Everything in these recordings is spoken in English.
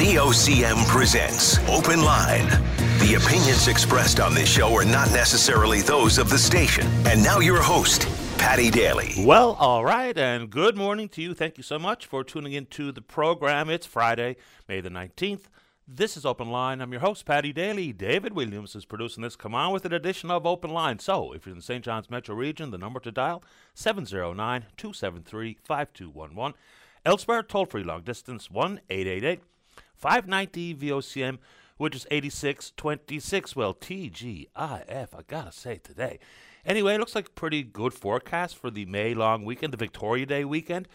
VOCM presents Open Line. The opinions expressed on this show are not necessarily those of the station. And now your host, Patty Daly. Well, all right, and good morning to you. Thank you so much for tuning into the program. It's Friday, May the 19th. This is Open Line. I'm your host, Patty Daly. David Williams is producing this. Come on with an edition of Open Line. So, if you're in the St. John's metro region, the number to dial 709 273 5211. Elsewhere, toll free long distance 1 888 590 VOCM, which is 8626. Well, TGIF, I gotta say today. Anyway, looks like pretty good forecast for the May long weekend, the Victoria Day weekend.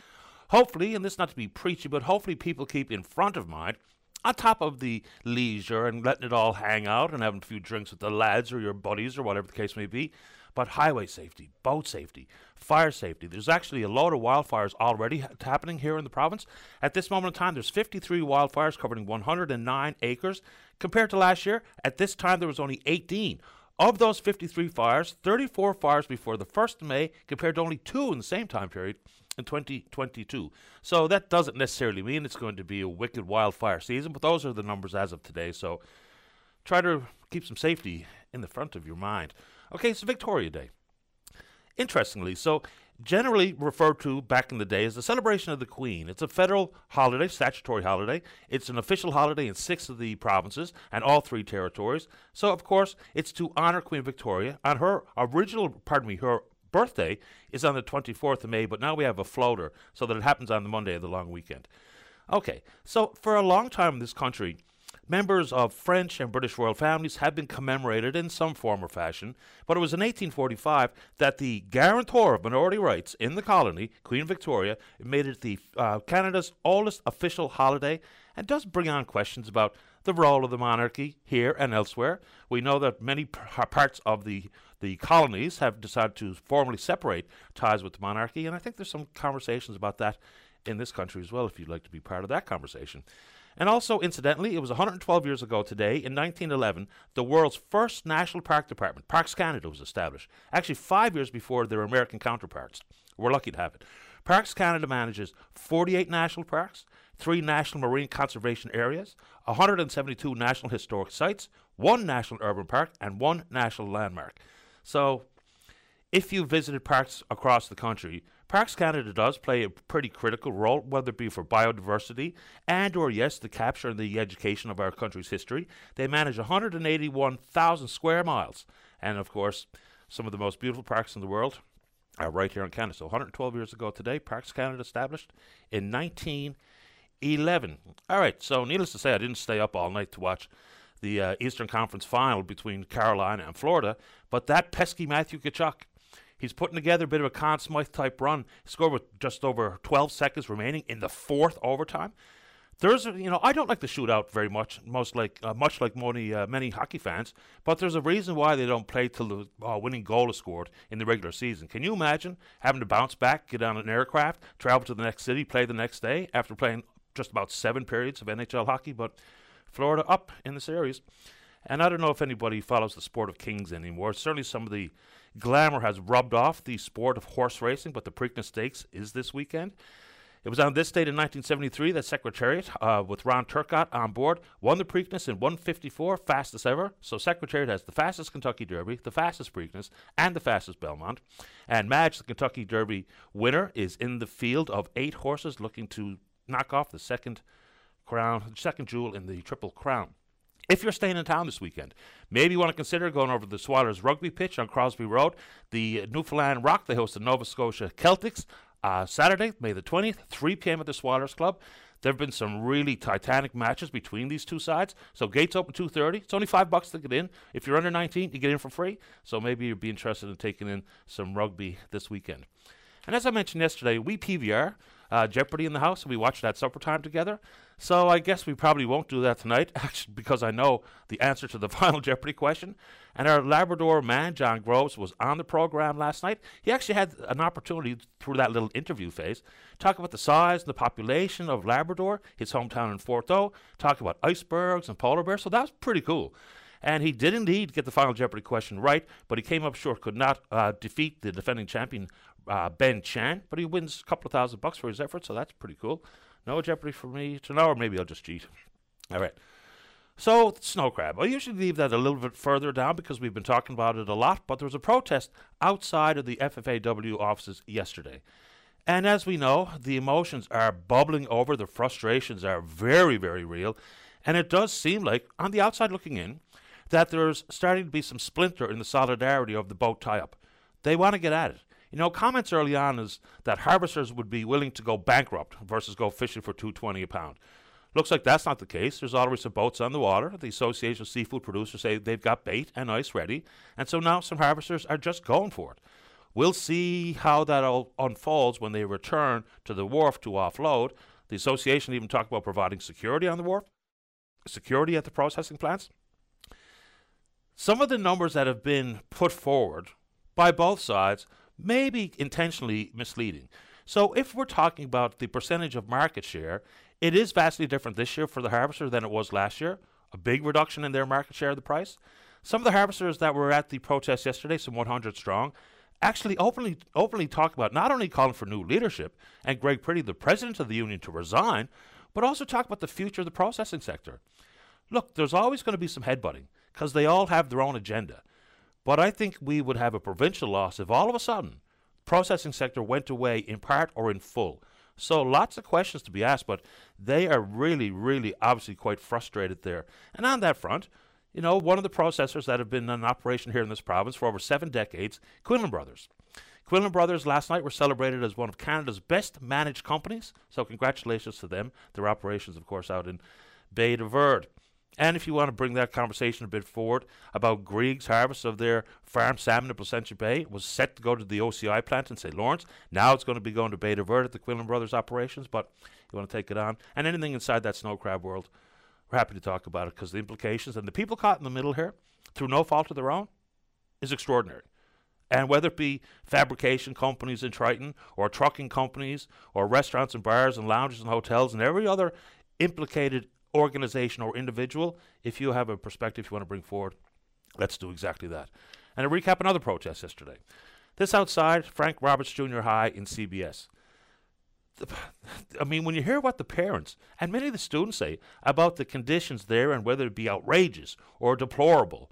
Hopefully, and this not to be preachy, but hopefully people keep in front of mind on top of the leisure and letting it all hang out and having a few drinks with the lads or your buddies or whatever the case may be, but highway safety, boat safety, fire safety. There's actually a lot of wildfires already ha- happening here in the province. At this moment in time, there's 53 wildfires covering 109 acres. Compared to last year, at this time there was only 18. Of those 53 fires, 34 fires before the 1st of May, compared to only two in the same time period in 2022. So that doesn't necessarily mean it's going to be a wicked wildfire season, but those are the numbers as of today. So try to keep some safety in the front of your mind. Okay, so Victoria Day. Interestingly, so generally referred to back in the day as the celebration of the Queen. It's a federal holiday, statutory holiday. It's an official holiday in six of the provinces and all three territories. So, of course, it's to honor Queen Victoria. On her original, pardon me, her birthday is on the 24th of May, but now we have a floater so that it happens on the Monday of the long weekend. Okay, so for a long time in this country, Members of French and British royal families have been commemorated in some form or fashion, but it was in 1845 that the guarantor of minority rights in the colony, Queen Victoria, made it the uh, Canada's oldest official holiday and does bring on questions about the role of the monarchy here and elsewhere. We know that many parts of the the colonies have decided to formally separate ties with the monarchy, and I think there's some conversations about that in this country as well. If you'd like to be part of that conversation. And also, incidentally, it was 112 years ago today, in 1911, the world's first national park department, Parks Canada, was established. Actually, five years before their American counterparts. We're lucky to have it. Parks Canada manages 48 national parks, three national marine conservation areas, 172 national historic sites, one national urban park, and one national landmark. So, if you visited parks across the country, Parks Canada does play a pretty critical role, whether it be for biodiversity and or yes, the capture and the education of our country's history. They manage 181,000 square miles, and of course, some of the most beautiful parks in the world are right here in Canada. So 112 years ago today, Parks Canada established in 1911. All right, so needless to say, I didn't stay up all night to watch the uh, Eastern Conference final between Carolina and Florida, but that pesky Matthew Tkachuk He's putting together a bit of a Conn Smythe type run. He scored with just over 12 seconds remaining in the fourth overtime. There's, a, you know, I don't like the shootout very much, most like uh, much like many uh, many hockey fans. But there's a reason why they don't play till the uh, winning goal is scored in the regular season. Can you imagine having to bounce back, get on an aircraft, travel to the next city, play the next day after playing just about seven periods of NHL hockey? But Florida up in the series, and I don't know if anybody follows the sport of kings anymore. Certainly, some of the Glamour has rubbed off the sport of horse racing, but the Preakness Stakes is this weekend. It was on this date in 1973 that Secretariat, uh, with Ron Turcotte on board, won the Preakness in 154, fastest ever. So Secretariat has the fastest Kentucky Derby, the fastest Preakness, and the fastest Belmont. And Mage, the Kentucky Derby winner, is in the field of eight horses looking to knock off the second crown, second jewel in the Triple Crown. If you're staying in town this weekend, maybe you want to consider going over to the Swilers rugby pitch on Crosby Road. The Newfoundland Rock, they host the Nova Scotia Keltics uh, Saturday, May the 20th, 3 p.m. at the Swilers Club. There have been some really titanic matches between these two sides. So gates open 2:30. It's only five bucks to get in. If you're under 19, you get in for free. So maybe you'd be interested in taking in some rugby this weekend. And as I mentioned yesterday, we PVR uh, Jeopardy in the house, and we watched that supper time together. So I guess we probably won't do that tonight, actually, because I know the answer to the final Jeopardy question. And our Labrador man, John Groves, was on the program last night. He actually had an opportunity through that little interview phase talk about the size and the population of Labrador, his hometown in Forteau, talk about icebergs and polar bears. So that was pretty cool. And he did indeed get the final Jeopardy question right, but he came up short, could not uh, defeat the defending champion, uh, Ben Chan, but he wins a couple of thousand bucks for his effort, so that's pretty cool. No Jeopardy for me to know, or maybe I'll just cheat. All right. So, snow crab. I usually leave that a little bit further down because we've been talking about it a lot, but there was a protest outside of the FFAW offices yesterday. And as we know, the emotions are bubbling over, the frustrations are very, very real. And it does seem like, on the outside looking in, that there's starting to be some splinter in the solidarity of the boat tie up. They want to get at it. You know, comments early on is that harvesters would be willing to go bankrupt versus go fishing for 220 a pound. Looks like that's not the case. There's already some boats on the water. The Association of Seafood Producers say they've got bait and ice ready, and so now some harvesters are just going for it. We'll see how that all unfolds when they return to the wharf to offload. The association even talked about providing security on the wharf, security at the processing plants. Some of the numbers that have been put forward by both sides may be intentionally misleading. So, if we're talking about the percentage of market share, it is vastly different this year for the harvester than it was last year. A big reduction in their market share of the price. Some of the harvesters that were at the protest yesterday, some 100 strong, actually openly openly talk about not only calling for new leadership and Greg Pretty, the president of the union, to resign, but also talk about the future of the processing sector. Look, there's always going to be some headbutting because they all have their own agenda. But I think we would have a provincial loss if all of a sudden processing sector went away in part or in full. So lots of questions to be asked, but they are really, really obviously quite frustrated there. And on that front, you know, one of the processors that have been in operation here in this province for over seven decades, Quinlan Brothers. Quinlan Brothers last night were celebrated as one of Canada's best managed companies, so congratulations to them. Their operations, of course, out in Bay de Verde. And if you want to bring that conversation a bit forward about Grieg's harvest of their farm salmon in Placentia Bay, was set to go to the OCI plant in St. Lawrence. Now it's going to be going to de Verde at the Quinlan Brothers operations, but you want to take it on. And anything inside that snow crab world, we're happy to talk about it because the implications and the people caught in the middle here, through no fault of their own, is extraordinary. And whether it be fabrication companies in Triton, or trucking companies, or restaurants and bars and lounges and hotels, and every other implicated organization or individual, if you have a perspective you want to bring forward, let's do exactly that. And to recap another protest yesterday. This outside Frank Roberts Junior High in CBS. I mean, when you hear what the parents and many of the students say about the conditions there and whether it be outrageous or deplorable,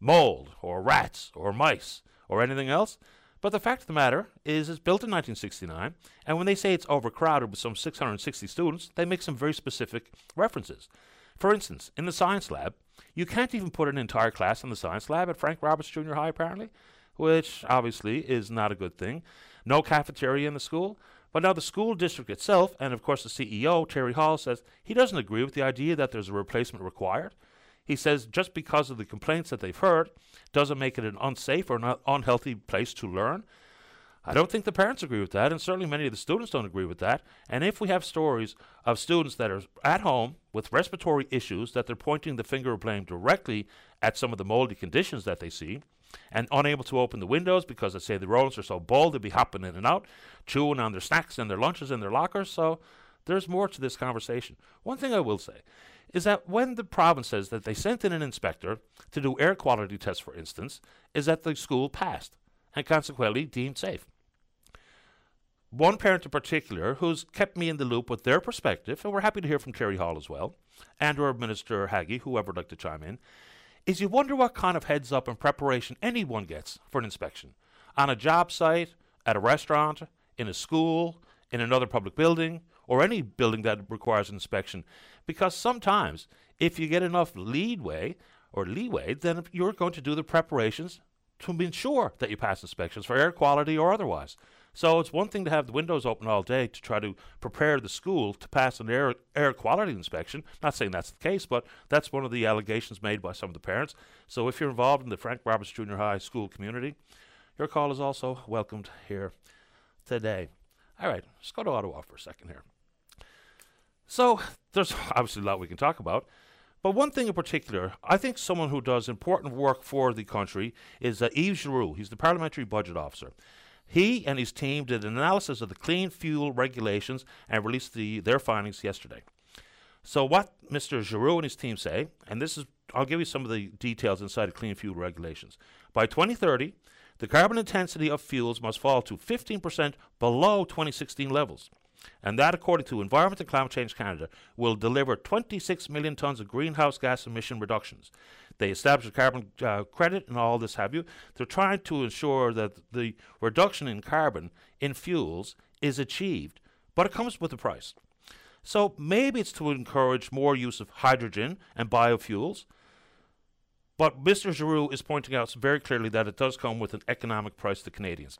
mold or rats or mice or anything else, but the fact of the matter is, it's built in 1969, and when they say it's overcrowded with some 660 students, they make some very specific references. For instance, in the science lab, you can't even put an entire class in the science lab at Frank Roberts Junior High, apparently, which obviously is not a good thing. No cafeteria in the school. But now the school district itself, and of course the CEO, Terry Hall, says he doesn't agree with the idea that there's a replacement required. He says just because of the complaints that they've heard doesn't make it an unsafe or an unhealthy place to learn. I don't think the parents agree with that, and certainly many of the students don't agree with that. And if we have stories of students that are at home with respiratory issues, that they're pointing the finger of blame directly at some of the moldy conditions that they see, and unable to open the windows because, let's say, the rodents are so bold, they'd be hopping in and out, chewing on their snacks and their lunches in their lockers. So there's more to this conversation. One thing I will say is that when the province says that they sent in an inspector to do air quality tests, for instance, is that the school passed and consequently deemed safe. One parent in particular who's kept me in the loop with their perspective, and we're happy to hear from Terry Hall as well, and or Minister Haggie, whoever would like to chime in, is you wonder what kind of heads up and preparation anyone gets for an inspection. On a job site, at a restaurant, in a school, in another public building, or any building that requires inspection. Because sometimes, if you get enough leadway or leeway, then you're going to do the preparations to ensure that you pass inspections for air quality or otherwise. So it's one thing to have the windows open all day to try to prepare the school to pass an air air quality inspection. Not saying that's the case, but that's one of the allegations made by some of the parents. So if you're involved in the Frank Roberts Junior High school community, your call is also welcomed here today. All right, let's go to Ottawa for a second here. So there's obviously a lot we can talk about. But one thing in particular, I think someone who does important work for the country is uh, Yves Giroux. He's the Parliamentary Budget Officer. He and his team did an analysis of the clean fuel regulations and released the, their findings yesterday. So what Mr. Giroux and his team say, and this is, I'll give you some of the details inside of clean fuel regulations. By 2030, the carbon intensity of fuels must fall to 15% below 2016 levels. And that, according to Environment and Climate Change Canada, will deliver 26 million tonnes of greenhouse gas emission reductions. They establish a carbon uh, credit and all this have you. They're trying to ensure that the reduction in carbon in fuels is achieved, but it comes with a price. So maybe it's to encourage more use of hydrogen and biofuels. But Mr. Giroux is pointing out very clearly that it does come with an economic price to Canadians.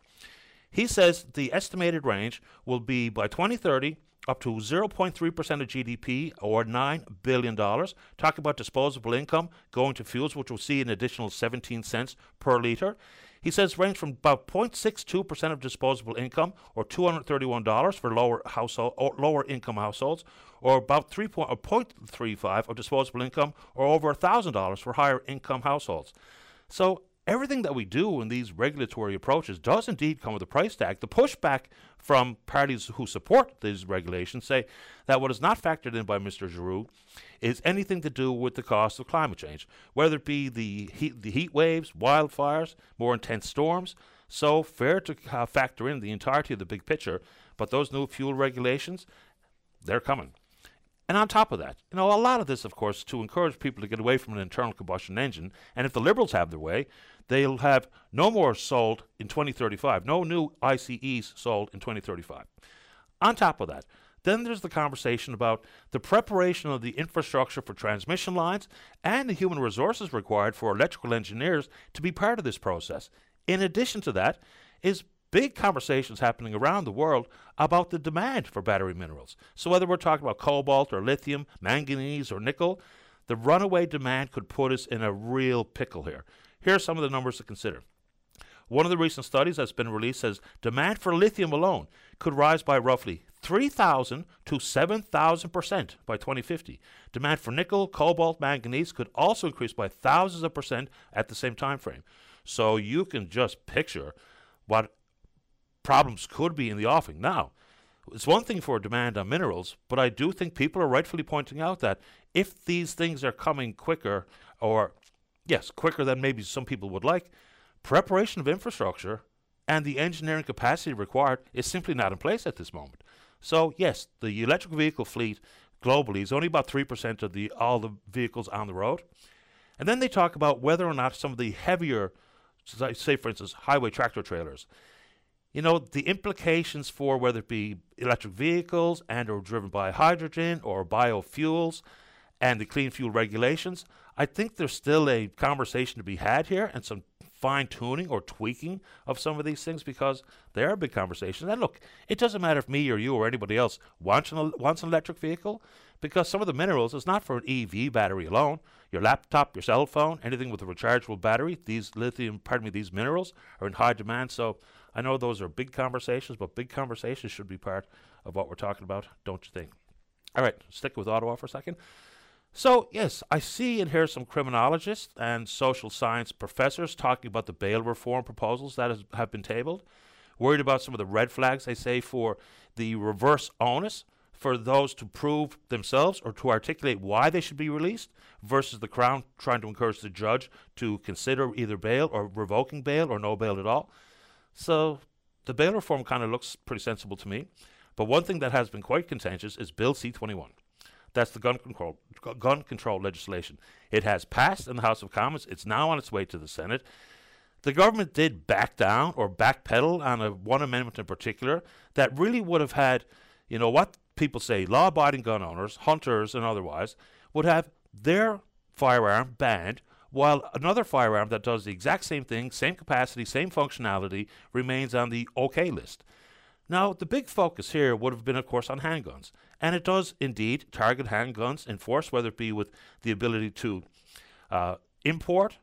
He says the estimated range will be by 2030 up to 0.3% of GDP or $9 billion. Talking about disposable income going to fuels, which will see an additional 17 cents per litre. He says range from about 0.62% of disposable income or $231 for lower household or lower income households or about 3 point, or 0.35 of disposable income or over $1,000 for higher income households. So everything that we do in these regulatory approaches does indeed come with a price tag. The pushback from parties who support these regulations say that what is not factored in by Mr. Giroux is anything to do with the cost of climate change, whether it be the heat, the heat waves, wildfires, more intense storms. So fair to uh, factor in the entirety of the big picture, but those new fuel regulations, they're coming. And on top of that, you know, a lot of this, of course, to encourage people to get away from an internal combustion engine. And if the Liberals have their way, they'll have no more sold in 2035, no new ICEs sold in 2035. On top of that, then there's the conversation about the preparation of the infrastructure for transmission lines and the human resources required for electrical engineers to be part of this process. In addition to that, is big conversations happening around the world about the demand for battery minerals. So whether we're talking about cobalt or lithium, manganese or nickel, the runaway demand could put us in a real pickle here. Here are some of the numbers to consider. One of the recent studies that's been released says demand for lithium alone could rise by roughly 3,000 to 7,000% by 2050. Demand for nickel, cobalt, manganese could also increase by thousands of percent at the same time frame. So you can just picture what problems could be in the offing. Now, it's one thing for demand on minerals, but I do think people are rightfully pointing out that if these things are coming quicker or yes, quicker than maybe some people would like, preparation of infrastructure and the engineering capacity required is simply not in place at this moment. So, yes, the electric vehicle fleet globally is only about 3% of the all the vehicles on the road. And then they talk about whether or not some of the heavier, say for instance, highway tractor trailers, you know, the implications for whether it be electric vehicles and or driven by hydrogen or biofuels and the clean fuel regulations, I think there's still a conversation to be had here and some fine tuning or tweaking of some of these things because they are big conversations. And look, it doesn't matter if me or you or anybody else wants an, wants an electric vehicle because some of the minerals is not for an EV battery alone. Your laptop, your cell phone, anything with a rechargeable battery, these lithium, pardon me, these minerals are in high demand. So I know those are big conversations, but big conversations should be part of what we're talking about, don't you think? All right, stick with Ottawa for a second. So, yes, I see and hear some criminologists and social science professors talking about the bail reform proposals that has, have been tabled, worried about some of the red flags, they say, for the reverse onus for those to prove themselves or to articulate why they should be released versus the Crown trying to encourage the judge to consider either bail or revoking bail or no bail at all. So the bail reform kind of looks pretty sensible to me. But one thing that has been quite contentious is Bill C 21. That's the gun control gun control legislation. It has passed in the House of Commons. It's now on its way to the Senate. The government did back down or backpedal on a one amendment in particular that really would have had, you know, what people say law-abiding gun owners, hunters, and otherwise would have their firearm banned while another firearm that does the exact same thing, same capacity, same functionality, remains on the OK list. Now, the big focus here would have been, of course, on handguns. And it does indeed target handguns in force, whether it be with the ability to uh, import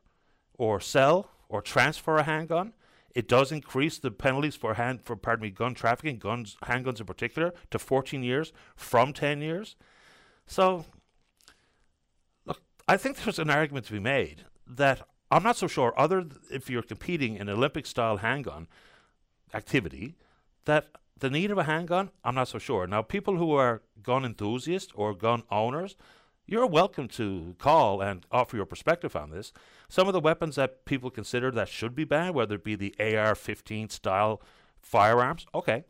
or sell or transfer a handgun. It does increase the penalties for hand for pardon me gun trafficking, guns handguns in particular, to 14 years from 10 years. So I think there's an argument to be made that I'm not so sure, other th- if you're competing in Olympic style handgun activity, that the need of a handgun, I'm not so sure. Now, people who are gun enthusiasts or gun owners, you're welcome to call and offer your perspective on this. Some of the weapons that people consider that should be banned, whether it be the AR 15 style firearms, okay.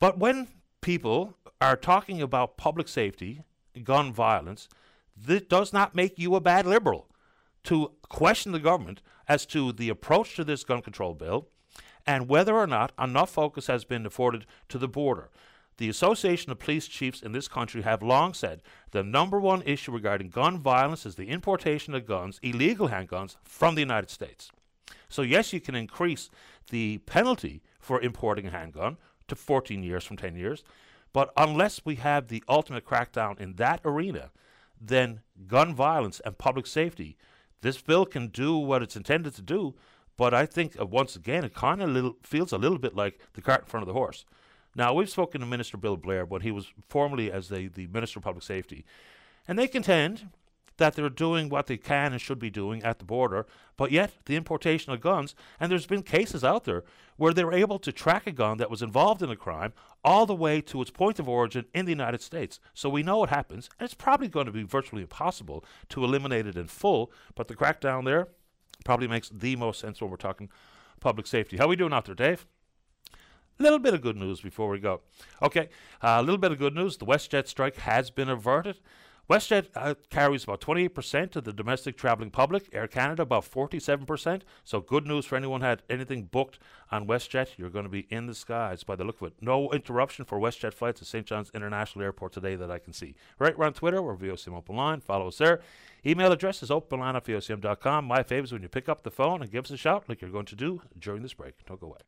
But when people are talking about public safety, gun violence, this does not make you a bad liberal to question the government as to the approach to this gun control bill and whether or not enough focus has been afforded to the border. The Association of Police Chiefs in this country have long said the number one issue regarding gun violence is the importation of guns, illegal handguns, from the United States. So, yes, you can increase the penalty for importing a handgun to 14 years from 10 years, but unless we have the ultimate crackdown in that arena, then gun violence and public safety, this bill can do what it's intended to do. But I think uh, once again, it kind of feels a little bit like the cart in front of the horse. Now we've spoken to Minister Bill Blair when he was formerly as the, the Minister of Public Safety, and they contend that they're doing what they can and should be doing at the border, but yet the importation of guns, and there's been cases out there where they were able to track a gun that was involved in a crime all the way to its point of origin in the United States. So we know what happens, and it's probably going to be virtually impossible to eliminate it in full, but the crackdown there probably makes the most sense when we're talking public safety. How are we doing out there, Dave? Little bit of good news before we go. Okay, uh, a little bit of good news. The WestJet strike has been averted. WestJet uh, carries about 28% of the domestic traveling public, Air Canada about 47%. So good news for anyone had anything booked on WestJet. You're going to be in the skies by the look of it. No interruption for WestJet flights to St. John's International Airport today that I can see. Right, we're on Twitter. We're VOCM Open Line. Follow us there. Email address is openline at VOCM.com. My favorite is when you pick up the phone and give us a shout like you're going to do during this break. Don't go away.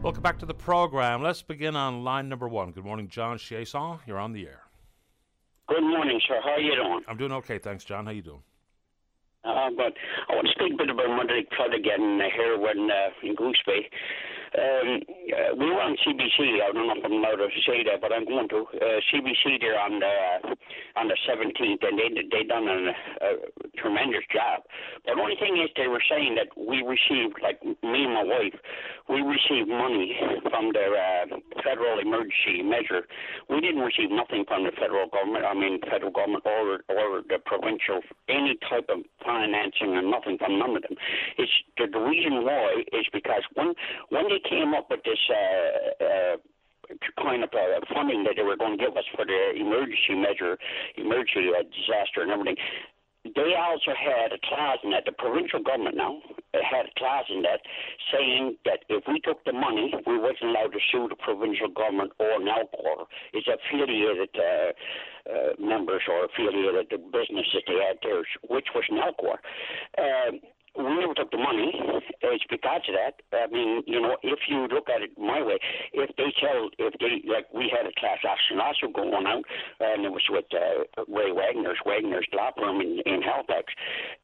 Welcome back to the program. Let's begin on line number one. Good morning, John Chiasson. You're on the air. Good morning, sir. How are you doing? I'm doing okay, thanks, John. How you doing? Uh, but I want to speak a bit about Monday flood again here when uh, in Goose Bay. Um, uh, we were on CBC. I don't know if I'm allowed to say that, but I'm going to uh, CBC there on the on the 17th, and they they done a, a tremendous job. But the only thing is, they were saying that we received, like me and my wife, we received money from their uh, federal emergency measure. We didn't receive nothing from the federal government. I mean, federal government or or the provincial any type of financing and nothing from none of them. It's the, the reason why is because when when they came up with this. Uh, uh, kind of uh, funding that they were going to give us for the emergency measure, emergency uh, disaster and everything they also had a clause in that the provincial government now had a clause in that saying that if we took the money, we wasn't allowed to sue the provincial government or Nalcor, its affiliated uh, uh, members or affiliated business that they had there, which was Nalcor. Uh, we never took the money. It's because of that. I mean, you know, if you look at it my way, if they tell, if they, like, we had a class action lawsuit going out, and it was with uh, Ray Wagner's, Wagner's law firm in, in Halifax,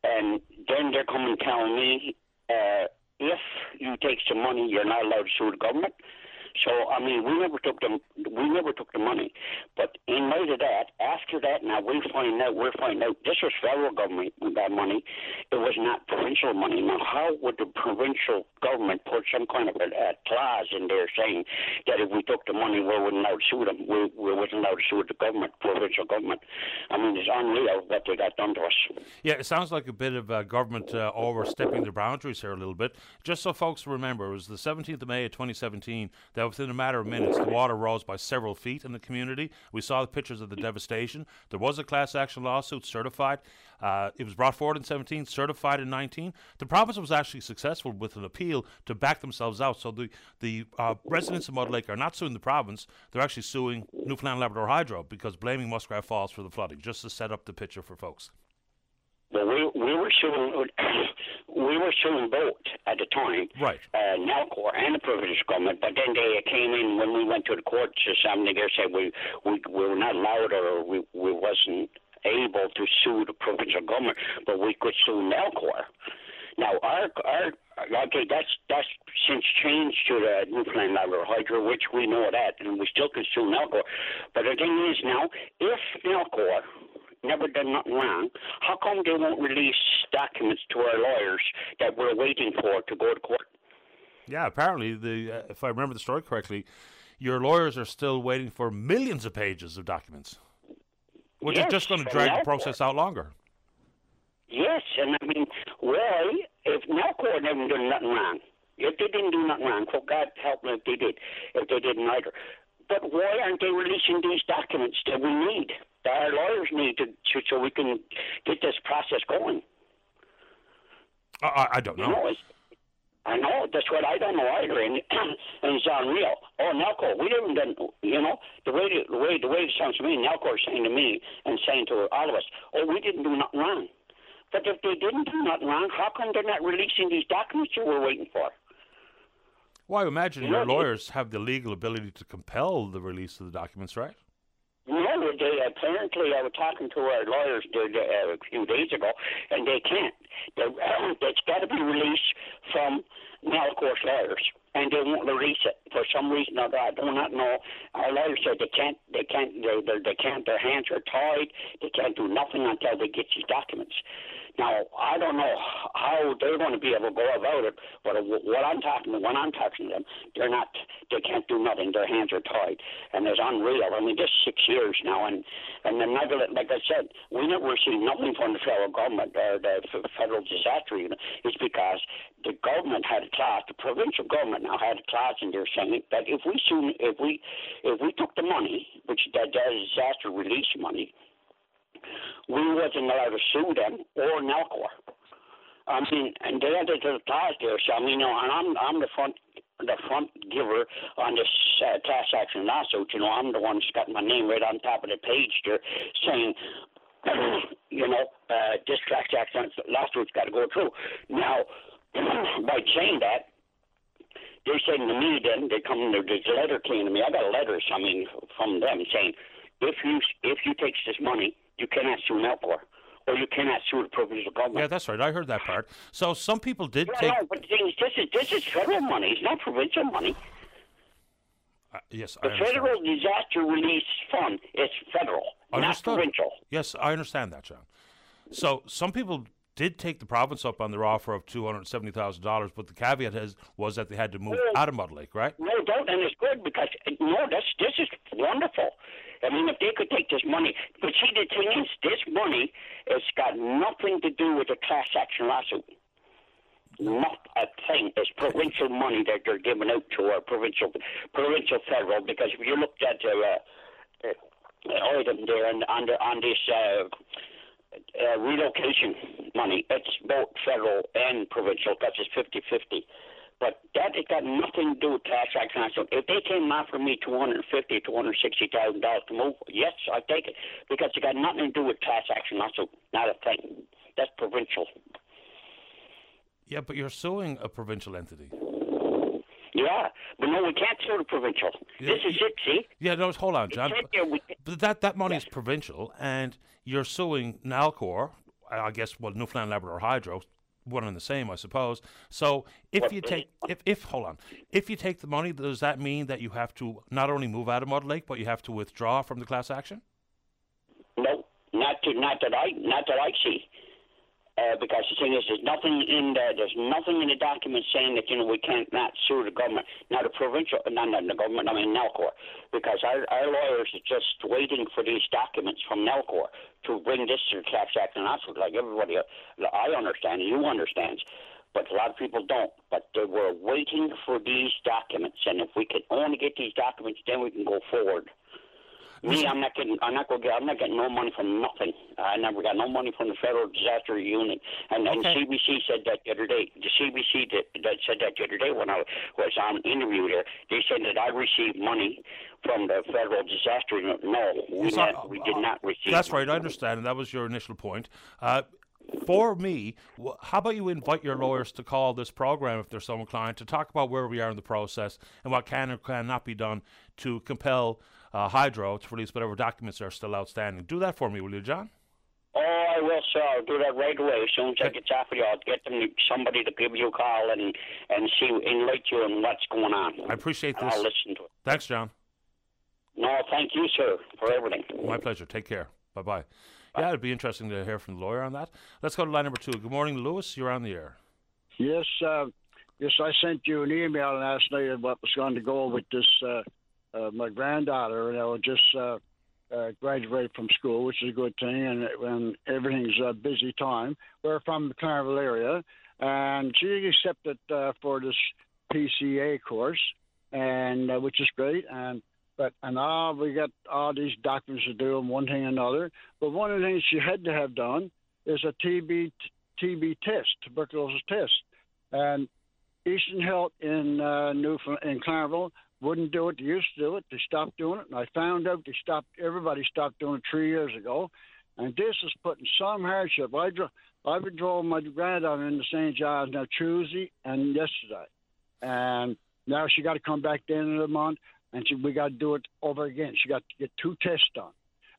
and then they're coming telling me, uh, if you take some money, you're not allowed to sue the government. So I mean, we never took the we never took the money, but in light of that, after that, now we find out we're finding out this was federal government that money. It was not provincial money. Now, how would the provincial government put some kind of a, a clause in there saying that if we took the money, we wouldn't allowed to sue them? We, we wasn't allowed to sue the government, provincial government. I mean, it's unreal what they got done to us. Yeah, it sounds like a bit of uh, government uh, overstepping their boundaries here a little bit. Just so folks remember, it was the 17th of May of 2017 that that within a matter of minutes, the water rose by several feet in the community. We saw the pictures of the devastation. There was a class action lawsuit certified. Uh, it was brought forward in 17, certified in 19. The province was actually successful with an appeal to back themselves out. So the the uh, residents of Mud Lake are not suing the province; they're actually suing Newfoundland Labrador Hydro because blaming Muskrat Falls for the flooding. Just to set up the picture for folks. Well, we we were suing we were suing both at the time, right? Uh, Nalcor and the provincial government. But then they came in when we went to the courts or something. They said we we we were not allowed or we we wasn't able to sue the provincial government, but we could sue Nalcor. Now our our okay, that's that's since changed to the Newfoundland Labrador Hydro, which we know that, and we still can sue Nalcor. But the thing is now, if Nalcor never done nothing wrong. How come they won't release documents to our lawyers that we're waiting for to go to court? Yeah, apparently, the uh, if I remember the story correctly, your lawyers are still waiting for millions of pages of documents, which yes, is just going to drag the process out longer. Yes, and I mean, why, if Nalcor never done nothing wrong, if they didn't do nothing wrong, for God help them if they did, if they didn't either, but why aren't they releasing these documents that we need, our lawyers need to, to so we can get this process going? I, I don't know. You know I know that's what I don't know either, and and it's unreal. Oh, Nalcor, we didn't, done, you know, the way the way the way it sounds to me, Nalcor saying to me and saying to all of us, oh, we didn't do nothing wrong. But if they didn't do nothing wrong, how come they're not releasing these documents that we're waiting for? Well, I imagine your lawyers have the legal ability to compel the release of the documents, right? No, they apparently I was talking to our lawyers uh, a few days ago, and they can't. They, it's got to be released from Nalcor's lawyers, and they won't release it for some reason or other. I do not know. Our lawyers said they can't. They can't. They, they, they can't. Their hands are tied. They can't do nothing until they get these documents. Now, I don't know how they're going to be able to go about it, but what I'm talking when I'm talking to them, they're not, they can't do nothing. Their hands are tied, and it's unreal. I mean, just six years now, and and the never, like I said, we never received nothing from the federal government or the federal disaster unit. It's because the government had a clause, the provincial government now had a clause in there saying that if we soon, if we, if we took the money, which that disaster relief money we wasn't allowed to sue them or Nalcor. I mean, and they had to the clause there. So I mean, you know, and I'm I'm the front the front giver on this uh, class action lawsuit. You know, I'm the one that's got my name right on top of the page there, saying, you know, uh, this class action lawsuit's got to go through. Now, by saying that, they're saying to me then they come there's a letter came to me. I got letters, I mean, from them saying if you if you take this money you cannot sue Nalcor or you cannot sue the provincial government. Yeah, that's right. I heard that part. So some people did yeah, take. No, but this is this is federal money. It's not provincial money. Uh, yes, the I Federal Disaster Relief Fund is federal, Understood. not provincial. Yes, I understand that, John. So some people did take the province up on their offer of two hundred seventy thousand dollars, but the caveat has, was that they had to move no, out of Mud Lake, right? No, don't, and it's good because no, this this is wonderful. I mean, if they could take this money, but see, the thing is, this money has got nothing to do with the class action lawsuit. Not a thing. It's provincial money that they're giving out to our provincial, provincial federal. Because if you looked at the uh, uh, item there on, on, the, on this uh, uh, relocation money, it's both federal and provincial because it's 50 50. But that has got nothing to do with tax action. So if they came and offered me two hundred fifty, two hundred sixty thousand dollars to move, yes, I take it because it got nothing to do with tax action. That's a, not a thing. That's provincial. Yeah, but you're suing a provincial entity. Yeah, but no, we can't sue the provincial. Yeah, this is it. See? Yeah, no, hold on, John. But that that money yes. is provincial, and you're suing Nalcor. I guess well, Newfoundland Labrador Hydro one and the same, I suppose. So if you take if if hold on, if you take the money, does that mean that you have to not only move out of Mud Lake, but you have to withdraw from the class action? No, not to not that I not that I see. Uh, because the thing is, there's nothing in there. there's nothing in the document saying that you know we can't not sue the government. Now the provincial, not, not the government, I mean Nalcor, because our our lawyers are just waiting for these documents from Nalcor to bring this to the Class Act, and what like everybody I understand, you understand, but a lot of people don't. But they were waiting for these documents, and if we could only get these documents, then we can go forward. Me, I'm not getting. I'm not going. I'm not getting no money from nothing. I never got no money from the Federal Disaster Unit. And, okay. CBC said that the other day. The CBC that, that said that the other day when I was on interview there. They said that I received money from the Federal Disaster Unit. No, we, yes, not, we did not receive. That's right. I understand. And that was your initial point. Uh, for me, how about you invite your lawyers to call this program if they're so inclined to talk about where we are in the process and what can or cannot be done to compel uh, Hydro to release whatever documents are still outstanding. Do that for me, will you, John? Oh, I will, sir. I'll do that right away. As soon as I get off of you, I'll get them somebody to give you a call and and see enlighten you on what's going on. I appreciate this. I'll listen to it. Thanks, John. No, thank you, sir, for everything. My pleasure. Take care. Bye bye. Yeah, it'd be interesting to hear from the lawyer on that. Let's go to line number two. Good morning, Lewis. You're on the air. Yes, uh, yes. I sent you an email last night of what was going to go with this. Uh, uh, my granddaughter, you know, just uh, uh, graduated from school, which is a good thing, and when everything's a busy time. We're from the Clarenville area, and she accepted uh, for this PCA course, and uh, which is great. And But and all we got all these documents to do and one thing and another. But one of the things she had to have done is a TB TB test, tuberculosis test, and Eastern Health in uh, Newfoundland in Claremont wouldn't do it. They used to do it. They stopped doing it, and I found out they stopped. Everybody stopped doing it three years ago, and this is putting some hardship. I drove. I've been driving my granddaughter into St. John's now Tuesday and yesterday, and now she got to come back the end of the month, and she, we got to do it over again. She got to get two tests done,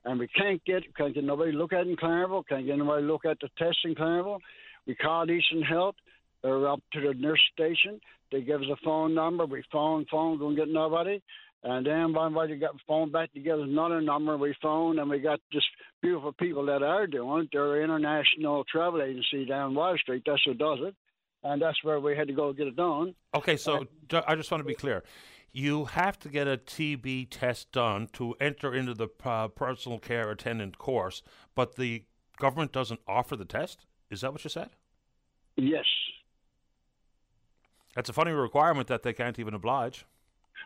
and we can't get can't get nobody look at it in Claremont. Can't get nobody look at the tests in Claremont. We called Eastern Health. They're up to the nurse station. They give us a phone number. We phone, phone, don't get nobody. And then by the got phone back to us another number. We phone, and we got just beautiful people that are doing it. They're an international travel agency down Water Street. That's who does it, and that's where we had to go get it done. Okay, so uh, I just want to be clear. You have to get a TB test done to enter into the uh, personal care attendant course, but the government doesn't offer the test. Is that what you said? Yes. That's a funny requirement that they can't even oblige.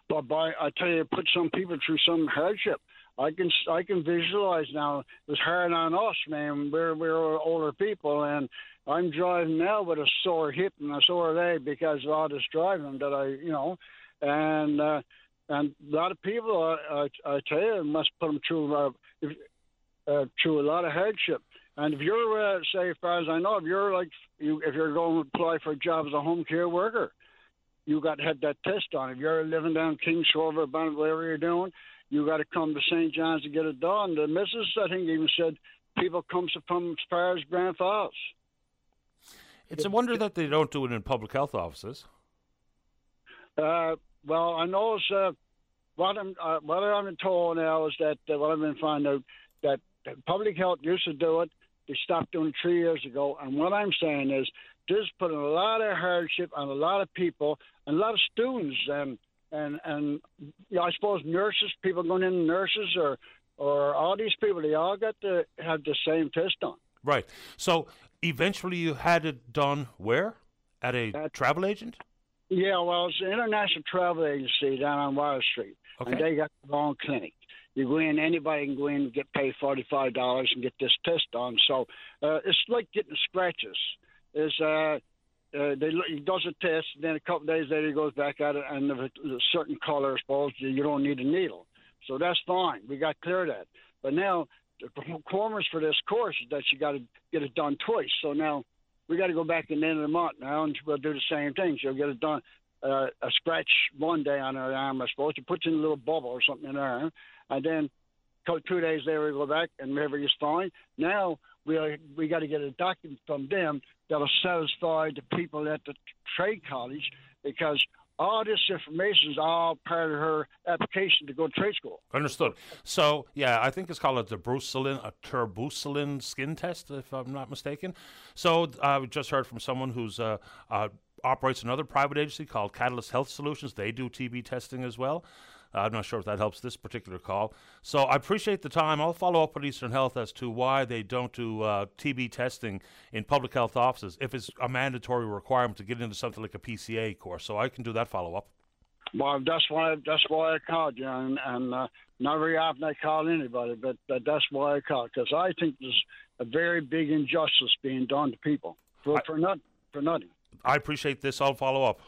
But by I tell you, put some people through some hardship. I can I can visualize now. It's hard on us, man. We're we're older people, and I'm driving now with a sore hip and a sore leg because of all this driving that I, you know, and uh, and a lot of people, I, I, I tell you, must put them through uh, if, uh, through a lot of hardship. And if you're, uh, say, as far as I know, if you're like, you, if you're going to apply for a job as a home care worker, you got to have that test done. If you're living down Kings Shore, whatever you're doing, you got to come to St. John's to get it done. The missus, I think, even said people come from as far as Grand Falls. It's a wonder that they don't do it in public health offices. Uh, well, I know it's, uh, what I'm uh, what I'm told now is that uh, what I've been finding out that public health used to do it. They stopped doing it three years ago, and what I'm saying is this putting a lot of hardship on a lot of people and a lot of students and and and you know, I suppose nurses, people going in nurses or or all these people, they all got to have the same test done. Right. So eventually, you had it done where? At a travel agent? Yeah, well, it's an international travel agency down on Water Street, okay. and they got their own clinic. You go in, anybody can go in and get paid forty five dollars and get this test done. So uh, it's like getting scratches is uh, uh, they he does a test, and then a couple days later he goes back at it, and if it's a certain color, I suppose you don't need a needle, so that's fine. We got clear that. But now the requirements for this course is that you got to get it done twice. So now we got to go back in the end of the month now, and we'll do the same thing. She'll get it done. Uh, a scratch one day on her arm, I suppose. She puts in a little bubble or something in her, arm, and then two days later we go back and everything's fine. Now we we got to get a document from them that'll satisfy the people at the trade college because all this information is all part of her application to go to trade school. Understood. So, yeah, I think it's called a tuberculin, a tuberculin skin test, if I'm not mistaken. So, I just heard from someone who's uh, uh, operates another private agency called Catalyst Health Solutions. They do TB testing as well. Uh, I'm not sure if that helps this particular call. So I appreciate the time. I'll follow up with Eastern Health as to why they don't do uh, TB testing in public health offices if it's a mandatory requirement to get into something like a PCA course. So I can do that follow up. Well, that's why that's why I called you, and, and uh, not very often I call anybody, but, but that's why I called because I think there's a very big injustice being done to people for I, for not for nothing. I appreciate this. I'll follow up.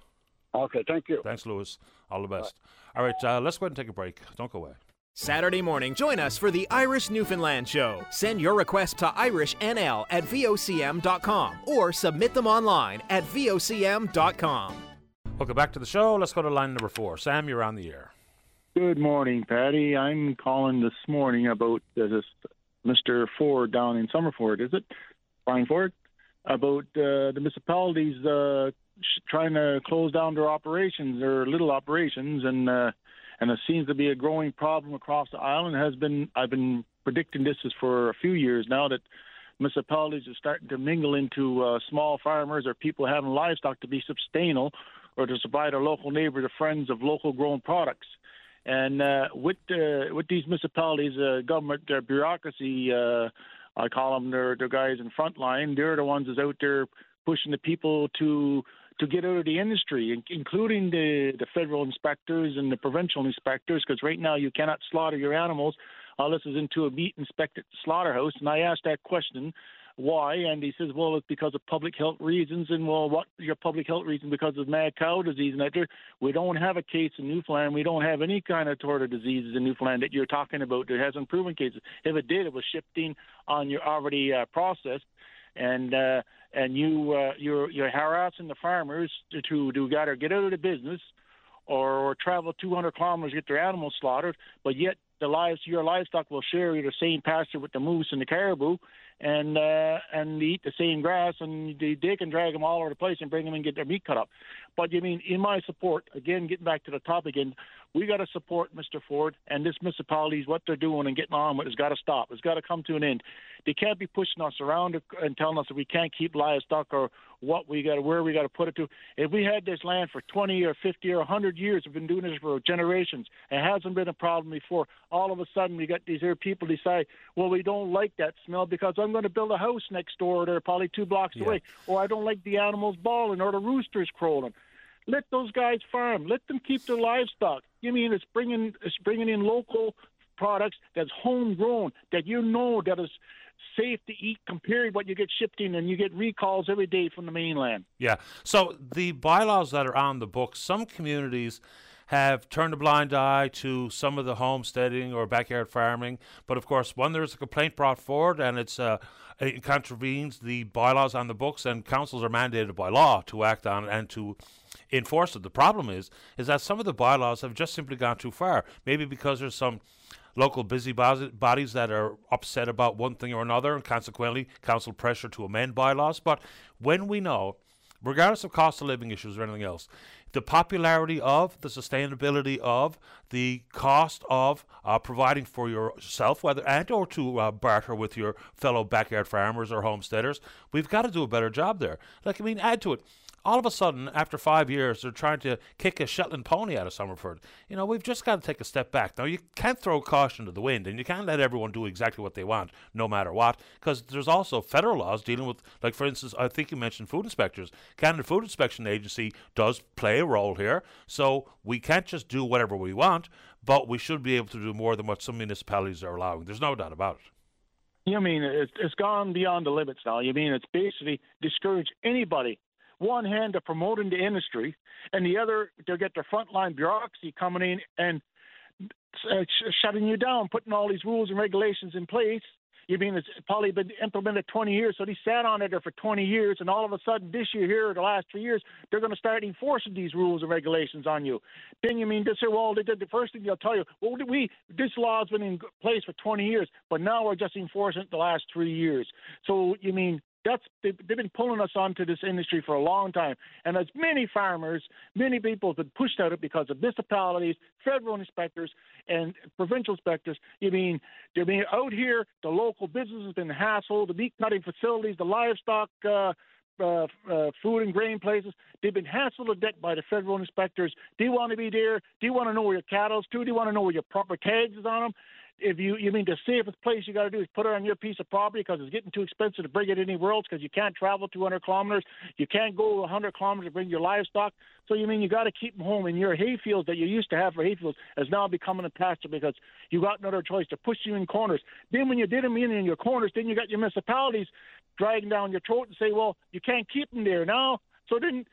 Okay, thank you. Thanks, Lewis. All the best. All right, uh, let's go ahead and take a break. Don't go away. Saturday morning, join us for the Irish Newfoundland Show. Send your request to IrishNL at VOCM.com or submit them online at VOCM.com. Welcome back to the show. Let's go to line number four. Sam, you're on the air. Good morning, Patty. I'm calling this morning about uh, this Mr. Ford down in Summerford, is it? Brian Ford? About uh, the municipalities uh, trying to close down their operations, their little operations, and uh, and it seems to be a growing problem across the island. Has been I've been predicting this is for a few years now that municipalities are starting to mingle into uh, small farmers or people having livestock to be sustainable or to provide our local neighbors or friends of local grown products. And uh, with uh, with these municipalities, uh, government uh, bureaucracy, uh, I call them their, their guys in front line. They're the ones that's out there pushing the people to to get out of the industry, including the, the federal inspectors and the provincial inspectors, because right now you cannot slaughter your animals unless it's into a meat inspected slaughterhouse. And I asked that question why? And he says, well, it's because of public health reasons. And well, what your public health reason? Because of mad cow disease. And that we don't have a case in Newfoundland. We don't have any kind of torta diseases in Newfoundland that you're talking about. There hasn't proven cases. If it did, it was shipped on your already uh, processed. And uh, and you uh, you're you're harassing the farmers to to, to either get out of the business or, or travel 200 kilometers to get their animals slaughtered, but yet the lives your livestock will share the same pasture with the moose and the caribou, and uh, and eat the same grass, and they, they can drag them all over the place and bring them and get their meat cut up. But you mean, in my support, again, getting back to the topic again, we got to support Mr. Ford and this municipalities. What they're doing and getting on with has got to stop. It's got to come to an end. They can't be pushing us around and telling us that we can't keep livestock or what we got, to where we got to put it to. If we had this land for 20 or 50 or 100 years, we've been doing this for generations. It hasn't been a problem before. All of a sudden, we got these here people decide, well, we don't like that smell because I'm going to build a house next door. They're probably two blocks yeah. away, or I don't like the animals bawling or the roosters crowing. Let those guys farm. Let them keep their livestock. You mean it's bringing it's bringing in local products that's homegrown that you know that is safe to eat compared to what you get shipped in and you get recalls every day from the mainland. Yeah. So the bylaws that are on the books, some communities have turned a blind eye to some of the homesteading or backyard farming. But of course, when there's a complaint brought forward and it's uh, it contravenes the bylaws on the books, and councils are mandated by law to act on and to enforce it. The problem is is that some of the bylaws have just simply gone too far. Maybe because there's some local busy bodies that are upset about one thing or another, and consequently council pressure to amend bylaws. But when we know, regardless of cost of living issues or anything else, the popularity of, the sustainability of, the cost of uh, providing for yourself, whether and or to uh, barter with your fellow backyard farmers or homesteaders, we've got to do a better job there. Like I mean, add to it all of a sudden, after five years, they're trying to kick a Shetland pony out of Summerford. You know, we've just got to take a step back. Now, you can't throw caution to the wind, and you can't let everyone do exactly what they want, no matter what, because there's also federal laws dealing with, like, for instance, I think you mentioned food inspectors. Canada Food Inspection Agency does play a role here, so we can't just do whatever we want, but we should be able to do more than what some municipalities are allowing. There's no doubt about it. You mean it's gone beyond the limits now? You mean it's basically discouraged anybody one hand to promoting the industry, and the other to get the frontline bureaucracy coming in and uh, shutting you down, putting all these rules and regulations in place. You mean it's probably been implemented 20 years, so they sat on it there for 20 years, and all of a sudden this year here, the last three years, they're going to start enforcing these rules and regulations on you. Then you mean this year, well, they did the first thing they'll tell you, well, we this law's been in place for 20 years, but now we're just enforcing it the last three years. So you mean that's they've, they've been pulling us onto this industry for a long time, and as many farmers, many people have been pushed out of it because of municipalities, federal inspectors, and provincial inspectors. You mean they're being out here? The local businesses have been hassled. The meat cutting facilities, the livestock. Uh, uh, uh, food and grain places. They've been hassled to death by the federal inspectors. Do you want to be there? Do you want to know where your cattle's to? Do you want to know where your proper tags is on them? If you you mean the safest place you got to do is put it on your piece of property because it's getting too expensive to bring it anywhere else because you can't travel 200 kilometers, you can't go 100 kilometers to bring your livestock. So you mean you got to keep them home, and your hayfields that you used to have for hayfields is now becoming a pasture because you got another choice to push you in corners. Then when you did them in in your corners, then you got your municipalities dragging down your throat and say, well, you can't keep them there now. So then,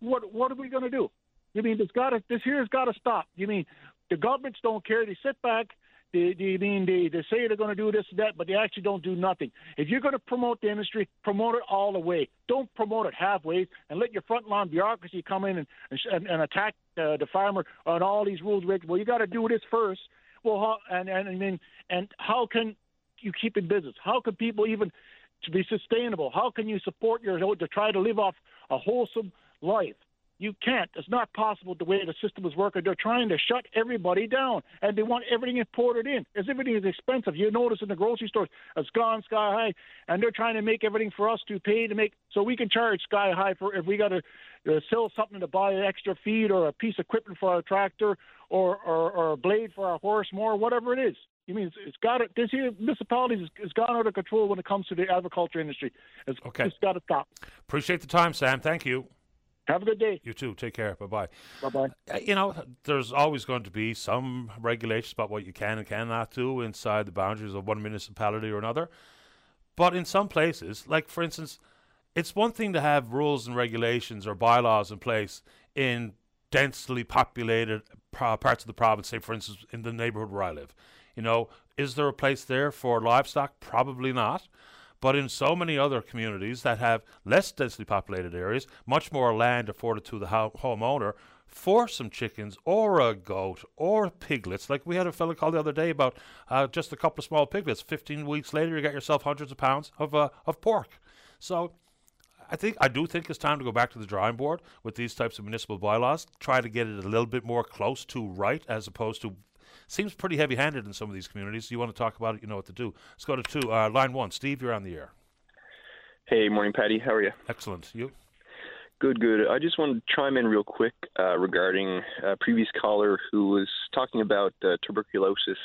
what what are we going to do? You mean this got this here has got to stop? You mean the governments don't care? They sit back they, they mean they, they say they're going to do this and that, but they actually don't do nothing. If you're going to promote the industry, promote it all the way. Don't promote it halfway and let your frontline bureaucracy come in and and, and attack uh, the farmer on all these rules. Well, you got to do this first. Well, how, and and I mean, and how can you keep in business? How can people even to be sustainable? How can you support your to try to live off a wholesome life? You can't. It's not possible the way the system is working. They're trying to shut everybody down, and they want everything imported in. As everything is expensive. You notice in the grocery stores, it's gone sky high, and they're trying to make everything for us to pay to make so we can charge sky high for if we got to uh, sell something to buy an extra feed or a piece of equipment for our tractor or, or, or a blade for our horse, more whatever it is. You mean it's, it's got it? This here municipalities has gone out of control when it comes to the agriculture industry. It's, okay. it's got to stop. Appreciate the time, Sam. Thank you. Have a good day. You too. Take care. Bye bye. Bye bye. Uh, you know, there's always going to be some regulations about what you can and cannot do inside the boundaries of one municipality or another. But in some places, like for instance, it's one thing to have rules and regulations or bylaws in place in densely populated parts of the province, say, for instance, in the neighborhood where I live. You know, is there a place there for livestock? Probably not. But in so many other communities that have less densely populated areas, much more land afforded to the ho- homeowner for some chickens or a goat or piglets. Like we had a fellow call the other day about uh, just a couple of small piglets. 15 weeks later, you get yourself hundreds of pounds of, uh, of pork. So I think I do think it's time to go back to the drawing board with these types of municipal bylaws. Try to get it a little bit more close to right as opposed to seems pretty heavy handed in some of these communities. You want to talk about it, you know what to do. Let's go to two. Uh, line one. Steve, you're on the air. Hey, morning, Paddy. How are you? Excellent. You? Good, good. I just wanted to chime in real quick uh, regarding a previous caller who was talking about uh, tuberculosis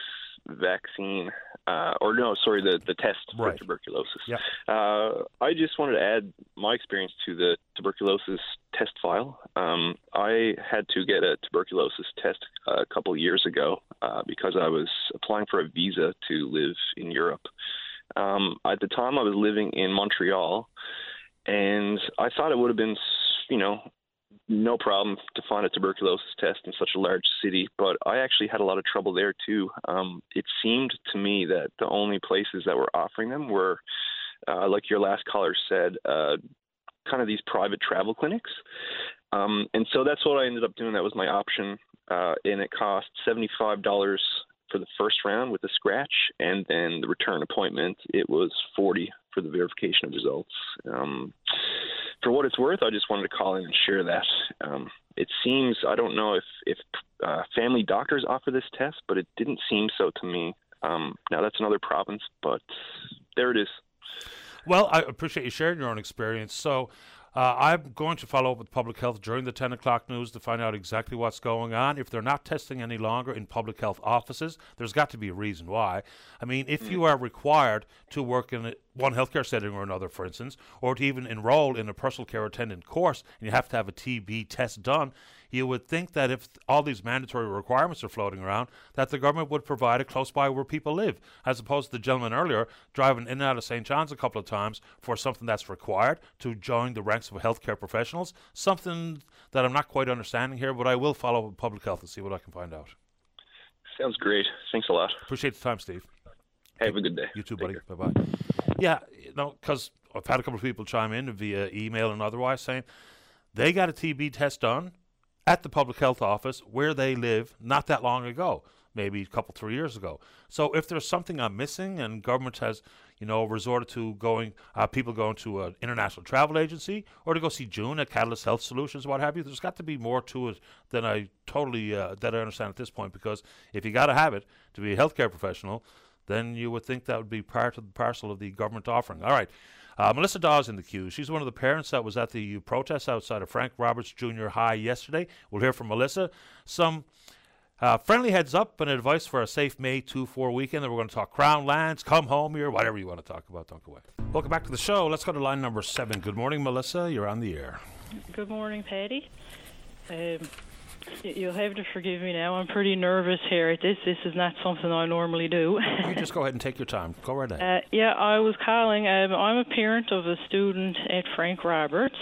vaccine, uh, or no, sorry, the the test right. for tuberculosis. Yeah. Uh, I just wanted to add my experience to the tuberculosis test file. Um, I had to get a tuberculosis test a couple of years ago uh, because I was applying for a visa to live in Europe. Um, at the time, I was living in Montreal, and I thought it would have been, you know, no problem to find a tuberculosis test in such a large city, but I actually had a lot of trouble there too. Um, it seemed to me that the only places that were offering them were, uh, like your last caller said, uh, kind of these private travel clinics. Um, and so that's what I ended up doing. That was my option, uh, and it cost seventy-five dollars for the first round with a scratch, and then the return appointment it was forty for the verification of results. Um, for what it's worth, I just wanted to call in and share that. Um, it seems I don't know if if uh, family doctors offer this test, but it didn't seem so to me. Um, now that's another province, but there it is. Well, I appreciate you sharing your own experience. So. Uh, I'm going to follow up with public health during the 10 o'clock news to find out exactly what's going on. If they're not testing any longer in public health offices, there's got to be a reason why. I mean, if you are required to work in a, one healthcare setting or another, for instance, or to even enroll in a personal care attendant course, and you have to have a TB test done, you would think that if all these mandatory requirements are floating around, that the government would provide it close by where people live, as opposed to the gentleman earlier driving in and out of St. John's a couple of times for something that's required to join the ranks of healthcare professionals. Something that I'm not quite understanding here, but I will follow up with public health and see what I can find out. Sounds great. Thanks a lot. Appreciate the time, Steve. Have a good day. You too, Take buddy. Bye bye. Yeah, you know, because I've had a couple of people chime in via email and otherwise saying they got a TB test done at the public health office where they live not that long ago, maybe a couple, three years ago. So if there's something I'm missing and government has, you know, resorted to going, uh, people going to an international travel agency or to go see June at Catalyst Health Solutions, what have you, there's got to be more to it than I totally, uh, that I understand at this point because if you got to have it to be a healthcare professional, then you would think that would be part of the parcel of the government offering. All right. Uh, Melissa Dawes in the queue. She's one of the parents that was at the protest outside of Frank Roberts Junior High yesterday. We'll hear from Melissa. Some uh, friendly heads up and advice for a safe May 2 4 weekend. Then we're going to talk Crown Lands, come home here, whatever you want to talk about. Don't go away. Welcome back to the show. Let's go to line number seven. Good morning, Melissa. You're on the air. Good morning, Paddy. Um, you'll have to forgive me now. I'm pretty nervous here at this. This is not something I normally do. You just go ahead and take your time. Go right ahead. Uh, yeah, I was calling. Um, I'm a parent of a student at Frank Roberts,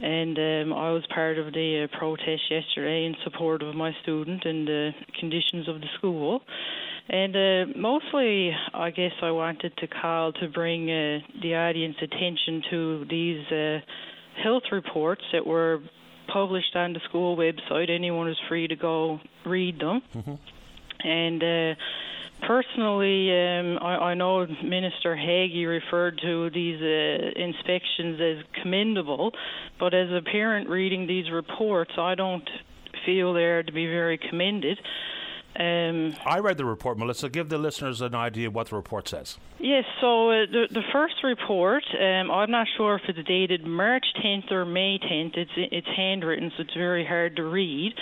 and um, I was part of the uh, protest yesterday in support of my student and the conditions of the school. And uh, mostly, I guess I wanted to call to bring uh, the audience attention to these uh, health reports that were published on the school website. Anyone is free to go read them. And uh, personally, um, I, I know Minister Hagee referred to these uh, inspections as commendable, but as a parent reading these reports, I don't feel they're to be very commended. Um, I read the report, Melissa. Give the listeners an idea of what the report says. Yes, so uh, the the first report, um, I'm not sure if it's dated March 10th or May 10th. It's it's handwritten, so it's very hard to read,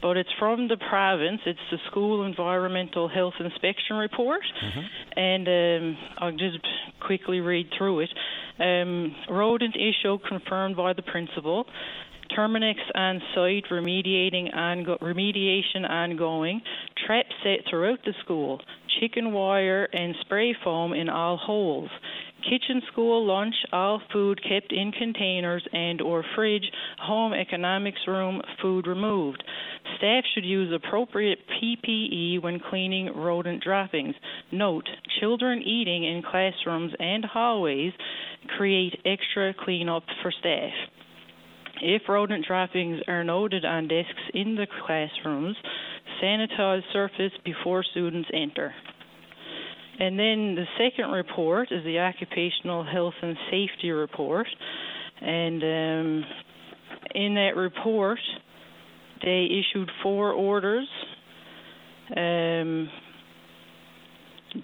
but it's from the province. It's the School Environmental Health Inspection Report, and um, I'll just quickly read through it. Um, rodent issue confirmed by the principal. Terminix on site remediating ongo- remediation ongoing, traps set throughout the school, chicken wire and spray foam in all holes. Kitchen school lunch, all food kept in containers and or fridge, home economics room, food removed. Staff should use appropriate PPE when cleaning rodent droppings. Note, children eating in classrooms and hallways create extra cleanup for staff. If rodent droppings are noted on desks in the classrooms, sanitize surface before students enter. And then the second report is the Occupational Health and Safety Report. And um, in that report, they issued four orders. Um,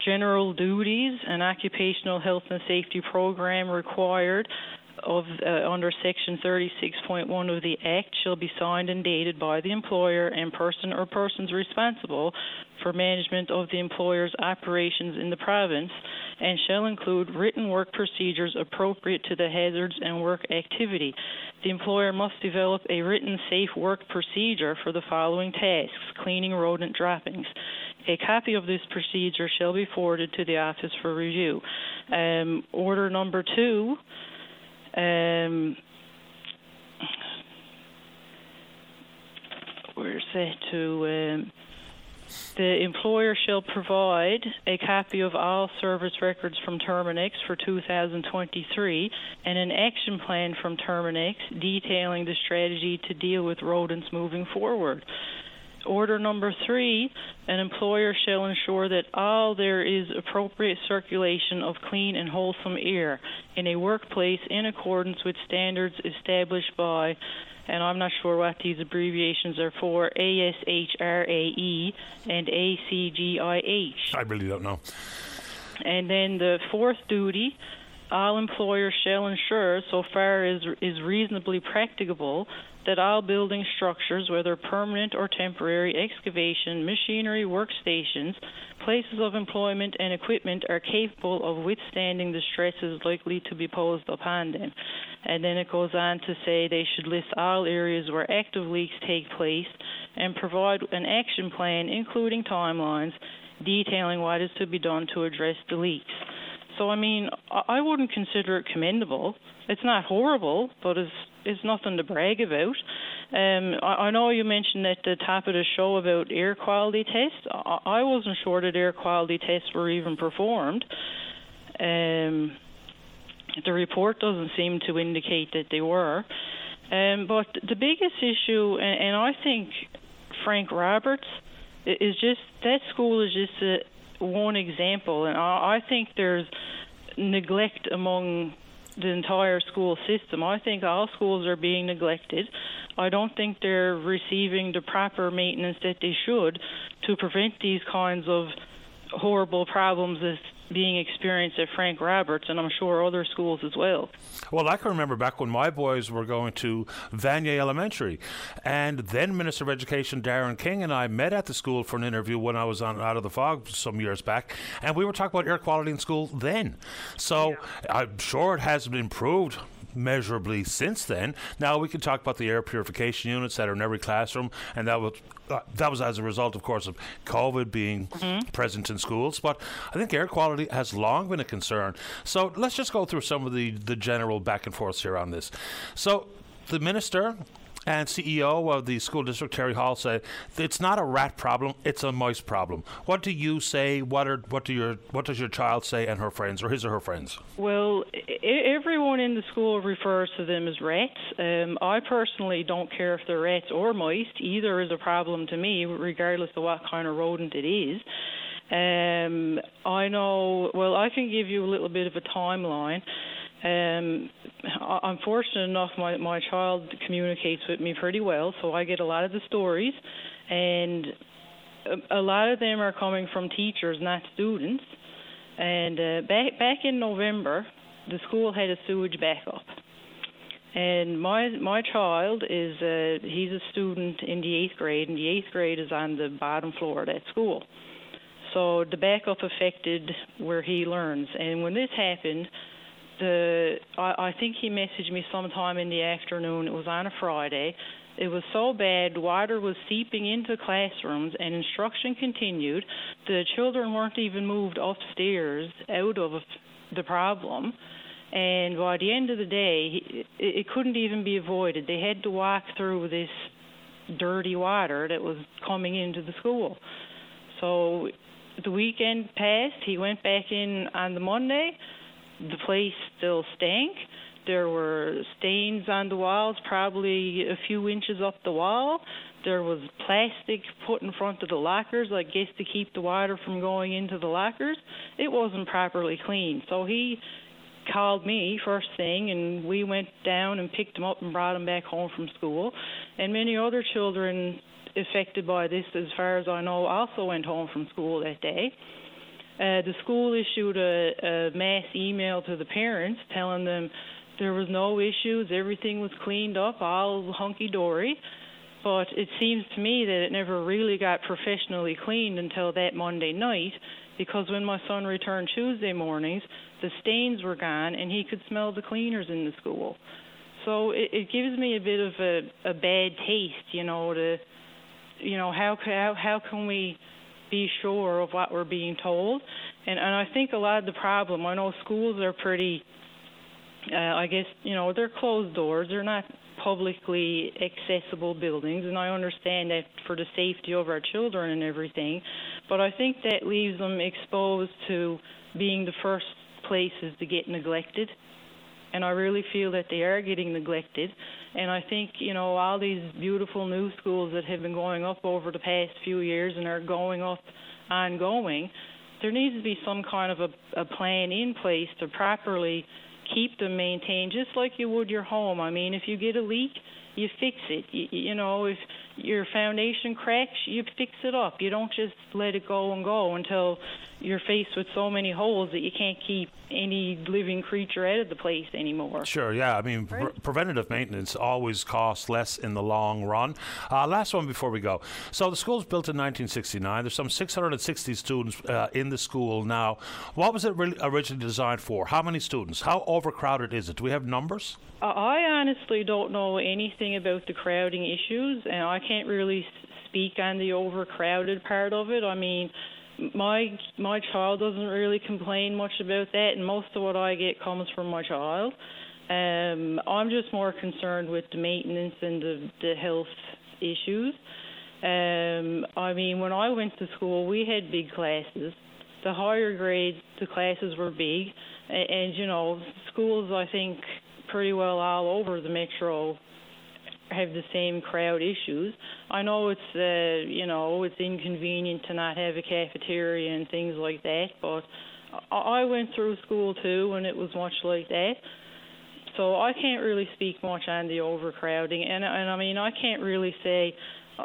general duties, an occupational health and safety program required of uh, under section 36.1 of the act shall be signed and dated by the employer and person or persons responsible for management of the employer's operations in the province and shall include written work procedures appropriate to the hazards and work activity. The employer must develop a written safe work procedure for the following tasks cleaning rodent droppings. A copy of this procedure shall be forwarded to the office for review. Um, order number two. Um, where's that to? Um, the employer shall provide a copy of all service records from Terminix for 2023 and an action plan from Terminix detailing the strategy to deal with rodents moving forward. Order number three an employer shall ensure that all there is appropriate circulation of clean and wholesome air in a workplace in accordance with standards established by and I'm not sure what these abbreviations are for ASHRAE and ACGIH. I really don't know. And then the fourth duty all employers shall ensure, so far as is reasonably practicable, that all building structures, whether permanent or temporary, excavation, machinery, workstations, places of employment, and equipment are capable of withstanding the stresses likely to be posed upon them. And then it goes on to say they should list all areas where active leaks take place and provide an action plan, including timelines, detailing what is to be done to address the leaks. So, I mean, I wouldn't consider it commendable. It's not horrible, but it's it's nothing to brag about. Um, I, I know you mentioned at the top of the show about air quality tests. I, I wasn't sure that air quality tests were even performed. Um, the report doesn't seem to indicate that they were. Um, but the biggest issue, and, and I think Frank Roberts is just that school is just a, one example, and I, I think there's neglect among the entire school system. I think all schools are being neglected. I don't think they're receiving the proper maintenance that they should to prevent these kinds of horrible problems that being experienced at Frank Roberts, and I'm sure other schools as well. Well, I can remember back when my boys were going to Vanier Elementary, and then Minister of Education Darin King and I met at the school for an interview when I was on Out of the Fog some years back, and we were talking about air quality in school then. So yeah. I'm sure it has been improved measurably since then. Now we can talk about the air purification units that are in every classroom, and that was uh, that was as a result, of course, of COVID being mm-hmm. present in schools. But I think air quality has long been a concern. So let's just go through some of the the general back and forths here on this. So the minister and CEO of the school district, Terry Hall, said it's not a rat problem; it's a mice problem. What do you say? What are what do your what does your child say and her friends, or his or her friends? Well, everyone in the school refers to them as rats. Um, I personally don't care if they're rats or mice. Either is a problem to me, regardless of what kind of rodent it is. Um, I know. Well, I can give you a little bit of a timeline. Um, I'm fortunate enough, my, my child communicates with me pretty well, so I get a lot of the stories, and a, lot of them are coming from teachers, not students. And uh, back back in November, the school had a sewage backup, and my my child is uh, he's a student in the eighth grade, and the eighth grade is on the bottom floor of that school. So the backup affected where he learns, and when this happened the I, I think he messaged me sometime in the afternoon. It was on a Friday. It was so bad, water was seeping into classrooms, and instruction continued. The children weren't even moved upstairs out of the problem. And by the end of the day, it, it couldn't even be avoided. They had to walk through this dirty water that was coming into the school. So the weekend passed. He went back in on the Monday. The place still stank. There were stains on the walls, probably a few inches up the wall. There was plastic put in front of the lockers, I guess to keep the water from going into the lockers. It wasn't properly cleaned. So he called me first thing, and we went down and picked him up and brought him back home from school. And many other children affected by this, as far as I know, also went home from school that day. Uh, the school issued a, a mass email to the parents telling them there was no issues, everything was cleaned up, all hunky dory. But it seems to me that it never really got professionally cleaned until that Monday night, because when my son returned Tuesday mornings, the stains were gone and he could smell the cleaners in the school. So it, it gives me a bit of a, a bad taste, you know, to, you know, how how how can we be sure of what we're being told? And and I think a lot of the problem, I know schools are pretty, uh, I guess, you know, they're closed doors. They're not publicly accessible buildings, and I understand that for the safety of our children and everything. But I think that leaves them exposed to being the first places to get neglected. And I really feel that they are getting neglected. And I think, you know, all these beautiful new schools that have been going up over the past few years and are going up ongoing, there needs to be some kind of a, a plan in place to properly keep them maintained, just like you would your home. I mean, if you get a leak, you fix it. You, you know, if your foundation cracks, you fix it up. You don't just let it go and go until you're faced with so many holes that you can't keep any living creature out of the place anymore. Sure, yeah. I mean, pre- preventative maintenance always costs less in the long run. Uh, last one before we go. So the school's built in 1969. There's some 660 students uh, in the school now. What was it really originally designed for? How many students? How overcrowded is it? Do we have numbers? I honestly don't know anything about the crowding issues, and I can't really speak on the overcrowded part of it. I mean, my my child doesn't really complain much about that, and most of what I get comes from my child. Um, I'm just more concerned with the maintenance and the the health issues. Um, I mean, when I went to school, we had big classes. The higher grades, the classes were big, and, and you know, schools I think pretty well all over the metro have the same crowd issues. I know it's uh, you know it's inconvenient to not have a cafeteria and things like that, but I went through school too, and it was much like that. So I can't really speak much on the overcrowding, and and I mean I can't really say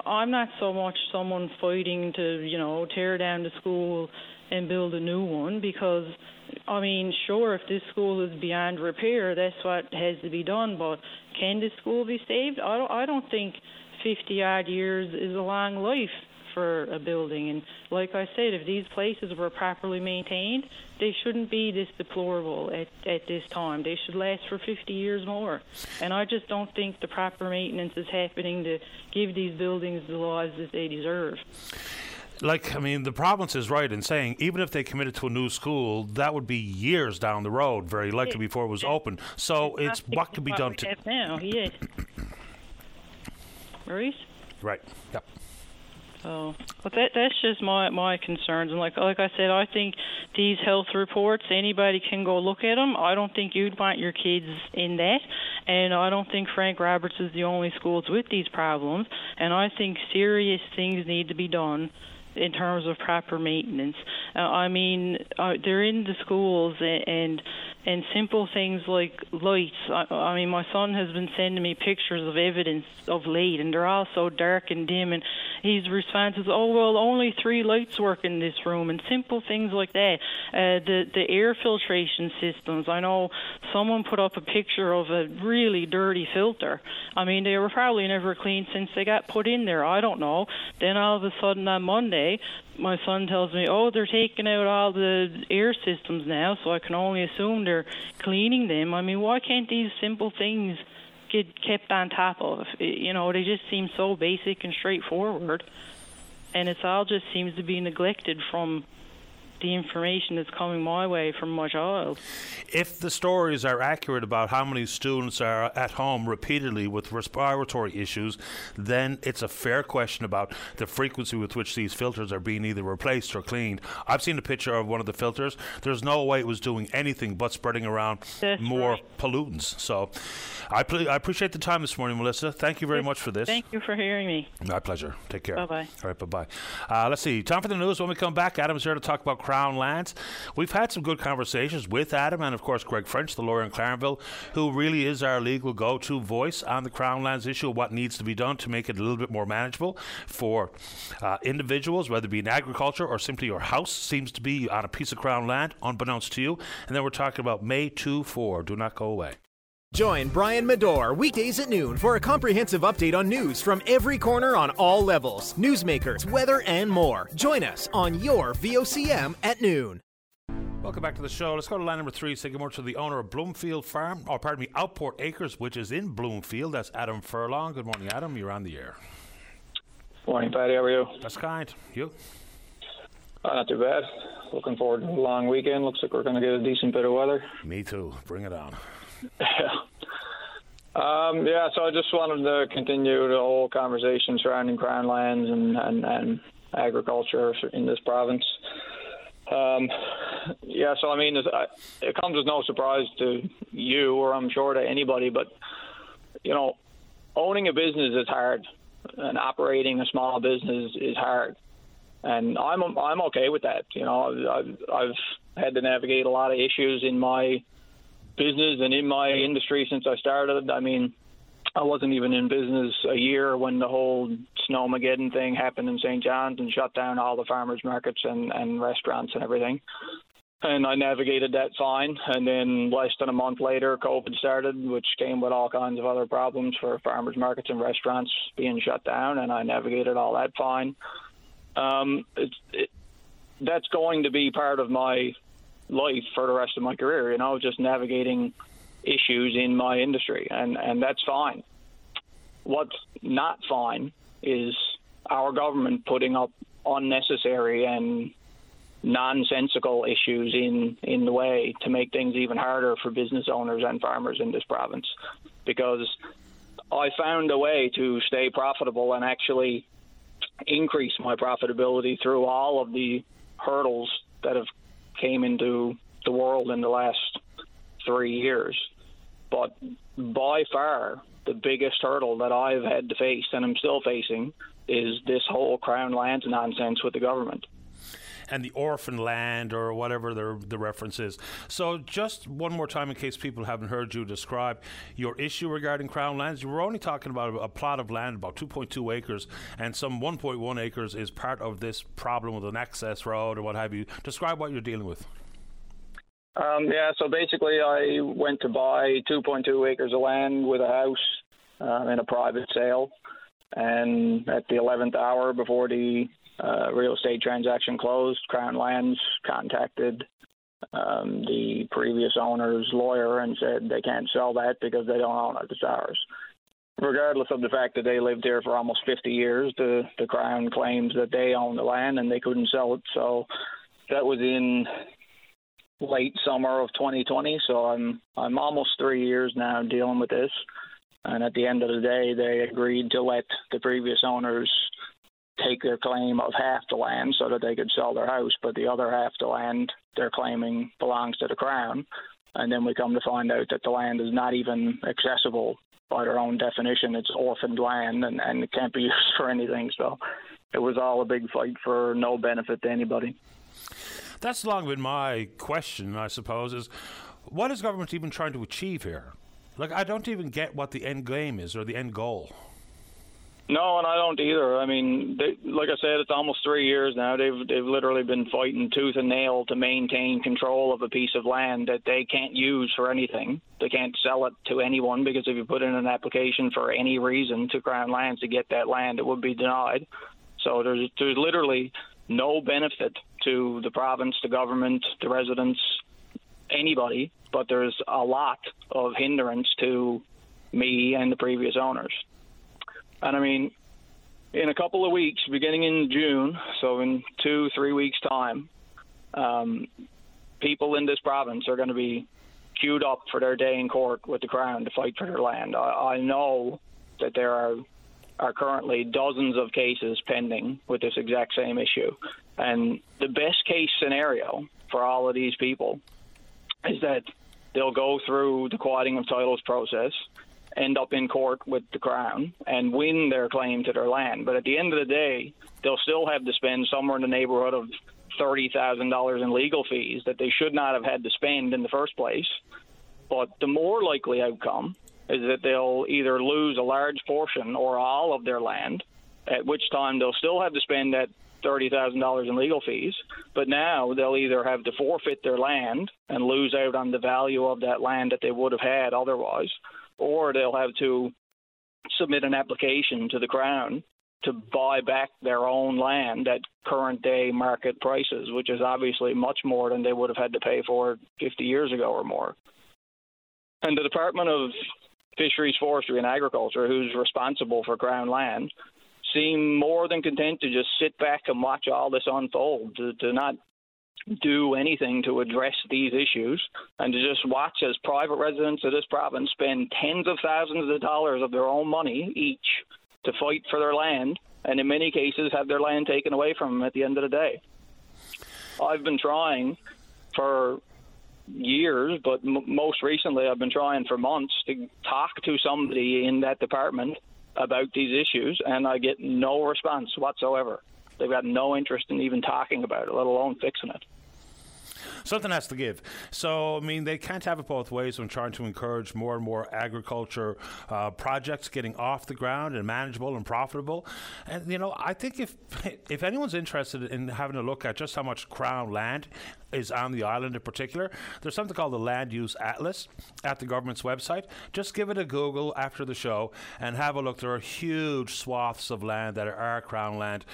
I'm not so much someone fighting to you know tear down the school and build a new one because I mean, sure, if this school is beyond repair, that's what has to be done. But can this school be saved? I don't, I don't think 50 odd years is a long life for a building. And like I said, if these places were properly maintained, they shouldn't be this deplorable at, at this time. They should last for 50 years more. And I just don't think the proper maintenance is happening to give these buildings the lives that they deserve like I mean, the province is right in saying even if they committed to a new school, that would be years down the road, very likely before it was open. So it's, it's what can be done to now. Yes, Maurice. Right. Yep. So, but that that's just my my concerns. And like like I said, I think these health reports anybody can go look at them. I don't think you'd want your kids in that, and I don't think Frank Roberts is the only schools with these problems. And I think serious things need to be done in terms of proper maintenance. Uh, I mean, uh, they're in the schools and, and and simple things like lights. I, I mean, my son has been sending me pictures of evidence of lead, and they're all so dark and dim. And his response is, "Oh well, only three lights work in this room," and simple things like that. Uh, the the air filtration systems. I know someone put up a picture of a really dirty filter. I mean, they were probably never cleaned since they got put in there. I don't know. Then all of a sudden on Monday, my son tells me, oh, they're taking out all the air systems now, so I can only assume they're cleaning them. I mean, why can't these simple things get kept on top of? You know, they just seem so basic and straightforward, and it's all just seems to be neglected from the information that's coming my way from my child. If the stories are accurate about how many students are at home repeatedly with respiratory issues, then it's a fair question about the frequency with which these filters are being either replaced or cleaned. I've seen a picture of one of the filters. There's no way it was doing anything but spreading around That's more right. pollutants. So I, pl- I appreciate the time this morning, Melissa. Thank you very much for this. Thank you for hearing me. My pleasure. Take care. Bye-bye. All right, bye bye. Uh, let's see. Time for the news. When we come back, Adam's here to talk about Crown Lands. We've had some good conversations with Adam and, of course, Greg French, the lawyer in Clarenville, who really is our legal go to voice on the Crown Lands issue, what needs to be done to make it a little bit more manageable for uh, individuals, whether it be in agriculture or simply your house seems to be on a piece of Crown land, unbeknownst to you. And then we're talking about May 2 4. Do not go away. Join Brian Medor weekdays at noon for a comprehensive update on news from every corner on all levels, newsmakers, weather, and more. Join us on your VOCM at noon. Welcome back to the show. Let's go to line number three. Say good morning to the owner of Bloomfield Farm, or pardon me, Outport Acres, which is in Bloomfield. That's Adam Furlong. Good morning, Adam. You're on the air. Morning, Paddy. How are you? That's kind. You? Uh, not too bad. Looking forward to a long weekend. Looks like we're going to get a decent bit of weather. Me too. Bring it on. Um, yeah, so I just wanted to continue the whole conversation surrounding crown lands and, and, and agriculture in this province. Um, yeah, so I mean, it comes as no surprise to you, or I'm sure to anybody, but you know, owning a business is hard, and operating a small business is hard, and I'm I'm okay with that. You know, I've, I've had to navigate a lot of issues in my business and in my industry since I started. I mean, I wasn't even in business a year when the whole Snowmageddon thing happened in St. John's and shut down all the farmers markets and, and restaurants and everything. And I navigated that fine. And then less than a month later, COVID started, which came with all kinds of other problems for farmers markets and restaurants being shut down. And I navigated all that fine. Um, it, that's going to be part of my life for the rest of my career. You know, just navigating issues in my industry, and and that's fine. What's not fine is our government putting up unnecessary and nonsensical issues in in the way to make things even harder for business owners and farmers in this province because I found a way to stay profitable and actually increase my profitability through all of the hurdles that have came into the world in the last three years. But by far, the biggest hurdle that I've had to face and I'm still facing is this whole crown lands nonsense with the government. And the orphan land, or whatever the, the reference is. So, just one more time, in case people haven't heard you describe your issue regarding Crown lands, you were only talking about a plot of land, about 2.2 acres, and some 1.1 acres is part of this problem with an access road or what have you. Describe what you're dealing with. Um, yeah, so basically, I went to buy 2.2 acres of land with a house uh, in a private sale. And at the 11th hour before the uh, real estate transaction closed, Crown Lands contacted um, the previous owner's lawyer and said they can't sell that because they don't own it. It's ours. Regardless of the fact that they lived here for almost 50 years, the, the Crown claims that they own the land and they couldn't sell it. So that was in late summer of 2020. So I'm I'm almost three years now dealing with this. And at the end of the day, they agreed to let the previous owners take their claim of half the land so that they could sell their house, but the other half the land they're claiming belongs to the crown. And then we come to find out that the land is not even accessible by their own definition. It's orphaned land and, and it can't be used for anything. So it was all a big fight for no benefit to anybody. That's long been my question, I suppose, is what is government even trying to achieve here? Like, I don't even get what the end game is or the end goal. No, and I don't either. I mean, they, like I said, it's almost three years now. They've they've literally been fighting tooth and nail to maintain control of a piece of land that they can't use for anything. They can't sell it to anyone because if you put in an application for any reason to Crown Lands to get that land, it would be denied. So there's there's literally no benefit to the province, the government, the residents, anybody, but there's a lot of hindrance to me and the previous owners. And I mean, in a couple of weeks, beginning in June, so in two, three weeks' time, um, people in this province are going to be queued up for their day in court with the Crown to fight for their land. I, I know that there are are currently dozens of cases pending with this exact same issue. And the best case scenario for all of these people is that they'll go through the quieting of titles process, end up in court with the Crown, and win their claim to their land. But at the end of the day, they'll still have to spend somewhere in the neighborhood of $30,000 in legal fees that they should not have had to spend in the first place. But the more likely outcome is that they'll either lose a large portion or all of their land, at which time they'll still have to spend that $30,000 in legal fees, but now they'll either have to forfeit their land and lose out on the value of that land that they would have had otherwise, or they'll have to submit an application to the Crown to buy back their own land at current day market prices, which is obviously much more than they would have had to pay for 50 years ago or more. And the Department of Fisheries, Forestry, and Agriculture, who's responsible for Crown land, seem more than content to just sit back and watch all this unfold, to, to not do anything to address these issues, and to just watch as private residents of this province spend tens of thousands of dollars of their own money each to fight for their land, and in many cases have their land taken away from them at the end of the day. I've been trying for years, but m- most recently I've been trying for months to talk to somebody in that department about these issues, and I get no response whatsoever. They've got no interest in even talking about it, let alone fixing it. Something has to give. So, I mean, they can't have it both ways when trying to encourage more and more agriculture uh, projects getting off the ground and manageable and profitable. And, you know, I think if if anyone's interested in having a look at just how much crown land is on the island in particular. There's something called the Land Use Atlas at the government's website. Just give it a Google after the show and have a look. There are huge swaths of land that are Crown land.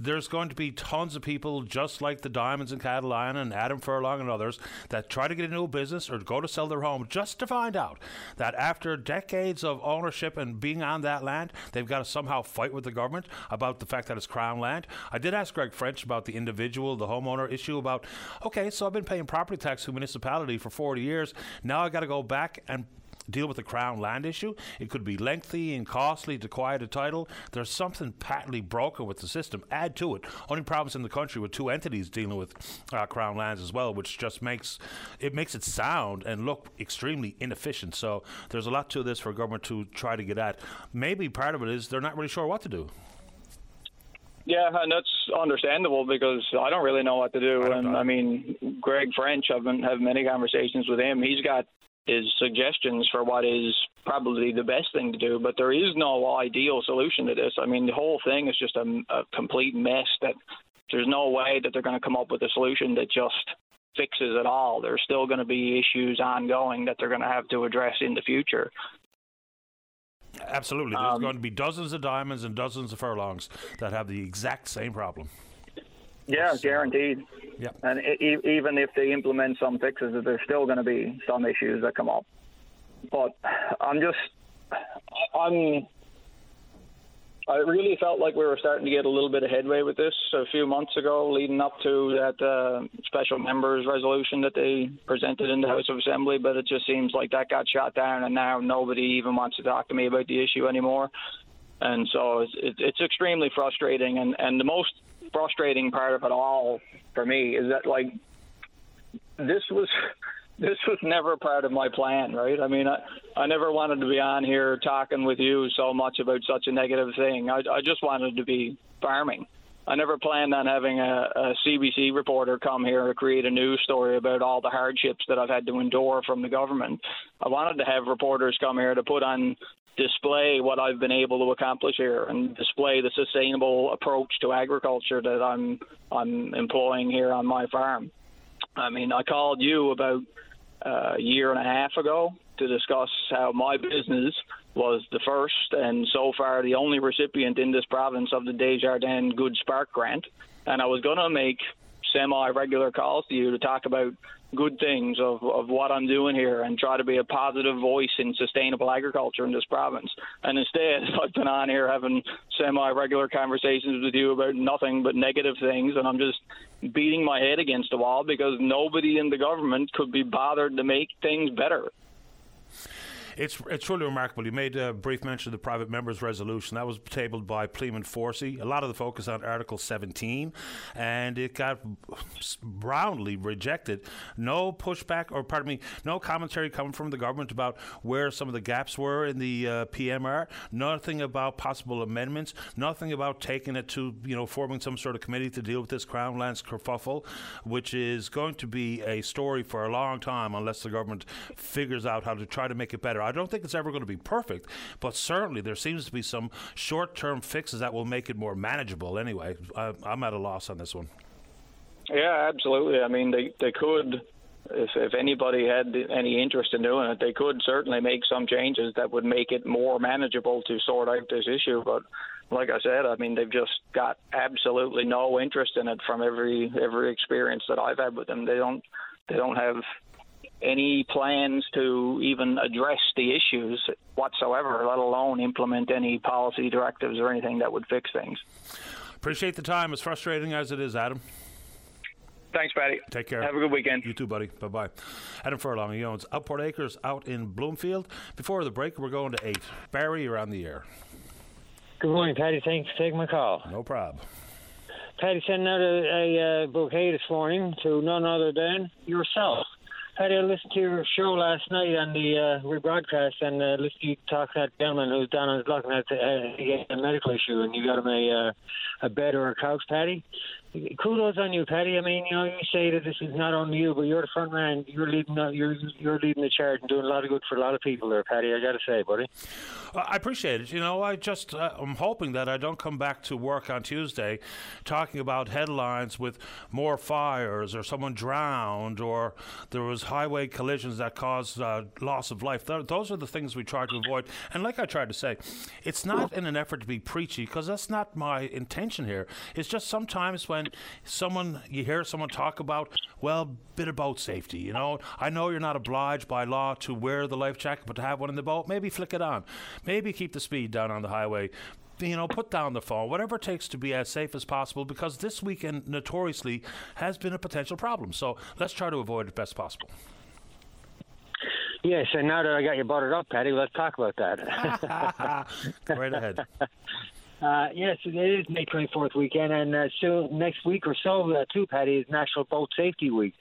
There's going to be tons of people, just like the Diamonds in Catalina and Adam Furlong and others, that try to get into a business or go to sell their home just to find out that after decades of ownership and being on that land, they've got to somehow fight with the government about the fact that it's Crown land. I did ask Greg French about the individual, the homeowner issue about, okay, okay, so I've been paying property tax to municipality for 40 years. Now I got to go back and deal with the crown land issue. It could be lengthy and costly to quiet a title. There's something patently broken with the system. Add to it, only province in the country with two entities dealing with uh, crown lands as well, which just makes it makes it sound and look extremely inefficient. So there's a lot to this for government to try to get at. Maybe part of it is they're not really sure what to do. Yeah, and that's understandable because I don't really know what to do. I and I mean, Greg French, I've been have many conversations with him. He's got his suggestions for what is probably the best thing to do, but there is no ideal solution to this. I mean, the whole thing is just a, a complete mess. That there's no way that they're going to come up with a solution that just fixes it all. There's still going to be issues ongoing that they're going to have to address in the future. Absolutely. There's um, going to be dozens of diamonds and dozens of furlongs that have the exact same problem. Yeah, so, guaranteed. Yeah. And it, even if they implement some fixes, there's still going to be some issues that come up. But I'm just, I'm I really felt like we were starting to get a little bit of headway with this a few months ago, leading up to that uh, special members resolution that they presented in the House of Assembly. But it just seems like that got shot down, and now nobody even wants to talk to me about the issue anymore. And so it's, it's extremely frustrating. And, and the most frustrating part of it all for me is that like this was this was never part of my plan, right? I mean, I, I never wanted to be on here talking with you so much about such a negative thing. I, I just wanted to be farming. I never planned on having a, a CBC reporter come here to create a news story about all the hardships that I've had to endure from the government. I wanted to have reporters come here to put on display what I've been able to accomplish here and display the sustainable approach to agriculture that I'm I'm employing here on my farm. I mean, I called you about uh, a year and a half ago to discuss how my business was the first and so far the only recipient in this province of the Desjardins GoodSpark Grant. and I was going to make semi-regular calls to you to talk about good things of, of what I'm doing here and try to be a positive voice in sustainable agriculture in this province. And instead, I've been on here having semi regular conversations with you about nothing but negative things, and I'm just beating my head against the wall because nobody in the government could be bothered to make things better. It's it's truly remarkable. You made a brief mention of the private members' resolution that was tabled by Pleaman Forsey. A lot of the focus on Article 17, and it got roundly rejected. No pushback, or pardon me, no commentary coming from the government about where some of the gaps were in the uh, PMR. Nothing about possible amendments. Nothing about taking it to you know forming some sort of committee to deal with this Crown lands kerfuffle, which is going to be a story for a long time unless the government figures out how to try to make it better. I don't think it's ever going to be perfect, but certainly there seems to be some short term fixes that will make it more manageable anyway. I, I'm at a loss on this one. Yeah, absolutely. I mean, they, they could if, if anybody had any interest in doing it, they could certainly make some changes that would make it more manageable to sort out this issue. But like I said, I mean they've just got absolutely no interest in it from every every experience that I've had with them. They don't they don't have any plans to even address the issues whatsoever, let alone implement any policy directives or anything that would fix things. Appreciate the time, as frustrating as it is, Adam. Thanks, Paddy. Take care. Have a good weekend. You too, buddy. Bye bye. Adam Furlong, he owns Outport Acres out in Bloomfield. Before the break, we're going to eight. Barry, you're on the air. Good morning, Paddy. Thanks for taking my call. No problem. Paddy sent out a, a, a bouquet this morning to none other than yourself. Paddy, I listened to your show last night on the uh, rebroadcast and uh, listened to you talk to that gentleman who's down on his luck and had uh, a medical issue and you got him a, uh, a bed or a couch, Paddy kudos on you, Paddy. I mean, you know, you say that this is not only you, but you're the front man. You're leading, you're you're leading the charge and doing a lot of good for a lot of people there, Paddy. I got to say, buddy. I appreciate it. You know, I just uh, I'm hoping that I don't come back to work on Tuesday talking about headlines with more fires or someone drowned or there was highway collisions that caused uh, loss of life. those are the things we try to avoid. And like I tried to say, it's not in an effort to be preachy because that's not my intention here. It's just sometimes when when someone you hear someone talk about well bit about safety you know i know you're not obliged by law to wear the life jacket but to have one in the boat maybe flick it on maybe keep the speed down on the highway you know, put down the phone, whatever it takes to be as safe as possible, because this weekend notoriously has been a potential problem. So let's try to avoid it best possible. Yes, and now that I got you brought it up, Paddy, let's talk about that. right ahead. Uh, yes, it is May 24th weekend, and uh, soon next week or so, uh, too, Paddy, is National Boat Safety Week.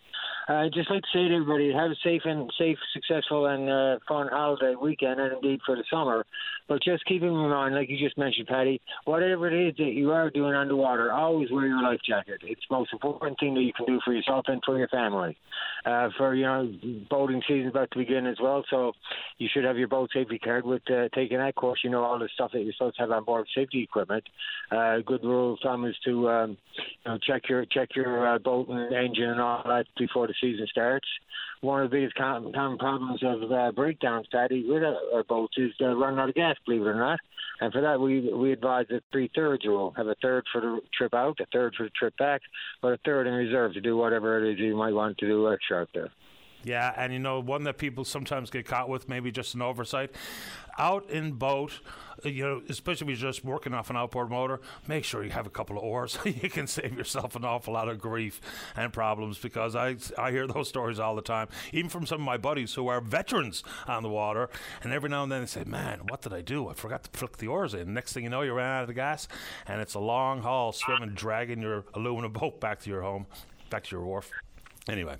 Uh, I'd just like to say to everybody, have a safe and safe, successful, and uh, fun holiday weekend, and indeed for the summer. But just keeping in mind, like you just mentioned, Paddy, whatever it is that you are doing underwater, always wear your life jacket. It's the most important thing that you can do for yourself and for your family. Uh, for you know, boating season's about to begin as well, so you should have your boat safety card. With uh, taking that course, you know all the stuff that you're supposed to have on board safety equipment. Uh, good rule of thumb is to um, you know check your check your uh, boat and engine and all that before the season starts one of the biggest common, problems of uh, breakdowns, Paddy, with our boats is uh, running out of gas, believe it or not. And for that, we we advise a three thirds rule: have a third for the trip out, a third for the trip back, but a third in reserve to do whatever it is you might want to do extra out there. Yeah, and you know, one that people sometimes get caught with, maybe just an oversight. Out in boat, uh, you know, especially if you're just working off an outboard motor, make sure you have a couple of oars. you can save yourself an awful lot of grief and problems because I, I hear those stories all the time, even from some of my buddies who are veterans on the water. And every now and then they say, Man, what did I do? I forgot to flick the oars in. Next thing you know, you ran out of the gas, and it's a long haul swimming, dragging your aluminum boat back to your home, back to your wharf. Anyway.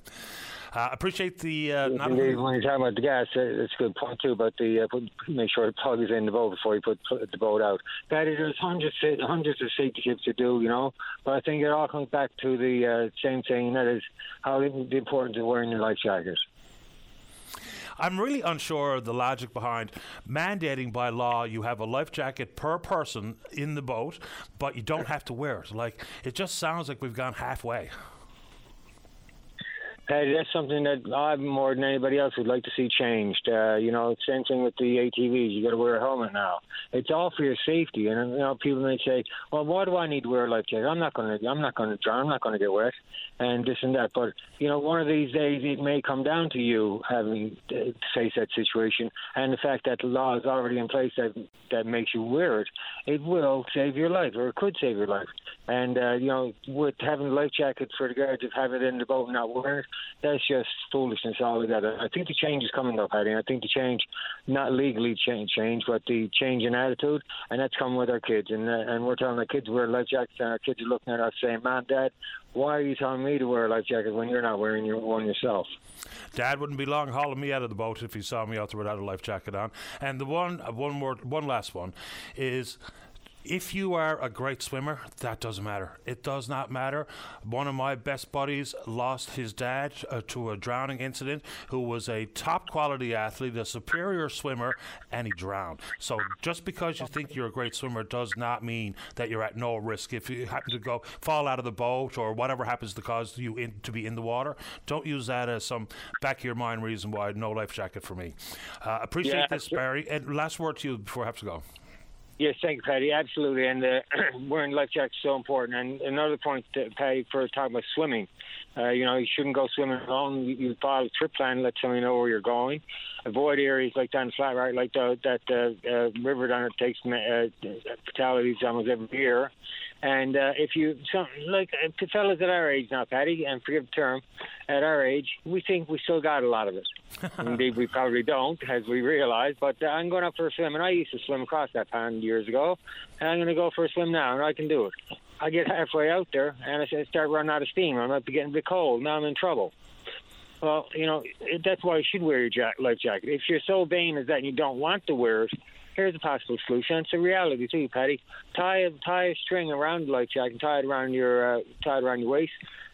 Uh, appreciate the. Uh, when you're talking about the gas, it's a good point too. But the uh, put, make sure the plug is in the boat before you put, the boat out. That there's hundreds, of hundreds of safety tips to do, you know. But I think it all comes back to the uh, same thing, and that is how the importance of wearing your life jacket. I'm really unsure of the logic behind mandating by law you have a life jacket per person in the boat, but you don't have to wear it. Like it just sounds like we've gone halfway. Paddy, that's something that I more than anybody else would like to see changed. Uh, you know, same thing with the ATVs. You got to wear a helmet now. It's all for your safety. And you know, people may say, "Well, why do I need to wear a life jacket? I'm not going to. I'm not going to drown. I'm not going to get wet." And this and that. But you know, one of these days it may come down to you having to face that situation, and the fact that the law is already in place that that makes you wear it. It will save your life, or it could save your life. And uh, you know, with having a life jacket for the guards of having it in the boat and not wearing it that's just foolishness altogether. I think the change is coming though, Paddy. I think the change, not legally change, change, but the change in attitude, and that's coming with our kids. And uh, and we're telling our kids wear life jackets, and our kids are looking at us saying, "Mom, Dad, why are you telling me to wear a life jacket when you're not wearing your one yourself?" Dad wouldn't be long hauling me out of the boat if he saw me out there without a life jacket on. And the one, uh, one more, one last one, is if you are a great swimmer, that doesn't matter. It does not matter. One of my best buddies lost his dad uh, to a drowning incident, who was a top quality athlete, a superior swimmer, and he drowned. So just because you think you're a great swimmer does not mean that you're at no risk. If you happen to go fall out of the boat or whatever happens to cause you in, to be in the water, don't use that as some back of your mind reason why no life jacket for me. Uh, appreciate yeah, this, Barry. And last word to you before I have to go. Yes, thank you, Paddy. Absolutely, and uh, wearing life jackets is so important. And another point, uh, Paddy, for talking about swimming, uh, you know, you shouldn't go swimming alone. You, you follow a trip plan, let somebody know where you're going. Avoid areas like down flat, right, like the, that uh, uh, river down there takes uh, fatalities almost every year. And uh, if you, some, like uh, fellas at our age now, Paddy, and forgive the term, at our age, we think we still got a lot of it. Indeed, we probably don't, as we realize. But uh, I'm going up for a swim, and I used to swim across that pond years ago, and I'm going to go for a swim now, and I can do it. I get halfway out there, and I start running out of steam. I might be getting a bit cold. Now I'm in trouble. Well, you know, that's why you should wear your jack- life jacket. If you're so vain as that and you don't want to wear it, here's a possible solution. It's a reality too, Paddy. Tie a tie a string around the life jacket, tie it around your uh, tie it around your waist.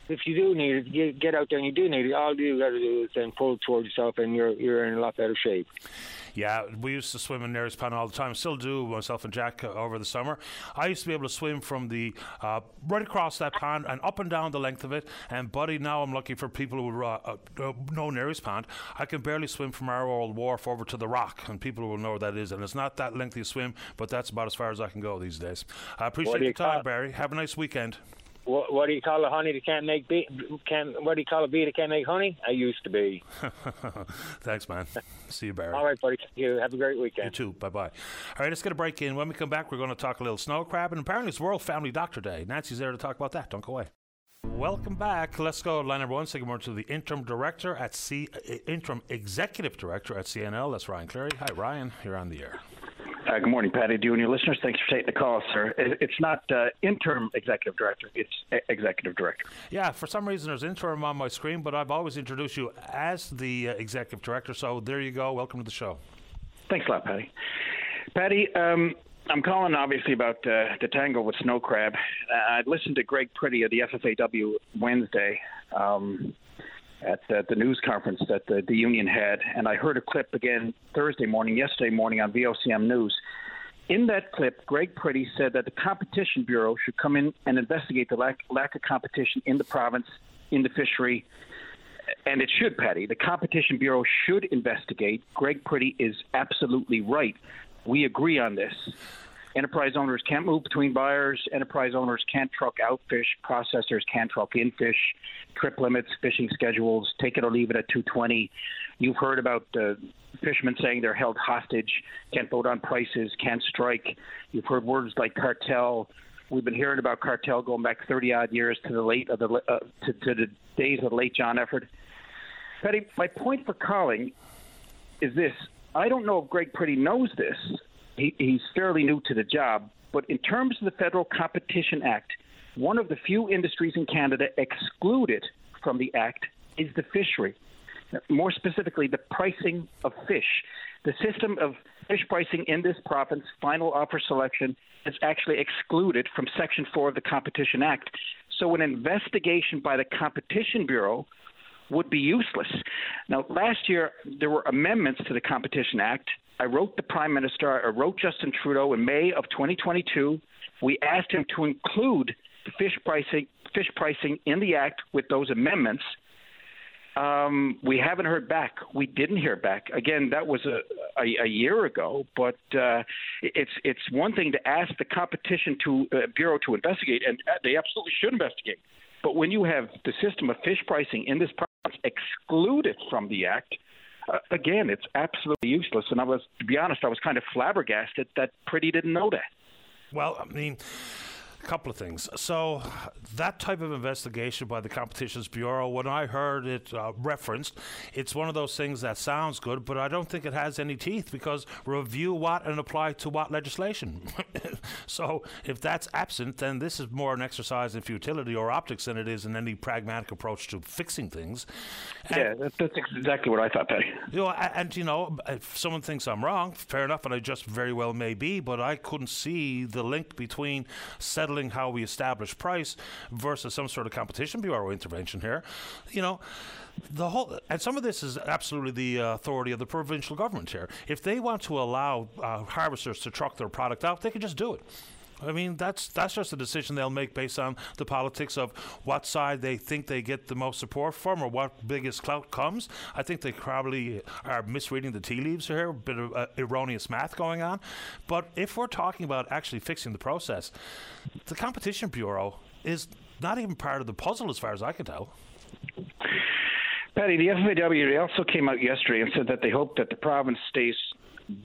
If you do need it, you get out there and you do need it. All you got to do is then pull it towards yourself, and you're you're in a lot better shape. Yeah, we used to swim in Nares Pond all the time. Still do, myself and Jack, uh, over the summer. I used to be able to swim from the uh, right across that pond and up and down the length of it. And, buddy, now I'm looking for people who uh, uh, know Nares Pond. I can barely swim from our old wharf over to the rock, and people will know where that is. And it's not that lengthy a swim, but that's about as far as I can go these days. I appreciate your time, Barry. Have a nice weekend. What, what do you call a honey that can't make bee? Can what do you call a bee that can't make honey? I used to be. Thanks, man. See you, Barry. All right, buddy. You have a great weekend. You too. Bye bye. All right, let's get a break in. When we come back, we're going to talk a little snow crab, and apparently it's World Family Doctor Day. Nancy's there to talk about that. Don't go away. Welcome back. Let's go. Line number one. Say good morning to the interim director at C, uh, interim executive director at CNL. That's Ryan Cleary. Hi, Ryan. You're on the air. Uh, good morning, Paddy. Do you and your listeners, thanks for taking the call, sir. It's not uh, interim executive director; it's executive director. Yeah, for some reason there's interim on my screen, but I've always introduced you as the uh, executive director. So there you go. Welcome to the show. Thanks a lot, Paddy. Paddy, um, I'm calling obviously about uh, the tango with snow crab. I listened to Greg Pretty of the FFAW Wednesday. Um, at the, the news conference that the, the union had, and I heard a clip again Thursday morning, yesterday morning on VOCM News. In that clip, Greg Pretty said that the Competition Bureau should come in and investigate the lack, lack of competition in the province, in the fishery, and it should, Paddy. The Competition Bureau should investigate. Greg Pretty is absolutely right. We agree on this. Enterprise owners can't move between buyers. Enterprise owners can't truck out fish. Processors can't truck in fish. Trip limits, fishing schedules, take it or leave it at 220. You've heard about uh, fishermen saying they're held hostage, can't vote on prices, can't strike. You've heard words like cartel. We've been hearing about cartel going back 30 odd years to the late of the uh, to, to the days of the late John Efford. Petty, my point for calling is this: I don't know if Greg Pretty knows this, he, he's fairly new to the job. But in terms of the Federal Competition Act, one of the few industries in Canada excluded from the Act is the fishery. More specifically, the pricing of fish. The system of fish pricing in this province, final offer selection, is actually excluded from Section 4 of the Competition Act. So, an investigation by the Competition Bureau would be useless. Now, last year, there were amendments to the Competition Act I wrote the Prime Minister, I wrote Justin Trudeau in May of 2022. We asked him to include fish pricing, fish pricing in the Act with those amendments. Um, we haven't heard back. We didn't hear back. Again, that was a, a, a year ago. But uh, it's it's one thing to ask the competition to uh, bureau to investigate, and uh, they absolutely should investigate. But when you have the system of fish pricing in this province excluded from the act, uh, again, it's absolutely useless. And I was, to be honest, I was kind of flabbergasted that Pretty didn't know that. Well, I mean. A couple of things. So, that type of investigation by the Competitions Bureau, when I heard it uh, referenced, it's one of those things that sounds good, but I don't think it has any teeth because review what and apply to what legislation. so, if that's absent, then this is more an exercise in futility or optics than it is in any pragmatic approach to fixing things. And, yeah, that's exactly what I thought, Paddy. You know, and, and, you know, if someone thinks I'm wrong, fair enough, and I just very well may be, but I couldn't see the link between settling how we establish price versus some sort of competition bureau intervention here. You know, the whole and some of this is absolutely the uh, authority of the provincial government here. If they want to allow uh, harvesters to truck their product out, they can just do it. I mean, that's that's just a decision they'll make based on the politics of what side they think they get the most support from or what biggest clout comes. I think they probably are misreading the tea leaves here, a bit of uh, erroneous math going on. But if we're talking about actually fixing the process, the Competition Bureau is not even part of the puzzle as far as I can tell. Paddy, the FFAW also came out yesterday and said that they hope that the province stays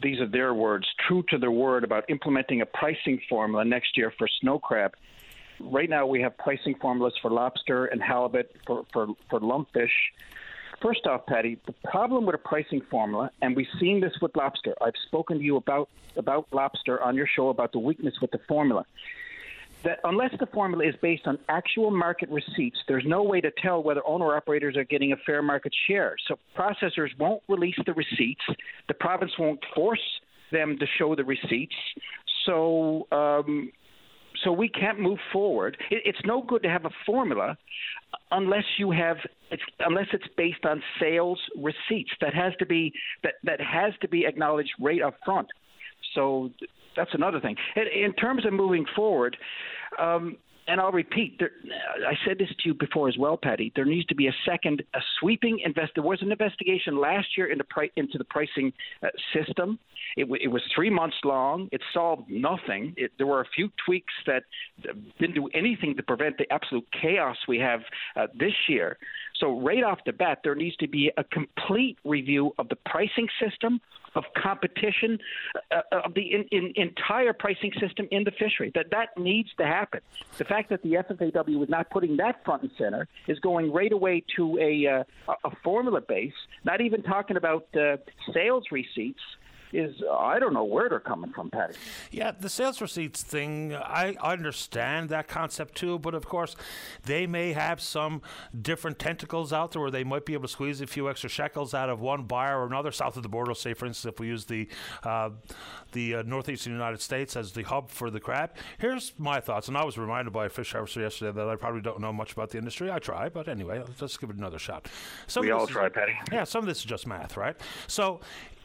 these are their words, true to their word about implementing a pricing formula next year for snow crab. Right now, we have pricing formulas for lobster and halibut, for, for, for lumpfish. First off, Paddy, the problem with a pricing formula, and we've seen this with lobster. I've spoken to you about about lobster on your show about the weakness with the formula that unless the formula is based on actual market receipts, there's no way to tell whether owner operators are getting a fair market share. So processors won't release the receipts. The province won't force them to show the receipts. So um, so we can't move forward. It, it's no good to have a formula unless you have it's, unless it's based on sales receipts. That has to be that that has to be acknowledged right up front. So that's another thing. In terms of moving forward, um, and I'll repeat, there, I said this to you before as well, Paddy. There needs to be a second, a sweeping invest. There was an investigation last year into, pri- into the pricing uh, system. It, w- it, was three months long. It solved nothing. It, there were a few tweaks that didn't do anything to prevent the absolute chaos we have uh, this year. So right off the bat, there needs to be a complete review of the pricing system, of competition, uh, uh, of the in, in, entire pricing system in the fishery. That that needs to happen. The fact that the FFAW is not putting that front and center is going right away to a uh, a formula base. Not even talking about uh, sales receipts is I don't know where they're coming from, Paddy. Yeah, the sales receipts thing, I understand that concept too, but of course, they may have some different tentacles out there where they might be able to squeeze a few extra shekels out of one buyer or another south of the border. Say, for instance, if we use the uh, the uh, northeastern United States as the hub for the crab. Here's my thoughts, and I was reminded by a fish harvester yesterday that I probably don't know much about the industry. I try, but anyway, let's give it another shot. Some we all try, Paddy. Yeah, some of this is just math, right? So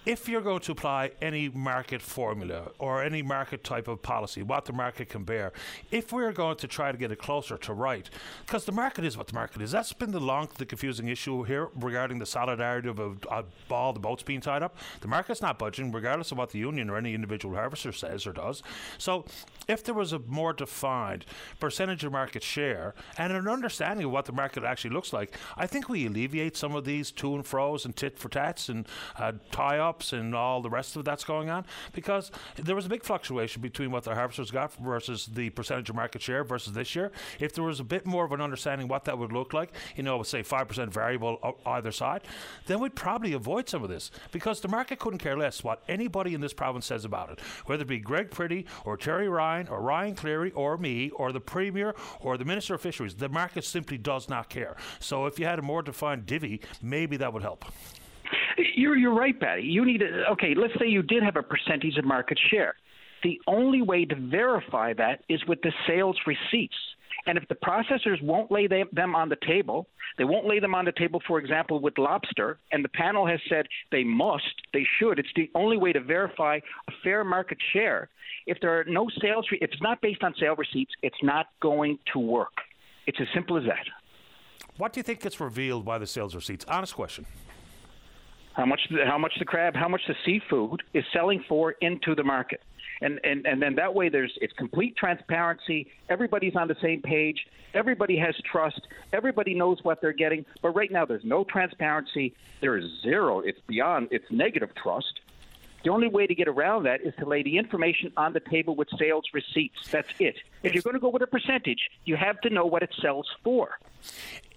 if you're going to apply any market formula or any market type of policy, what the market can bear, if we're going to try to get it closer to right, because the market is what the market is. That's been the long, the confusing issue here regarding the solidarity of a, a ball, the boat's being tied up. The market's not budging, regardless of what the union or any individual harvester says or does. So, if there was a more defined percentage of market share and an understanding of what the market actually looks like, I think we alleviate some of these to and fro's and tit for tats and uh, tie up and all the rest of that's going on because there was a big fluctuation between what the harvesters got versus the percentage of market share versus this year. If there was a bit more of an understanding what that would look like, you know, say 5% variable either side, then we'd probably avoid some of this because the market couldn't care less what anybody in this province says about it, whether it be Greg Pretty or Terry Ryan or Ryan Cleary or me or the Premier or the Minister of Fisheries. The market simply does not care. So if you had a more defined divvy, maybe that would help. You're you're right, Paddy. You need a, okay. Let's say you did have a percentage of market share. The only way to verify that is with the sales receipts. And if the processors won't lay them, on the table, they won't lay them on the table, for example, with lobster, and the panel has said they must, they should. It's the only way to verify a fair market share. If there are no sales, if it's not based on sale receipts, it's not going to work. It's as simple as that. What do you think gets revealed by the sales receipts? Honest question. How much? The, how much the crab? How much the seafood is selling for into the market? And, and and then that way there's it's complete transparency. Everybody's on the same page. Everybody has trust. Everybody knows what they're getting. But right now there's no transparency. There is zero. It's beyond. It's negative trust. The only way to get around that is to lay the information on the table with sales receipts. That's it. If you're going to go with a percentage, you have to know what it sells for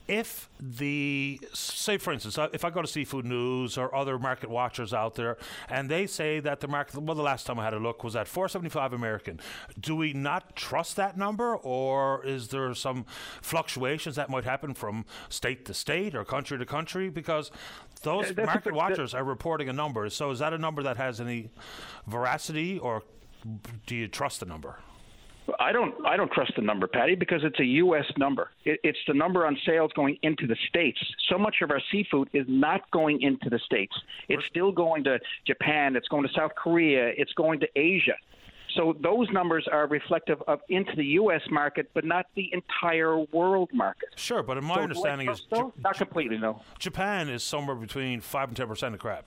if the say for instance uh, if i go to seafood news or other market watchers out there and they say that the market well the last time i had a look was at 475 american. Do we not trust that number or is there some fluctuations that might happen from state to state or country to country? Because those That's market watchers are reporting a number. So is that a number that has any veracity or do you trust the number I don't I don't trust the number, Paddy, because it's a U.S. number. It, it's the number on sales going into the states. So much of our seafood is not going into the states. It's still going to Japan. It's going to South Korea. It's going to Asia. So those numbers are reflective of into the U.S. market, but not the entire world market. Sure, but in my so understanding is J- not completely no. Japan is somewhere between five and ten percent of crab.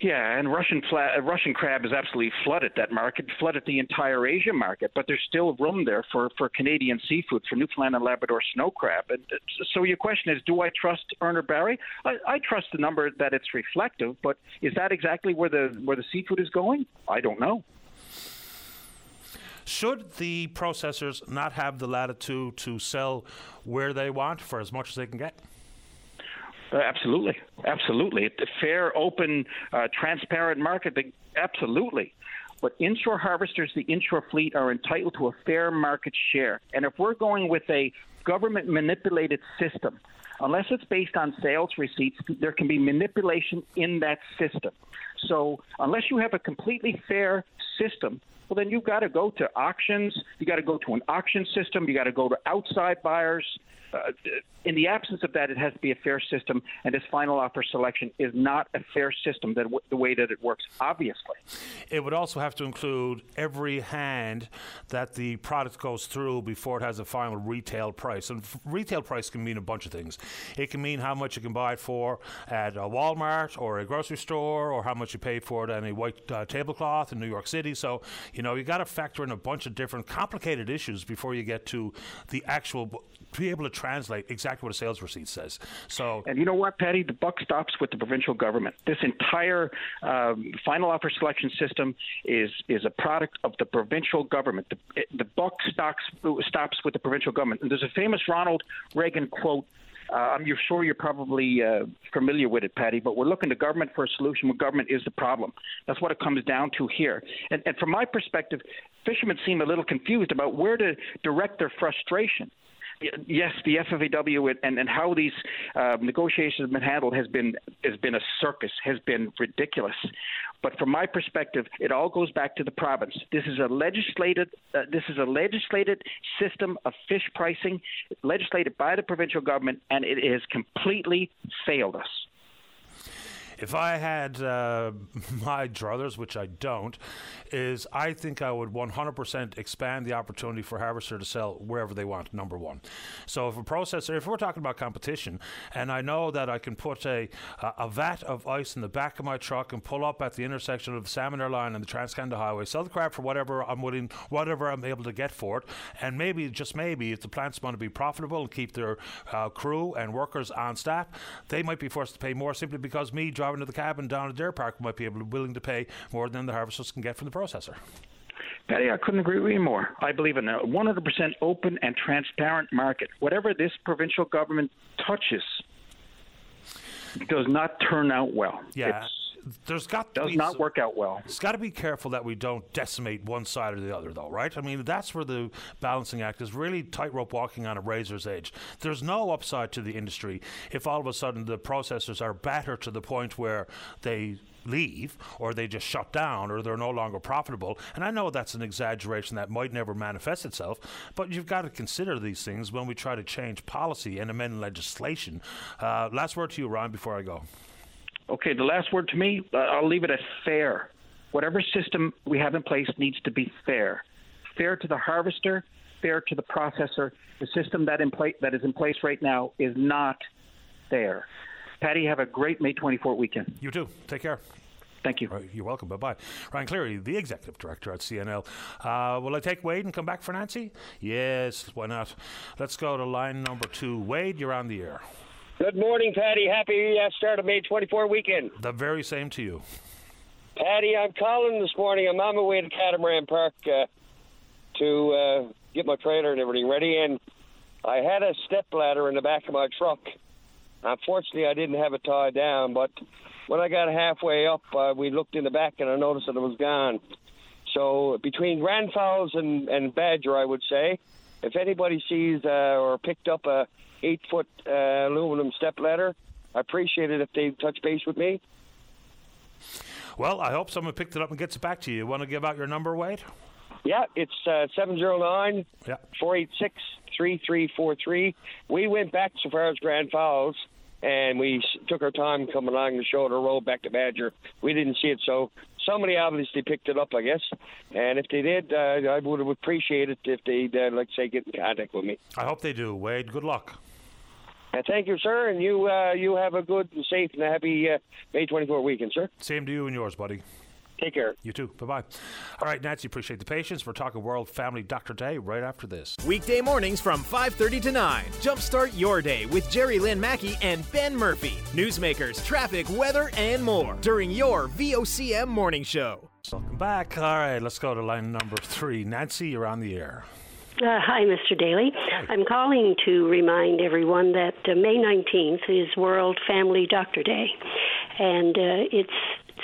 Yeah, and Russian fla- uh, Russian crab has absolutely flooded that market, flooded the entire Asia market. But there's still room there for, for Canadian seafood, for Newfoundland and Labrador snow crab. And uh, so your question is, do I trust Urner Barry? I, I trust the number that it's reflective, but is that exactly where the where the seafood is going? I don't know. Should the processors not have the latitude to sell where they want for as much as they can get? Uh, absolutely, absolutely. A fair, open, uh, transparent market. Absolutely. But inshore harvesters, the inshore fleet, are entitled to a fair market share. And if we're going with a government manipulated system, unless it's based on sales receipts, there can be manipulation in that system. So unless you have a completely fair system, well, then you've got to go to auctions. You got to go to an auction system. You got to go to outside buyers. Uh, in the absence of that, it has to be a fair system, and this final offer selection is not a fair system that w- the way that it works, obviously. It would also have to include every hand that the product goes through before it has a final retail price. And f- retail price can mean a bunch of things. It can mean how much you can buy it for at a Walmart or a grocery store, or how much you pay for it on a white uh, tablecloth in New York City. So, you know, you got to factor in a bunch of different complicated issues before you get to the actual be able to translate exactly what a sales receipt says. So, and you know what, Paddy, the buck stops with the provincial government. This entire um, final offer selection system is is a product of the provincial government. The, the buck stops stops with the provincial government. And there's a famous Ronald Reagan quote uh, I'm sure you're probably uh, familiar with it, Paddy, but we're looking to government for a solution when government is the problem. That's what it comes down to here. And, and from my perspective, fishermen seem a little confused about where to direct their frustration yes, the FFAW and, and how these uh, negotiations have been handled has been has been a circus, has been ridiculous. But from my perspective, it all goes back to the province. This is a legislated uh, this is a legislated system of fish pricing, legislated by the provincial government, and it has completely failed us. If I had uh, my druthers, which I don't, is I think I would 100% expand the opportunity for Harvester to sell wherever they want, number one. So if a processor, if we're talking about competition, and I know that I can put a, a vat of ice in the back of my truck and pull up at the intersection of the Salmonier Line and the Trans-Canada Highway, sell the crab for whatever I'm willing, whatever I'm able to get for it, and maybe, just maybe, if the plant's going to be profitable and keep their uh, crew and workers on staff, they might be forced to pay more simply because me driving to the cabin down at Deer Park might be able to, willing to pay more than the harvesters can get from the processor. Paddy, I couldn't agree with you more. I believe in a 100% open and transparent market. Whatever this provincial government touches does not turn out well. Yeah. It's, there's got does not work out well. It's got to be careful that we don't decimate one side or the other, though, right? I mean, that's where the balancing act is really tightrope walking on a razor's edge. There's no upside to the industry if all of a sudden the processors are battered to the point where they leave or they just shut down or they're no longer profitable. And I know that's an exaggeration that might never manifest itself, but you've got to consider these things when we try to change policy and amend legislation. Uh, last word to you, Ron, before I go. Okay, the last word to me, uh, I'll leave it at fair. Whatever system we have in place needs to be fair. Fair to the harvester, fair to the processor. The system that in place that is in place right now is not fair. Paddy, have a great May 24th weekend. You too. Take care. Thank you. Right, you're welcome. Bye bye. Ryan Cleary, the executive director at CNL. Uh, will I take Wade and come back for Nancy? Yes, why not? Let's go to line number two. Wade, you're on the air. Good morning, Paddy. Happy uh, start of May 24 weekend. The very same to you. Paddy, I'm calling this morning. I'm on my way to Catamaran Park uh, to uh, get my trailer and everything ready, and I had a step ladder in the back of my truck. Unfortunately, I didn't have it tied down, but when I got halfway up, uh, we looked in the back and I noticed that it was gone. So between Grand Falls and, and Badger, I would say, if anybody sees uh, or picked up a eight foot uh, aluminum step ladder, I appreciate it if they touch base with me. Well, I hope someone picked it up and gets it back to you. Want to give out your number, Wade? Yeah, it's uh, 709 yeah. 486 3343. We went back so far as Grand Falls and we took our time coming along the shoulder road back to Badger. We didn't see it, so somebody obviously picked it up, I guess. And if they did, uh, I would have appreciated if they'd, uh, like say, get in contact with me. I hope they do, Wade. Good luck. Thank you, sir, and you uh, you have a good, safe, and happy uh, May 24 weekend, sir. Same to you and yours, buddy. Take care. You too. Bye bye. All right, Nancy, appreciate the patience. We're talking World Family Doctor Day right after this. Weekday mornings from 5:30 to 9. Jumpstart your day with Jerry Lynn Mackey and Ben Murphy. Newsmakers, traffic, weather, and more during your VOCM morning show. Welcome back. All right, let's go to line number three. Nancy, you're on the air. Uh, hi, Mr. Daly. I'm calling to remind everyone that uh, May 19th is World Family Doctor Day, and uh, it's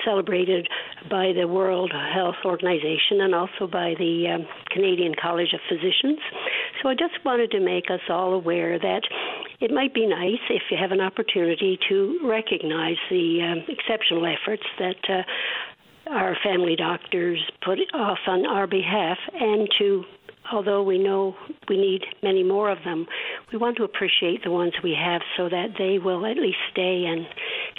celebrated by the World Health Organization and also by the um, Canadian College of Physicians. So I just wanted to make us all aware that it might be nice if you have an opportunity to recognize the um, exceptional efforts that. Uh, our family doctors put off on our behalf, and to although we know we need many more of them, we want to appreciate the ones we have so that they will at least stay and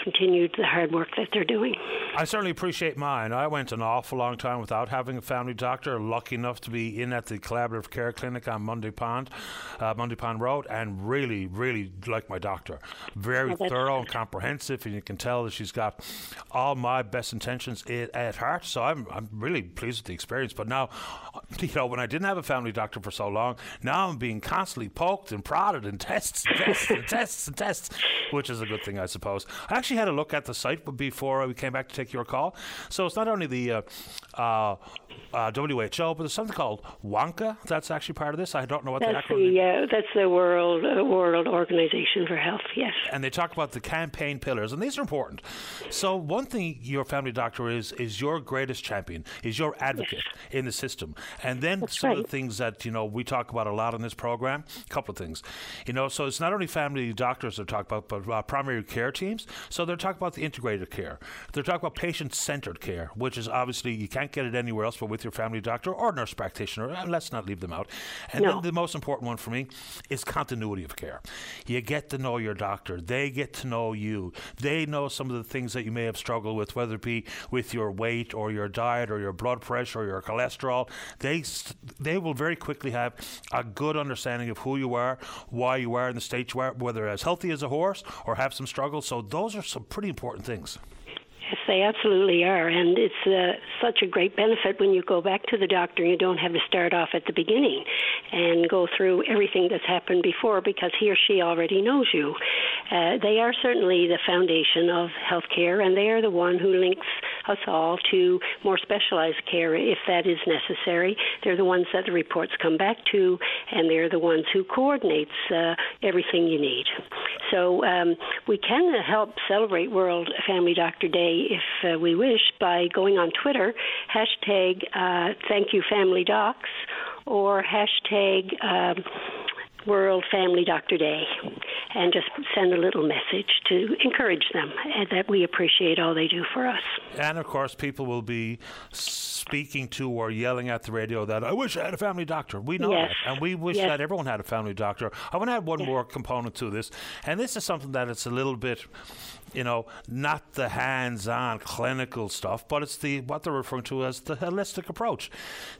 continue the hard work that they're doing. I certainly appreciate mine. I went an awful long time without having a family doctor. Lucky enough to be in at the Collaborative Care Clinic on Mundy Pond, uh, Mundy Pond Road, and really, really like my doctor. Very oh, thorough and comprehensive, and you can tell that she's got all my best intentions at heart. So I'm, I'm really pleased with the experience. But now, you know, when I didn't have a family doctor for so long, now I'm being constantly poked and prodded and tests and tests and tests and tests, which is a good thing, I suppose. I actually had a look at the site before we came back to take your call. So it's not only the uh, uh, uh, WHO, but there's something called WONCA. That's actually part of this. I don't know what that's the acronym. The, uh, that's the World uh, World Organization for Health. Yes. And they talk about the campaign pillars, and these are important. So one thing your family doctor is is your greatest champion, is your advocate yes. in the system, and then that's some right. of the things that you know we talk about a lot in this program. A couple of things, you know. So it's not only family doctors they're talking about, but uh, primary care teams. So they're talking about the integrated care. They're talking about patient-centered care, which is obviously you can't get it anywhere else but with your family doctor or nurse practitioner. Let's not leave them out. And no. then the most important one for me is continuity of care. You get to know your doctor. They get to know you. They know some of the things that you may have struggled with, whether it be with your weight or your diet or your blood pressure or your cholesterol. They they will very quickly have a good understanding of who you are, why you are in the state you are, whether as healthy as a horse or have some struggles. So those are some pretty important things. Yes, they absolutely are, and it's uh, such a great benefit when you go back to the doctor. You don't have to start off at the beginning and go through everything that's happened before because he or she already knows you. Uh, they are certainly the foundation of healthcare, and they are the one who links us all to more specialized care if that is necessary. They're the ones that the reports come back to, and they're the ones who coordinates uh, everything you need. So um, we can help celebrate World Family Doctor Day if uh, we wish by going on Twitter, hashtag uh, Thank You Family Docs, or hashtag. Um, World Family Doctor Day and just send a little message to encourage them and that we appreciate all they do for us. And of course, people will be speaking to or yelling at the radio that I wish I had a family doctor. We know yes. that, and we wish yes. that everyone had a family doctor. I want to add one yes. more component to this, and this is something that it's a little bit you know, not the hands-on clinical stuff, but it's the what they're referring to as the holistic approach.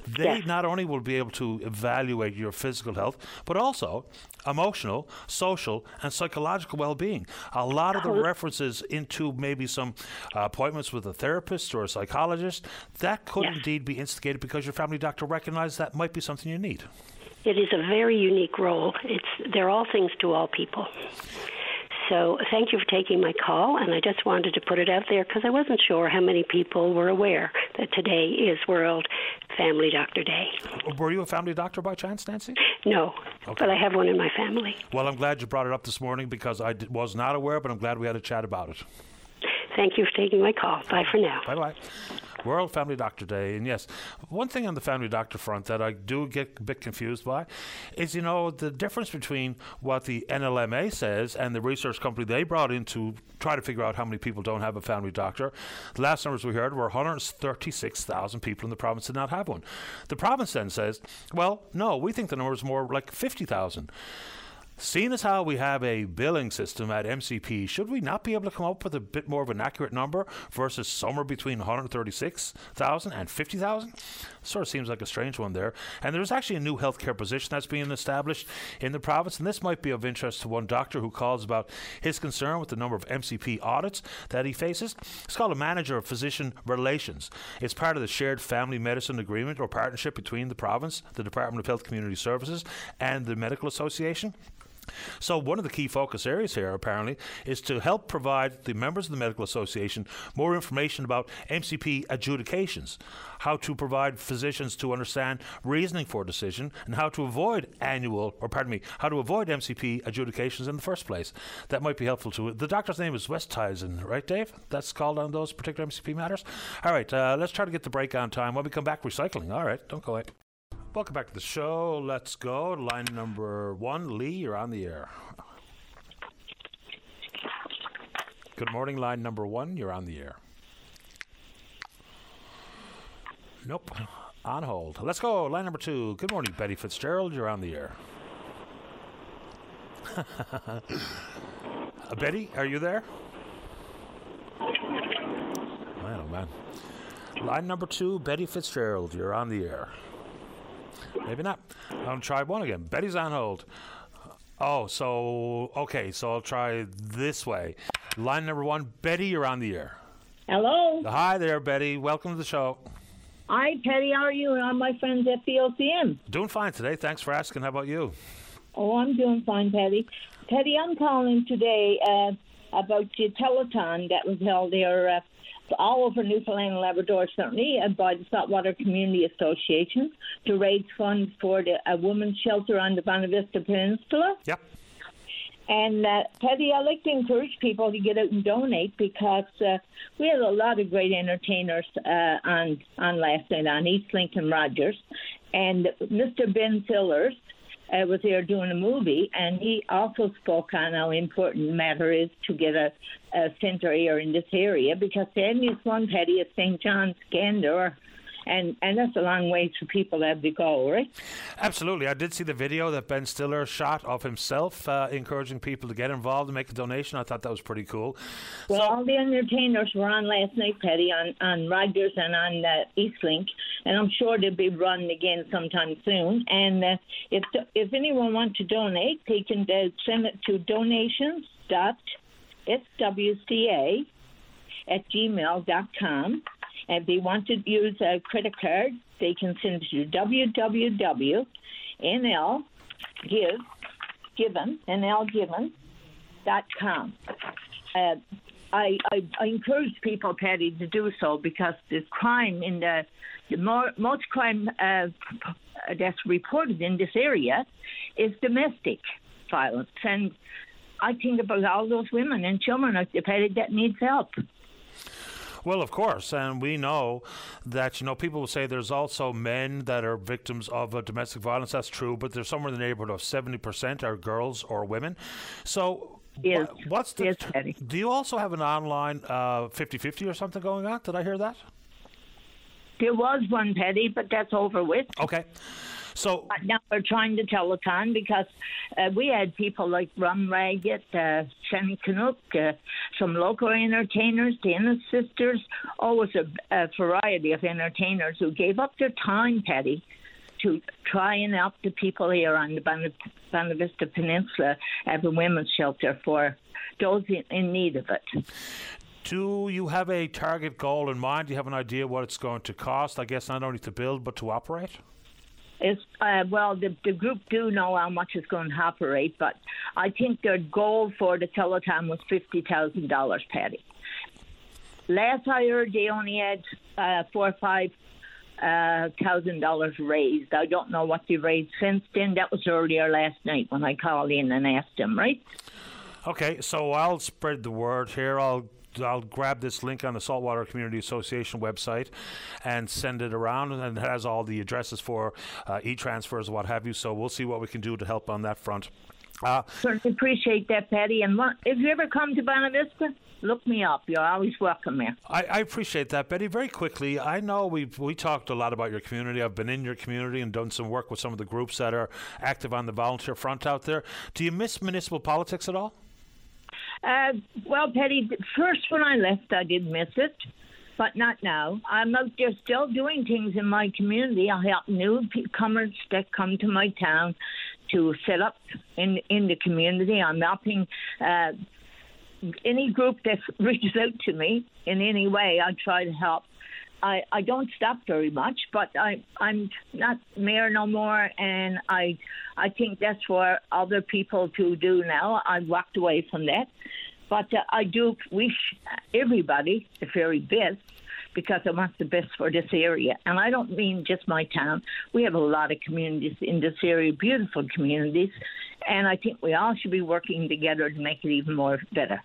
They Yes. not only will be able to evaluate your physical health, but also emotional, social, and psychological well-being. A lot of the references into maybe some uh, appointments with a therapist or a psychologist that could Yes. indeed be instigated because your family doctor recognizes that might be something you need. It is a very unique role. It's they're all things to all people. So thank you for taking my call, and I just wanted to put it out there because I wasn't sure how many people were aware that today is World Family Doctor Day. Were you a family doctor by chance, Nancy? No, okay. but I have one in my family. Well, I'm glad you brought it up this morning because I d- was not aware, but I'm glad we had a chat about it. Thank you for taking my call. Bye for now. Bye bye. World Family Doctor Day. And yes, one thing on the family doctor front that I do get a bit confused by is, you know, the difference between what the NLMA says and the research company they brought in to try to figure out how many people don't have a family doctor. The last numbers we heard were 136,000 people in the province did not have one. The province then says, well, no, we think the number is more like 50,000. Seeing as how we have a billing system at MCP, should we not be able to come up with a bit more of an accurate number versus somewhere between 136,000 and 50,000? Sort of seems like a strange one there. And there's actually a new healthcare position that's being established in the province, and this might be of interest to one doctor who calls about his concern with the number of MCP audits that he faces. It's called a manager of physician relations. It's part of the shared family medicine agreement or partnership between the province, the Department of Health Community Services, and the Medical Association. So, one of the key focus areas here, apparently, is to help provide the members of the Medical Association more information about MCP adjudications, how to provide physicians to understand reasoning for a decision, and how to avoid annual, or pardon me, how to avoid MCP adjudications in the first place. That might be helpful to The doctor's name is Westhuizen, right, Dave? That's called on those particular MCP matters? All right, uh, let's try to get the break on time. When we come back, recycling. All right, don't go away. Welcome back to the show. Let's go. Line number one, Lee, you're on the air. Good morning, line number one, you're on the air. Nope, on hold. Let's go. Line number two. Good morning, Betty Fitzgerald, you're on the air. Uh, Betty, are you there? Oh man. Line number two, Betty Fitzgerald, you're on the air. Maybe not. I'll try one again. Betty's on hold. Oh, so okay, so I'll try this way. Line number one, Betty, you're on the air. Hello. Hi there, Betty. Welcome to the show. Hi, Teddy. How are you? And all my friends at VOCM. Doing fine today. Thanks for asking. How about you? Oh, I'm doing fine, Teddy. Teddy, I'm calling today uh, about the telethon that was held there uh, all over Newfoundland and Labrador, certainly, uh, by the Saltwater Community Association to raise funds for the, a women's shelter on the Bonavista Peninsula. Yep. And uh, Teddy, I like to encourage people to get out and donate because uh, we had a lot of great entertainers uh, on on last night on East Lincoln Rogers, and Mr. Ben Sillers uh, was there doing a movie, and he also spoke on how important matter is to get a, a center here in this area because easiest one, Teddy, is St. John's Gander. And and that's a long way for people to have to go, right? Absolutely. I did see the video that Ben Stiller shot of himself uh, encouraging people to get involved and make a donation. I thought that was pretty cool. Well, all the entertainers were on last night, Petty, on, on Rogers and on uh, Eastlink, and I'm sure they'll be running again sometime soon. And uh, if if anyone wants to donate, they can uh, send it to donations dot swca at gmail dot com. If they want to use a credit card, they can send it to www.nl give given nl given dot com. Uh, I, I, I encourage people, Paddy, to do so because the crime in the, the more, most crime uh, that's reported in this area is domestic violence, and I think about all those women and children, Paddy, that needs help. Well, of course, and we know that you know people will say there's also men that are victims of uh, domestic violence. That's true, but there's somewhere in the neighborhood of seventy percent are girls or women. So. Yes. wha- What's the? Yes, do you also have an online uh, 50-50 or something going on? Did I hear that? There was one, Paddy, but that's over with. Okay. So But now we're trying to telethon because uh, we had people like Rum Ragged, uh, Canuck, uh, from local entertainers, the Ennis sisters, always a, a variety of entertainers who gave up their time, Paddy, to try and help the people here on the Bonavista Peninsula at the women's shelter for those in, in need of it. Do you have a target goal in mind? Do you have an idea what it's going to cost? I guess not only to build but to operate. Uh, well, the, the group do know how much it's going to operate, but I think their goal for the telethon was fifty thousand dollars, Paddy. Last I heard, they only had uh, four or five uh, thousand dollars raised. I don't know what they raised since then. That was earlier last night when I called in and asked them. Right. Okay, so I'll spread the word here. I'll I'll grab this link on the Saltwater Community Association website and send it around, and it has all the addresses for uh, e-transfers, what have you. So we'll see what we can do to help on that front. Uh, Certainly appreciate that, Paddy. And if you ever come to Bonavista, look me up. You're always welcome there. I, I, appreciate that, Betty. Very quickly, I know we we talked a lot about your community. I've been in your community and done some work with some of the groups that are active on the volunteer front out there. Do you miss municipal politics at all? Uh, well, Paddy, first when I left, I did miss it, but not now. I'm out there still doing things in my community. I help new newcomers that come to my town to set up in in the community. I'm helping. Uh, any group that reaches out to me in any way, I try to help. I, I don't stop very much, but I I'm not mayor no more, and I I think that's for other people to do now. I walked away from that, but uh, I do wish everybody the very best because I want the best for this area. And I don't mean just my town. We have a lot of communities in this area, beautiful communities, and I think we all should be working together to make it even more better.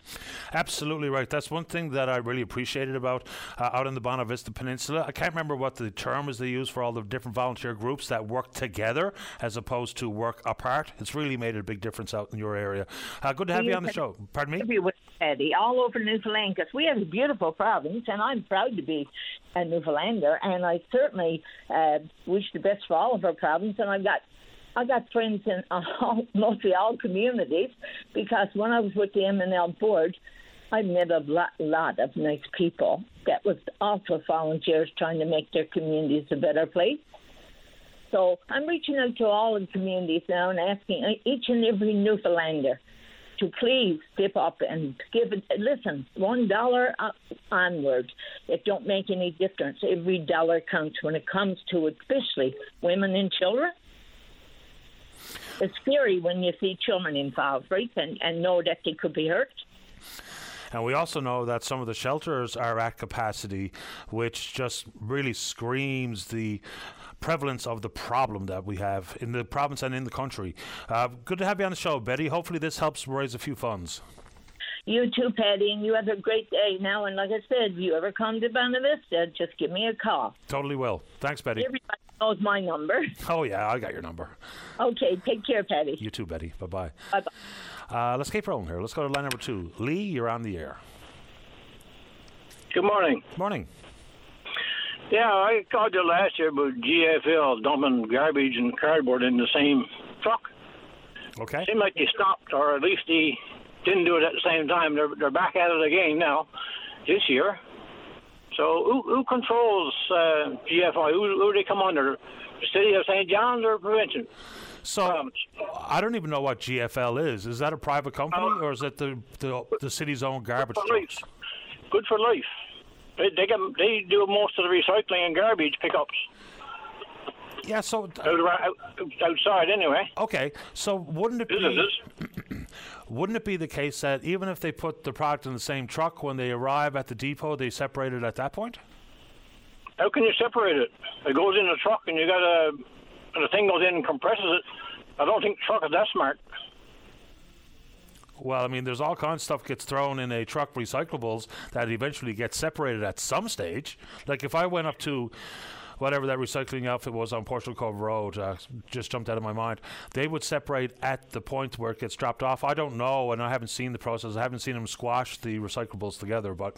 Absolutely right. That's one thing that I really appreciated about uh, out in the Bonavista Peninsula. I can't remember what the term is they use for all the different volunteer groups that work together as opposed to work apart. It's really made a big difference out in your area. Uh, good to have you on the show. Pardon me? Everywhere, Eddie, all over Newfoundland, because we have a beautiful province, and I'm proud to be a Newfoundlander, and I certainly uh, wish the best for all of our province, and I've got I got friends in all, mostly all communities because when I was with the MNL board, I met a lot, lot of nice people that was also volunteers trying to make their communities a better place. So I'm reaching out to all the communities now and asking each and every Newfoundlander to please step up and give it. Listen, one dollar onward, it don't make any difference. Every dollar counts when it comes to especially women and children it's scary when you see children involved, right, and, and know that they could be hurt. And we also know that some of the shelters are at capacity, which just really screams the prevalence of the problem that we have in the province and in the country. Uh, good to have you on the show, Betty. Hopefully, this helps raise a few funds. You too, Paddy, and you have a great day now. And like I said, if you ever come to Bonavista, just give me a call. Totally will. Thanks, Betty. Everybody knows my number. Oh, yeah, I got your number. Okay, take care, Paddy. You too, Betty. Bye bye. Bye bye. Uh, let's keep rolling here. Let's go to line number two. Lee, you're on the air. Good morning. Good morning. Yeah, I called you last year about GFL dumping garbage and cardboard in the same truck. Okay. Seemed like they stopped, or at least they didn't do it at the same time. They're they're back at it again now, this year. So who who controls uh, GFL? Who who do they come under? The city of St. John's or prevention? So um, I don't even know what GFL is. Is that a private company uh, or is that the, the the city's own garbage good trucks? Good for life. They they, get, they do most of the recycling and garbage pickups. Yeah, so outside anyway. Okay, so wouldn't it be wouldn't it be the case that even if they put the product in the same truck when they arrive at the depot, they separate it at that point? How can you separate it? It goes in the truck, and you got a and the thing goes in and compresses it. I don't think the truck is that smart. Well, I mean, there's all kinds of stuff gets thrown in a truck, recyclables that eventually gets separated at some stage. Like if I went up to whatever that recycling outfit was on Portugal Cove Road, uh, just jumped out of my mind. They would separate at the point where it gets dropped off. I don't know, and I haven't seen the process. I haven't seen them squash the recyclables together, but.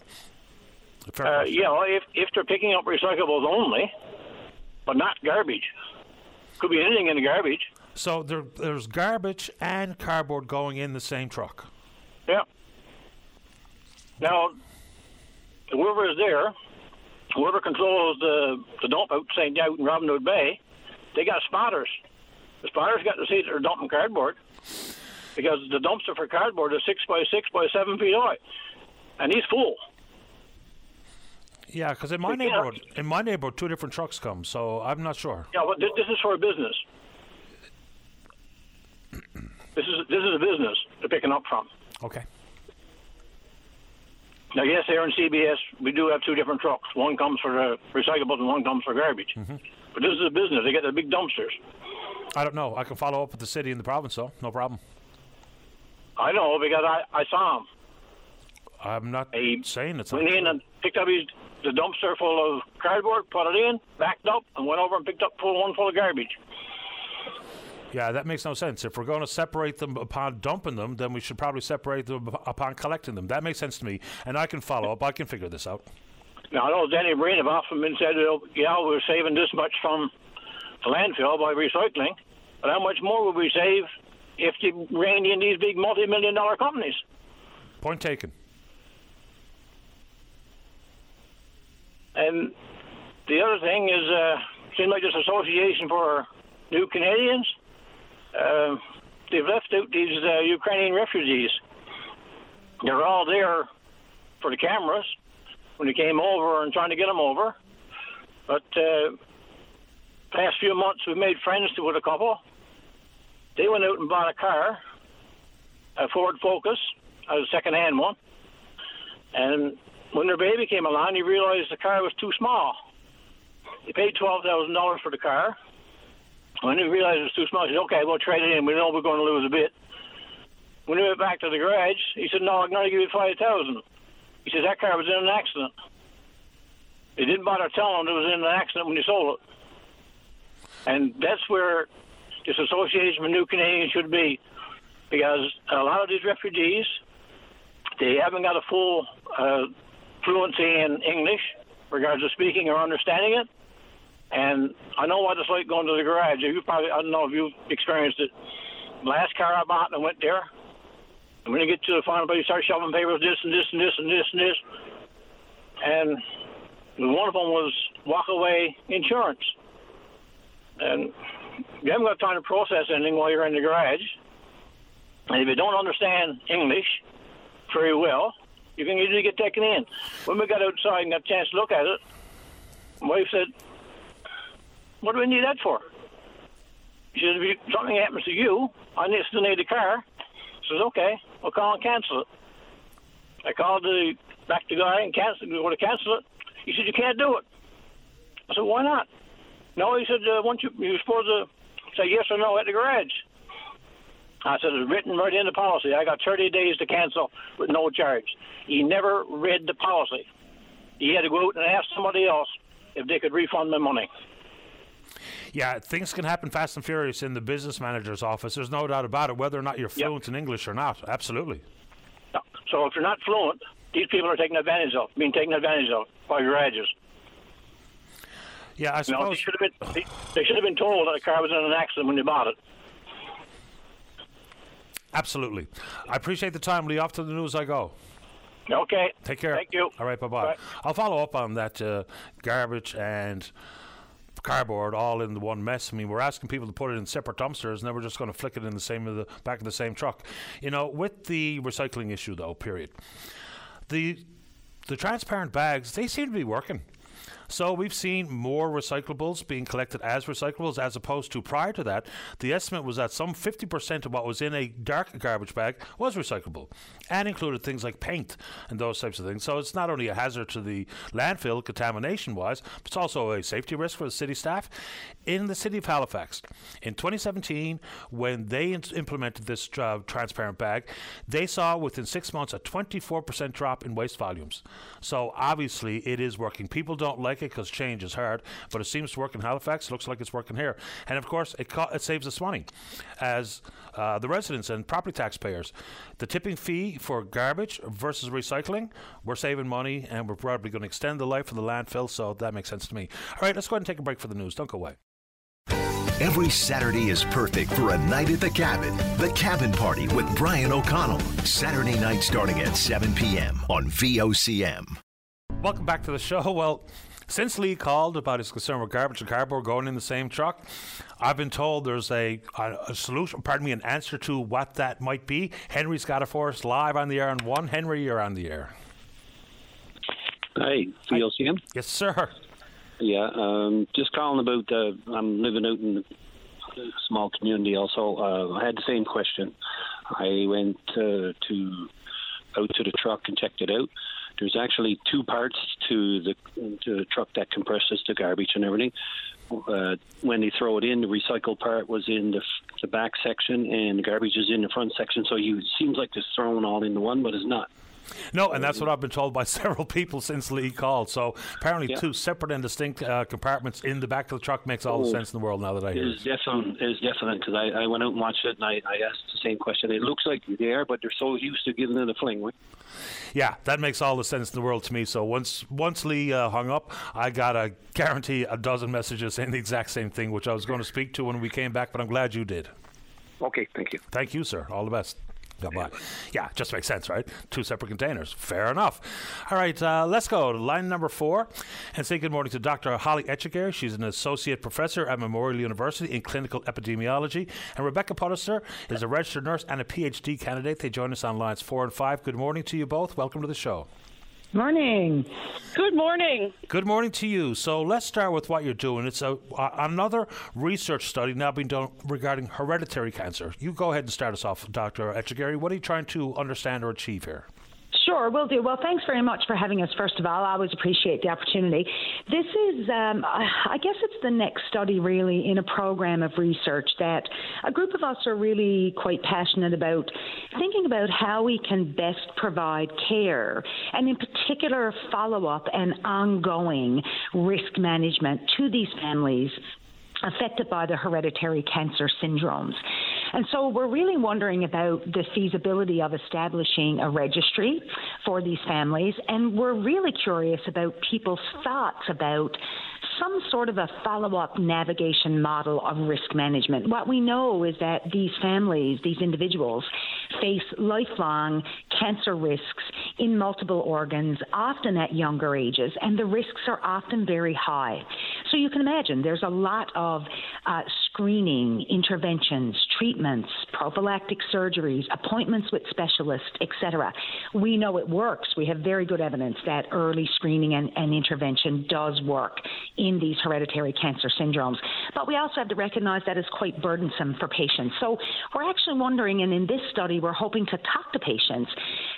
Uh, you know, if if they're picking up recyclables only, but not garbage, could be anything in the garbage. So there, there's garbage and cardboard going in the same truck. Yeah. Now, whoever is there, whoever controls the the dump out St. out in Robin Hood Bay, they got spotters. The spotters got to see that they're dumping cardboard because the dumpster for cardboard is six by six by seven feet high, and he's full. Yeah, because in my neighborhood, in my neighborhood, two different trucks come, so I'm not sure. Yeah, but this, this is for a business. This is this is a business they're picking up from. Okay. Now, yes, here in CBS, we do have two different trucks. One comes for the recyclables and one comes for garbage. Mm-hmm. But this is a business. They get the big dumpsters. I don't know. I can follow up with the city and the province, though. No problem. I know because I, I saw him. I'm not saying it's not. Went in and picked up his the dumpster full of cardboard, put it in, backed up, and went over and picked up full one full of garbage. Yeah, that makes no sense. If we're going to separate them upon dumping them, then we should probably separate them upon collecting them. That makes sense to me, and I can follow up. I can figure this out. Now I know Danny Breen have often been said, yeah, we're saving this much from the landfill by recycling, but how much more would we save if they reined in these big multi-million dollar companies? Point taken. And the other thing is, uh, seems like this association for new Canadians, uh, they've left out these uh, Ukrainian refugees. They're all there for the cameras when they came over and trying to get them over. But uh, past few months, we've made friends with a couple. They went out and bought a car, a Ford Focus, a second-hand one, and when their baby came along, he realized the car was too small. He paid twelve thousand dollars for the car. When he realized it was too small, he said, "Okay, we'll trade it in. We know we're going to lose a bit." When he went back to the garage, he said, "No, I'm going to give you five thousand. He says that car was in an accident. They didn't bother telling him it was in an accident when he sold it. And that's where this association for new Canadians should be, because a lot of these refugees, they haven't got a full uh, fluency in English, regards to speaking or understanding it. And I know what it's like going to the garage. You probably, I don't know if you've experienced it. Last car I bought, and I went there. And when you get to the final place, you start shoving papers, this and this and this and this and this. And one of them was walk-away insurance. And you haven't got time to process anything while you're in the garage. And if you don't understand English very well, you can easily get taken in. When we got outside and got a chance to look at it, my wife said, What do we need that for? She said, If something happens to you, I need, still need the car. I says, Okay, I'll call and cancel it. I called the back the guy and canceled go to cancel it. He said, You can't do it. I said, Why not? No, he said, uh, once you, you're supposed to say yes or no at the garage. I said, it's written right in the policy. I got 30 days to cancel with no charge. He never read the policy. He had to go out and ask somebody else if they could refund my money. Yeah, things can happen fast and furious in the business manager's office. There's no doubt about it, whether or not you're fluent in English or not. Absolutely. So if you're not fluent, these people are taking advantage of, being taken advantage of by garages. Yeah, I suppose. they should have been. They, should have been told that the car was in an accident when they bought it. Absolutely. I appreciate the time, Lee. Off to the news I go. Okay. Take care. Thank you. All right, bye bye. I'll follow up on that uh, garbage and cardboard all in the one mess. I mean, we're asking people to put it in separate dumpsters, and then we're just going to flick it in the same the back of the same truck. You know, with the recycling issue though, period. The the transparent bags they seem to be working. So we've seen more recyclables being collected as recyclables as opposed to prior to that. The estimate was that some 50% of what was in a dark garbage bag was recyclable and included things like paint and those types of things. So it's not only a hazard to the landfill contamination wise, but it's also a safety risk for the city staff. In the city of Halifax, in 2017, when they in- implemented this uh, transparent bag, they saw within six months a 24% drop in waste volumes. So obviously it is working. People don't like it because change is hard, but it seems to work in Halifax. Looks like it's working here, and of course it, co- it saves us money as uh, the residents and property taxpayers. The tipping fee for garbage versus recycling, we're saving money, and we're probably going to extend the life of the landfill. So that makes sense to me. All right, let's go ahead and take a break for the news. Don't go away. Every Saturday is perfect for a night at the cabin. The Cabin Party with Brian O'Connell. Saturday night starting at 7 p.m. on VOCM. Welcome back to the show. Well, since Lee called about his concern with garbage and cardboard going in the same truck, I've been told there's a, a, a, solution, pardon me, an answer to what that might be. Henry's got it for us live on the air on one. Henry, you're on the air. Hi, VOCM? Yes, sir. Yeah, um, just calling about. Uh, I'm living out in a small community. Also, uh, I had the same question. I went uh, to out to the truck and checked it out. There's actually two parts to the, to the truck that compresses the garbage and everything. Uh, when they throw it in, the recycled part was in the, the back section, and the garbage is in the front section. So you it seems like it's thrown all into one, but it's not. No, and that's what I've been told by several people since Lee called. So apparently, Yeah. two separate and distinct uh, compartments in the back of the truck makes all the Oh. sense in the world now that I hear It's it. definite. It's definite because I, I went out and watched it and I, I asked the same question. It looks like they are, but they're so used to giving it a fling. Right? Yeah, that makes all the sense in the world to me. So once once Lee uh, hung up, I got a guarantee a dozen messages saying the exact same thing, which I was going to speak to when we came back. But I'm glad you did. Okay, thank you. Thank you, sir. All the best. Yeah, just makes sense, right? Two separate containers. Fair enough. All right, uh, let's go to line number four and say good morning to Dr. Holly Etchegary. She's an associate professor at Memorial University in clinical epidemiology. And Rebecca Potter is a registered nurse and a PhD candidate. They join us on lines four and five. Good morning to you both. Welcome to the show. Morning. Good morning. Good morning to you. So let's start with what you're doing. It's a, uh, another research study now being done regarding hereditary cancer. You go ahead and start us off, Dr. Etchegary. What are you trying to understand or achieve here? Sure, will do. Well, thanks very much for having us, first of all. I always appreciate the opportunity. This is, um, I guess it's the next study, really, in a program of research that a group of us are really quite passionate about thinking about how we can best provide care, and in particular, follow up and ongoing risk management to these families affected by the hereditary cancer syndromes. And so we're really wondering about the feasibility of establishing a registry for these families, and we're really curious about people's thoughts about some sort of a follow up navigation model of risk management. What we know is that these families, these individuals, face lifelong cancer risks in multiple organs, often at younger ages, and the risks are often very high. So you can imagine there's a lot of uh, screening, interventions, treatments, prophylactic surgeries, appointments with specialists, etc. We know it works. We have very good evidence that early screening and, and intervention does work in these hereditary cancer syndromes. But we also have to recognize that it's quite burdensome for patients. So we're actually wondering, and in this study, we're hoping to talk to patients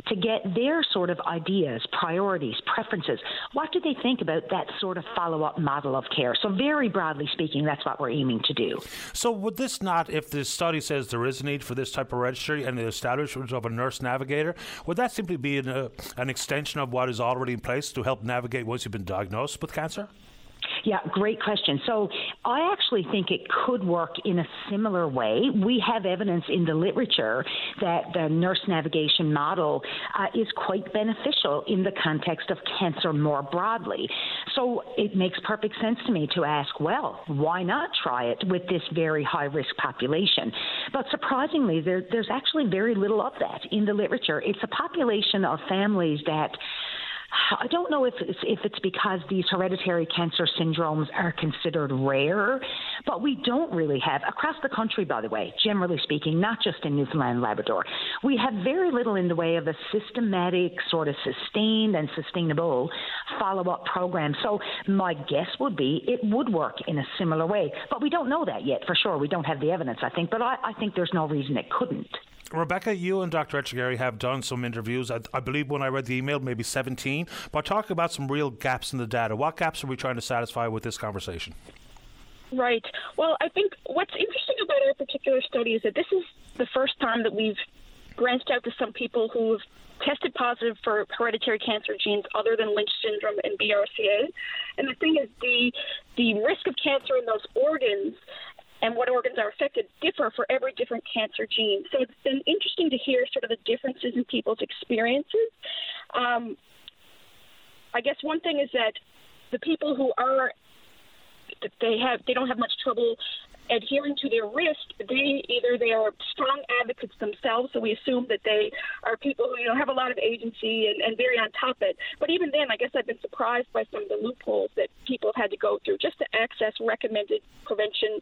to get their sort of ideas, priorities, preferences. What do they think about that sort of follow up model of care? So, very broadly speaking, that's what we're aiming to do. So, would this not, if the study says there is a need for this type of registry and the establishment of a nurse navigator, would that simply be an, uh, an extension of what is already in place to help navigate once you've been diagnosed with cancer? Yeah, great question. So I actually think it could work in a similar way. We have evidence in the literature that the nurse navigation model uh, is quite beneficial in the context of cancer more broadly. So it makes perfect sense to me to ask, well, why not try it with this very high risk population? But surprisingly, there, there's actually very little of that in the literature. It's a population of families that I don't know if it's, if it's because these hereditary cancer syndromes are considered rare, but we don't really have, across the country, by the way, generally speaking, not just in Newfoundland and Labrador, we have very little in the way of a systematic, sort of sustained and sustainable follow up program. So my guess would be it would work in a similar way, but we don't know that yet for sure. We don't have the evidence, I think, but I, I think there's no reason it couldn't. Rebecca, you and Dr. Etchegary have done some interviews. I, I believe when I read the email, maybe 17. But talk about some real gaps in the data. What gaps are we trying to satisfy with this conversation? Right. Well, I think what's interesting about our particular study is that this is the first time that we've branched out to some people who have tested positive for hereditary cancer genes other than Lynch syndrome and BRCA. And the thing is, the the risk of cancer in those organs and what organs are affected differ for every different cancer gene. So it's been interesting to hear sort of the differences in people's experiences. Um, I guess one thing is that the people who are they have they don't have much trouble adhering to their risk, they either they are strong advocates themselves, so we assume that they are people who you know have a lot of agency and, and very on top of it. But even then, I guess I've been surprised by some of the loopholes that people have had to go through just to access recommended prevention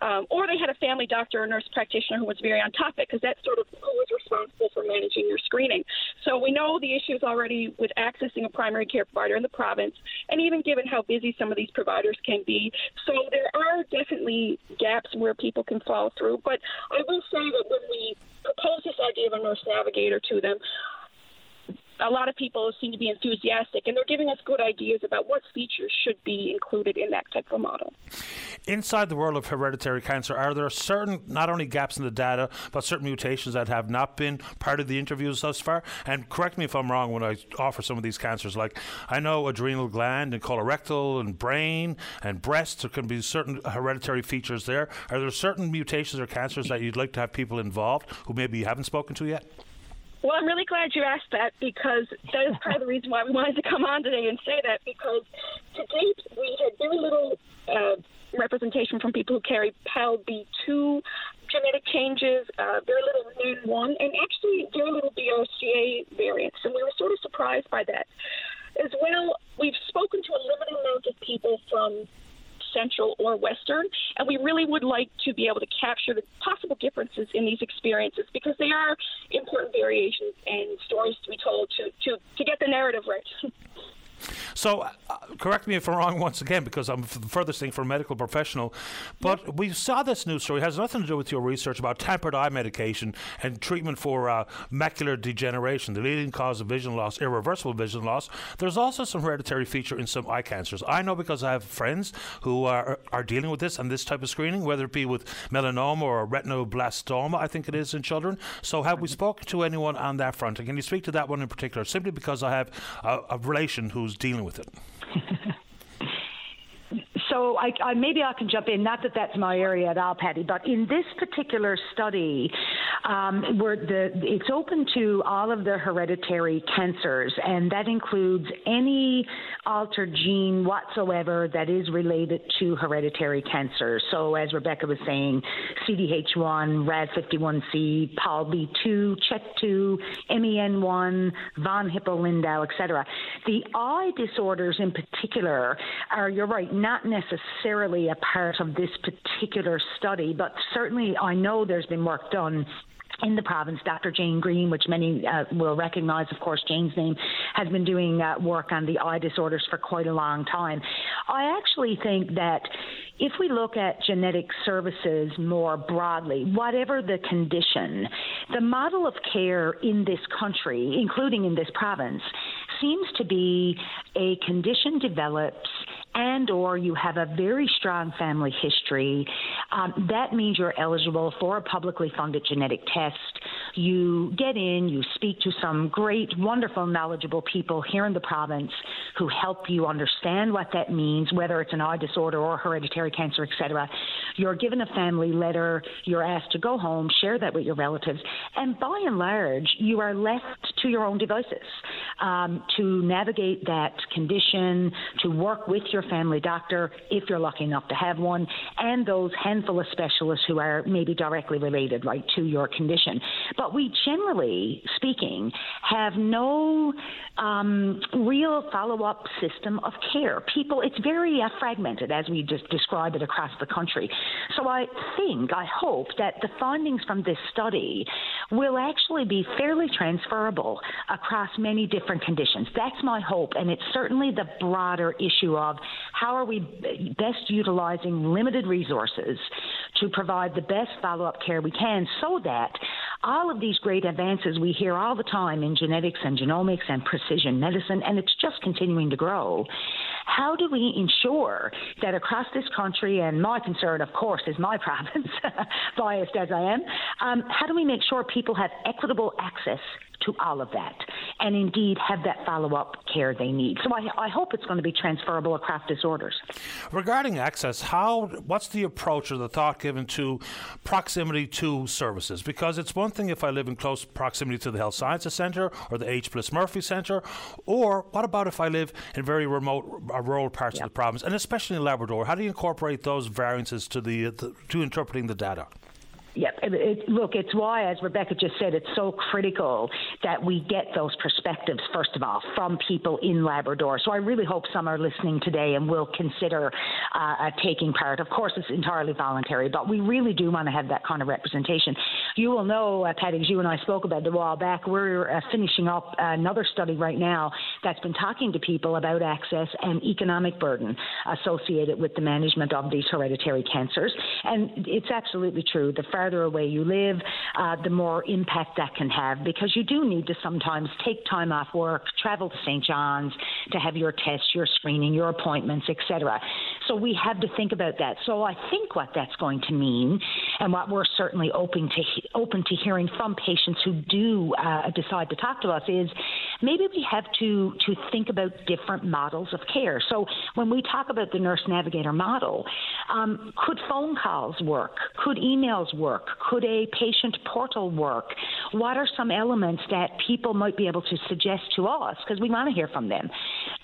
um, or they had a family doctor or nurse practitioner who was very on topic because that's sort of who was responsible for managing your screening. So we know the issues already with accessing a primary care provider in the province, and even given how busy some of these providers can be. So there are definitely gaps where people can fall through. But I will say that when we proposed this idea of a nurse navigator to them, a lot of people seem to be enthusiastic, and they're giving us good ideas about what features should be included in that type of model. Inside the world of hereditary cancer, are there certain, not only gaps in the data, but certain mutations that have not been part of the interviews thus far? And correct me if I'm wrong when I offer some of these cancers. Like, I know adrenal gland and colorectal and brain and breast, there can be certain hereditary features there. Are there certain mutations or cancers that you'd like to have people involved who maybe you haven't spoken to yet? Well, I'm really glad you asked that because that is part of the reason why we wanted to come on today and say that because to date we had very little uh, representation from people who carry PALB2 genetic changes, uh, very little MEN1, and actually very little BRCA variants. And we were sort of surprised by that. As well, we've spoken to a limited amount of people from Central or Western. And we really would like to be able to capture the possible differences in these experiences because they are important variations and stories to be told to, to, to get the narrative right. So, uh, correct me if I'm wrong once again, because I'm the furthest thing from a medical professional. But we saw this news story it has nothing to do with your research about tempered eye medication and treatment for uh, macular degeneration, the leading cause of vision loss, irreversible vision loss. There's also some hereditary feature in some eye cancers. I know because I have friends who are, are dealing with this and this type of screening, whether it be with melanoma or retinoblastoma, I think it is in children. So, have we spoken to anyone on that front? And can you speak to that one in particular? Simply because I have a, a relation who's dealing with it. So I, I, maybe I can jump in. Not that that's my area at all, Paddy, but in this particular study, um, where the it's open to all of the hereditary cancers, and that includes any altered gene whatsoever that is related to hereditary cancer. So as Rebecca was saying, CDH1, RAD51C, PALB2, CHEK2, MEN1, von Hippel-Lindau, etc. The eye disorders in particular are, you're right, not necessarily necessarily a part of this particular study, but certainly I know there's been work done in the province, Dr. Jane Green, which many uh, will recognize, of course, Jane's name, has been doing uh, work on the eye disorders for quite a long time. I actually think that if we look at genetic services more broadly, whatever the condition, the model of care in this country, including in this province, seems to be a condition develops and or you have a very strong family history, um, that means you're eligible for a publicly funded genetic test. You get in, you speak to some great, wonderful, knowledgeable people here in the province who help you understand what that means, whether it's an eye disorder or hereditary cancer, etc. You're given a family letter, you're asked to go home, share that with your relatives, and by and large, you are left to your own devices um, to navigate that condition, to work with your family doctor if you're lucky enough to have one, and those handful of specialists who are maybe directly related, right, to your condition. But we generally speaking have no um, real follow up system of care. People, it's very uh, fragmented as we just describe it across the country. So I think, I hope that the findings from this study will actually be fairly transferable across many different conditions. That's my hope, and it's certainly the broader issue of how are we best utilizing limited resources to provide the best follow up care we can so that all of these great advances we hear all the time in genetics and genomics and precision medicine, and it's just continuing to grow. How do we ensure that across this country, and my concern, of course, is my province, biased as I am, um, how do we make sure people have equitable access to all of that and indeed have that follow up care they need. So I, I hope it's going to be transferable across disorders. Regarding access, how what's the approach or the thought given to proximity to services? Because it's one thing if I live in close proximity to the Health Sciences Centre or the H. Bliss Murphy Centre, or what about if I live in very remote, rural parts yep. of the province, and especially in Labrador? How do you incorporate those variances to the, the to interpreting the data? Yep. It, it, look, it's why, as Rebecca just said, it's so critical that we get those perspectives, first of all, from people in Labrador. So I really hope some are listening today and will consider uh, uh, taking part. Of course, it's entirely voluntary, but we really do want to have that kind of representation. You will know, uh, Paddy, as you and I spoke about a while back, we're uh, finishing up another study right now that's been talking to people about access and economic burden associated with the management of these hereditary cancers. And it's absolutely true. The farther away you live, uh, the more impact that can have because you do need to sometimes take time off work, travel to St. John's to have your tests, your screening, your appointments, etc. So we have to think about that. So I think what that's going to mean, and what we're certainly open to open to hearing from patients who do uh, decide to talk to us is maybe we have to to think about different models of care. So when we talk about the nurse navigator model, um, could phone calls work? Could emails work? Work? Could a patient portal work? What are some elements that people might be able to suggest to us, because we want to hear from them,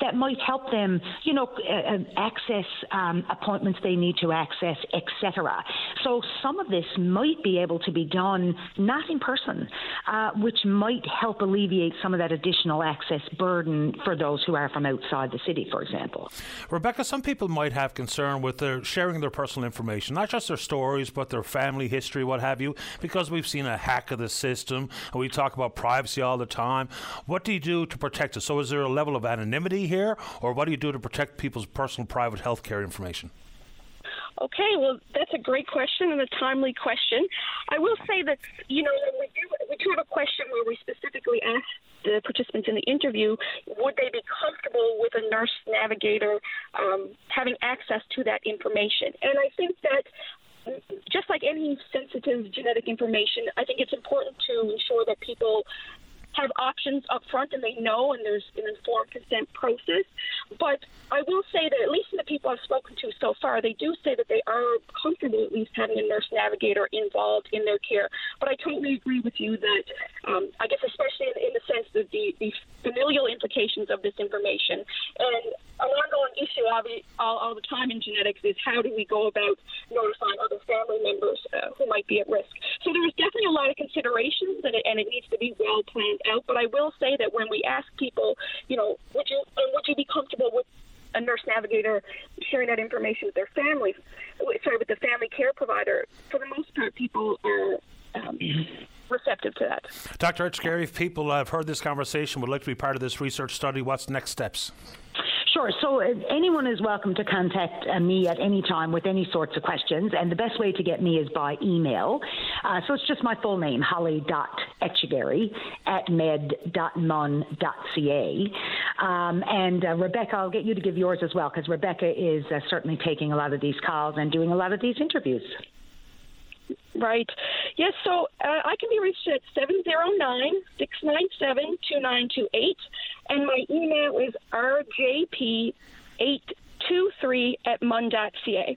that might help them, you know, uh, access um, appointments they need to access, etc. So some of this might be able to be done not in person, uh, which might help alleviate some of that additional access burden for those who are from outside the city, for example. Rebecca, some people might have concern with their sharing their personal information, not just their stories, but their family history, what have you, because we've seen a hack of the system and we talk about privacy all the time. What do you do to protect it? So, is there a level of anonymity here, or what do you do to protect people's personal private health care information? Okay, well, that's a great question and a timely question. I will say that, you know, we do, we do have a question where we specifically ask the participants in the interview would they be comfortable with a nurse navigator um, having access to that information. And I think that just like any sensitive genetic information, I think it's important to ensure that people have options up front and they know and there's an informed consent process. But I will say that at least in the people I've spoken to so far, they do say that they are comfortable at least having a nurse navigator involved in their care. But I totally agree with you that um, I guess especially in, in the sense that the, the familial implications of this information and an ongoing issue all, all the time in genetics is how do we go about notifying other family members uh, who might be at risk. So there's definitely a lot of considerations and it, and it needs to be well planned out. But I will say that when we ask people, you know, would you and would you be comfortable with a nurse navigator sharing that information with their family, sorry, with the family care provider, for the most part, people are. Um, receptive to that. Dr. Etchegary, if people have heard this conversation would like to be part of this research study, what's next steps? Sure. So uh, anyone is welcome to contact uh, me at any time with any sorts of questions, and the best way to get me is by email. Uh, so it's just my full name, holly.etchegarry at med.mun.ca. Um, and uh, Rebecca, I'll get you to give yours as well, because Rebecca is uh, certainly taking a lot of these calls and doing a lot of these interviews. Right. Yes, so uh, I can be reached at 709 697 2928, and my email is rjp823 at mun.ca.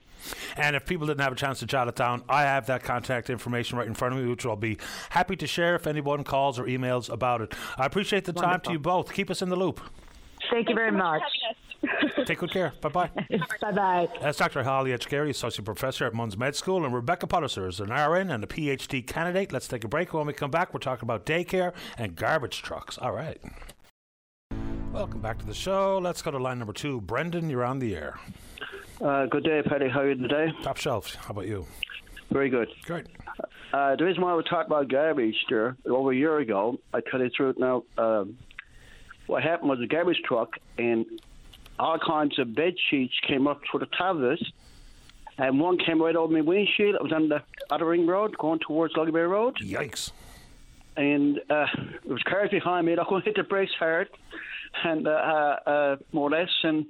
And if people didn't have a chance to jot it down, I have that contact information right in front of me, which I'll be happy to share if anyone calls or emails about it. I appreciate the Wonderful. time to you both. Keep us in the loop. Thank you very much. Take good care. Bye bye. bye bye. That's Dr. Holly Etchegary, Associate Professor at MUN's Med School, and Rebecca Pulitzer is an RN and a PhD candidate. Let's take a break. When we come back, we're talking about daycare and garbage trucks. All right. Welcome back to the show. Let's go to line number two. Brendan, you're on the air. Uh, good day, Patty. How are you today? Top shelf. How about you? Very good. Great. Uh, the reason why we talked about garbage there over a year ago, I cut it through now. Um, what happened was a garbage truck and all kinds of bed sheets came up to the top of this, and one came right over my windshield. It was on the other ring road going towards Logy Bay Road. Yikes! And uh, there was cars behind me. I couldn't hit the brakes hard, and uh, uh, uh more or less, and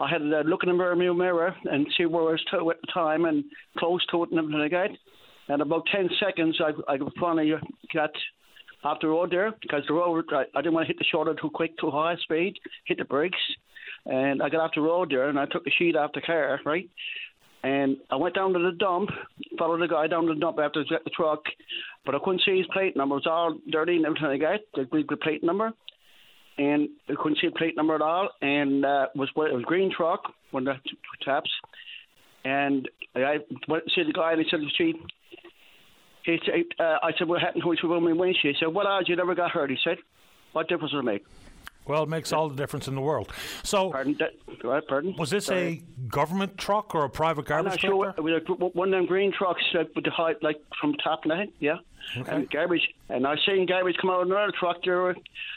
I had to look in the mirror, mirror and see where I was to at the time and close to it and everything like that. And about ten seconds, I, I finally got off the road there because the road I, I didn't want to hit the shoulder too quick, too high speed, hit the brakes, and I got off the road there and I took the sheet off the car, right? And I went down to the dump, followed the guy down to the dump after he got the truck, but I couldn't see his plate number. It was all dirty and everything like that, the, the plate number. And I couldn't see the plate number at all. And uh, was it was green truck, one of the taps. And I went to see the guy and he said, "See, he said, uh, I said, what happened to his my windshield? He said, what odds you never got hurt? He said, what difference does it make? Well, it makes all the difference in the world. So, pardon, that, pardon? was this Sorry. a government truck or a private garbage not sure. truck? It was a, one of them green trucks uh, with the height, like from top and head, yeah. Okay. And garbage. And I seen garbage come out of another truck there uh,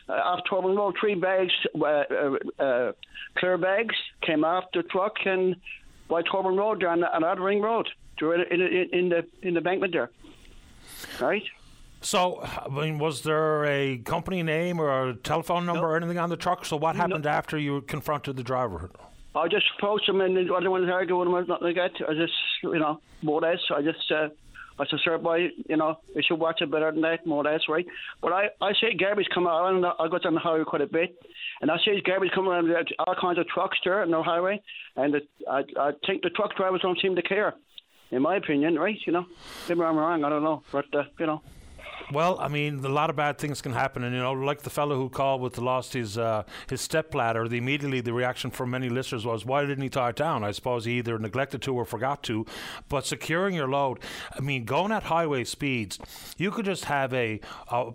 off Torbay Road. Three bags, uh, uh, uh, clear bags, came off the truck and by Torbay Road there on, Ring Road. In, in, in the in the embankment there. Right? So, I mean, was there a company name or a telephone number or anything on the truck? So, what happened after you confronted the driver? I just approached him and I didn't want to argue with him or nothing like that. I just, you know, more or less, I just, uh, I said, sir, boy, you know, you should watch it better than that, more or less, right? But I, I see garbage come out, and I got on the highway quite a bit, and I see garbage coming around there's all kinds of trucks there on the highway, and it, I, I think the truck drivers don't seem to care, in my opinion, right? You know, maybe I'm wrong, I don't know, but, uh, you know. Well, I mean, a lot of bad things can happen, and you know, like the fellow who called with the lost his uh, his step ladder. The immediately the reaction from many listeners was, "Why didn't he tie it down?" I suppose he either neglected to or forgot to. But securing your load, I mean, going at highway speeds, you could just have a a,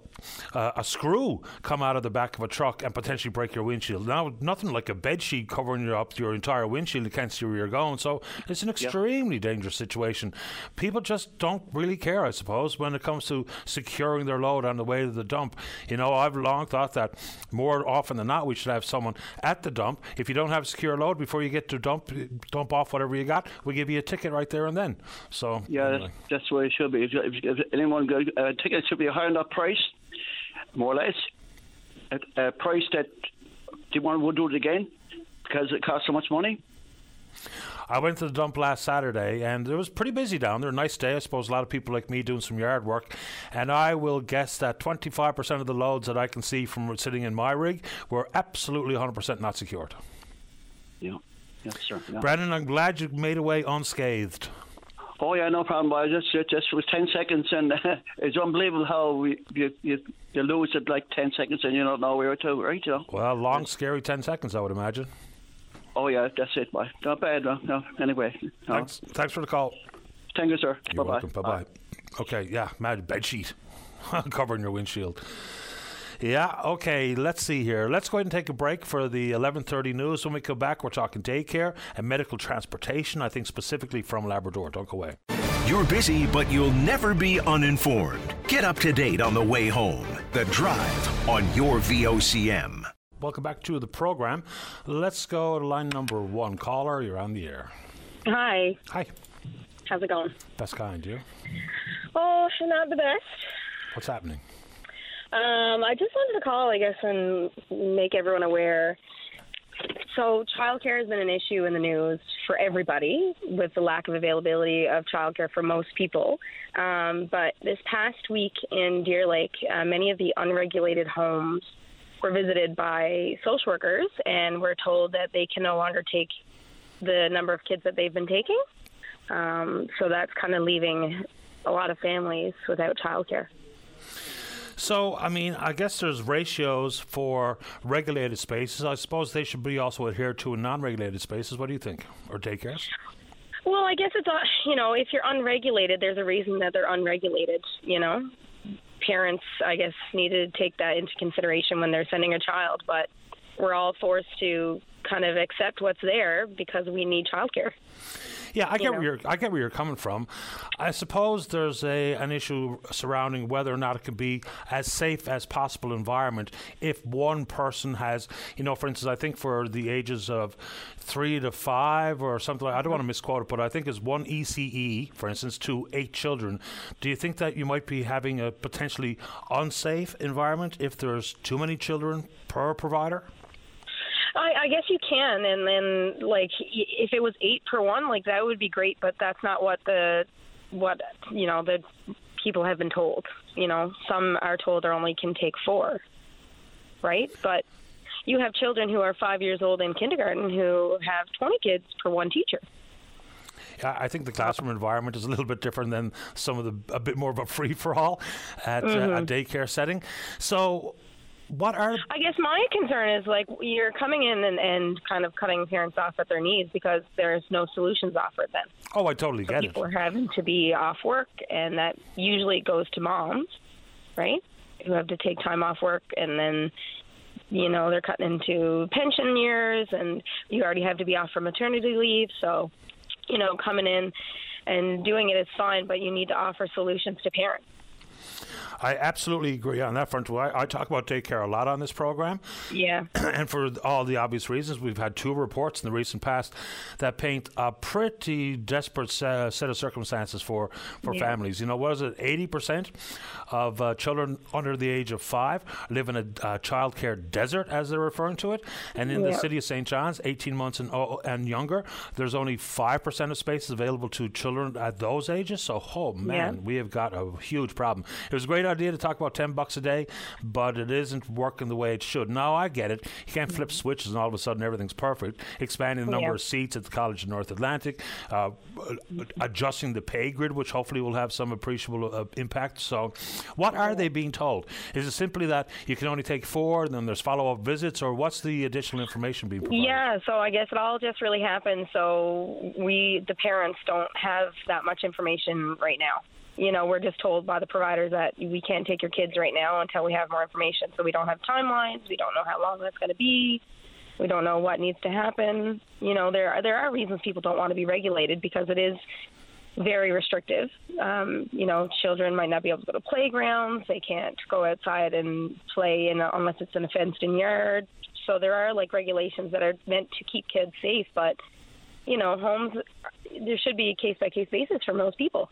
a screw come out of the back of a truck and potentially break your windshield. Now, nothing like a bed sheet covering your up your entire windshield. You can't see where you're going, so it's an extremely dangerous situation. People just don't really care, I suppose, when it comes to securing their load on the way to the dump. You know, I've long thought that more often than not we should have someone at the dump. If you don't have a secure load before you get to dump, dump off whatever you got, we give you a ticket right there and then. So Yeah, anyway. that's the way it should be. If, if, if anyone go, a ticket should be a high enough price, more or less, a, a price that anyone would do it again because it costs so much money. I went to the dump last Saturday and it was pretty busy down there. Nice day. I suppose a lot of people like me doing some yard work. And I will guess that 25% of the loads that I can see from sitting in my rig were absolutely 100% not secured. Yeah. Yes, sir. Yeah. I'm glad you made away unscathed. Oh yeah, no problem. Boy. Just it just was ten seconds, and it's unbelievable how we, you, you you lose it like ten seconds, and you don't know where to, right? You know? Well, long, scary 10 seconds, I would imagine. Oh yeah, that's it, boy. Not bad, no. no. Anyway, no. Thanks, thanks for the call. Thank you, sir. You're Bye-bye. welcome. Bye bye. Okay, yeah, mad bed sheet covering your windshield. Yeah, okay, let's see here. Let's go ahead and take a break for the 11:30 news. When we come back, we're talking daycare and medical transportation, I think specifically from Labrador. Don't go away. You're busy, but you'll never be uninformed. Get up to date on the way home. The Drive on your VOCM. Welcome back to the program. Let's go to line number 1. Caller, you're on the air. Hi. Hi. How's it going? Best kind, you. Oh, should not the best. What's happening? Um, I just wanted to call, I guess, and make everyone aware. So, childcare has been an issue in the news for everybody with the lack of availability of childcare for most people. Um, but this past week in Deer Lake, uh, many of the unregulated homes were visited by social workers and were told that they can no longer take the number of kids that they've been taking. Um, so that's kind of leaving a lot of families without childcare. So, I mean, I guess there's ratios for regulated spaces. I suppose they should be also adhered to in non-regulated spaces. What do you think? Or daycares? Well, I guess it's uh, you know if you're unregulated, there's a reason that they're unregulated. You know, parents I guess need to take that into consideration when they're sending a child. But we're all forced to kind of accept what's there because we need childcare. Yeah, I get know. where you're. I get where you're coming from. I suppose there's a an issue surrounding whether or not it can be as safe as possible environment if one person has, you know, for instance, I think for the ages of three to five or something. like I don't mm-hmm. want to misquote it, but I think it's one ECE, for instance, to eight children. Do you think that you might be having a potentially unsafe environment if there's too many children per provider? I, I guess you can, and then like if it was eight per one, like that would be great. But that's not what the what you know the people have been told. You know, some are told they only can take four, right? But you have children who are five years old in kindergarten who have 20 kids per one teacher. Yeah, I think the classroom environment is a little bit different than some of the a bit more of a free for all at uh, a Mhm. daycare setting. So, what are I guess my concern is like you're coming in and, and kind of cutting parents off at their knees because there's no solutions offered then. Oh, I totally So get it. people are having to be off work, and that usually goes to moms, right? Who have to take time off work, and then, you know, they're cutting into pension years, and you already have to be off for maternity leave. So, you know, coming in and doing it is fine, but you need to offer solutions to parents. I absolutely agree on that front. I, I talk about daycare a lot on this program. Yeah. and for all the obvious reasons, we've had two reports in the recent past that paint a pretty desperate se- set of circumstances for, for Yeah. families. You know, what is it? 80% of uh, children under the age of five live in a uh, childcare desert, as they're referring to it. And in the city of St. John's, 18 months and, oh, and younger, there's only 5% of spaces available to children at those ages. So, oh man, Yeah. we have got a huge problem. It was a great idea to talk about 10 bucks a day, but it isn't working the way it should. Now, I get it. You can't flip switches and all of a sudden everything's perfect. Expanding the number Yeah. of seats at the College of North Atlantic, uh, adjusting the pay grid, which hopefully will have some appreciable uh, impact. So, what are they being told? Is it simply that you can only take four, and then there's follow up visits, or what's the additional information being provided? Yeah, so I guess it all just really happened. So we, the parents, don't have that much information right now. You know, we're just told by the providers that we can't take your kids right now until we have more information. So we don't have timelines. We don't know how long that's going to be. We don't know what needs to happen. You know, there are, there are reasons people don't want to be regulated because it is very restrictive. Um, you know, children might not be able to go to playgrounds. They can't go outside and play in a, unless it's in a fenced-in yard. So there are like regulations that are meant to keep kids safe, but you know, homes there should be a case-by-case basis for most people.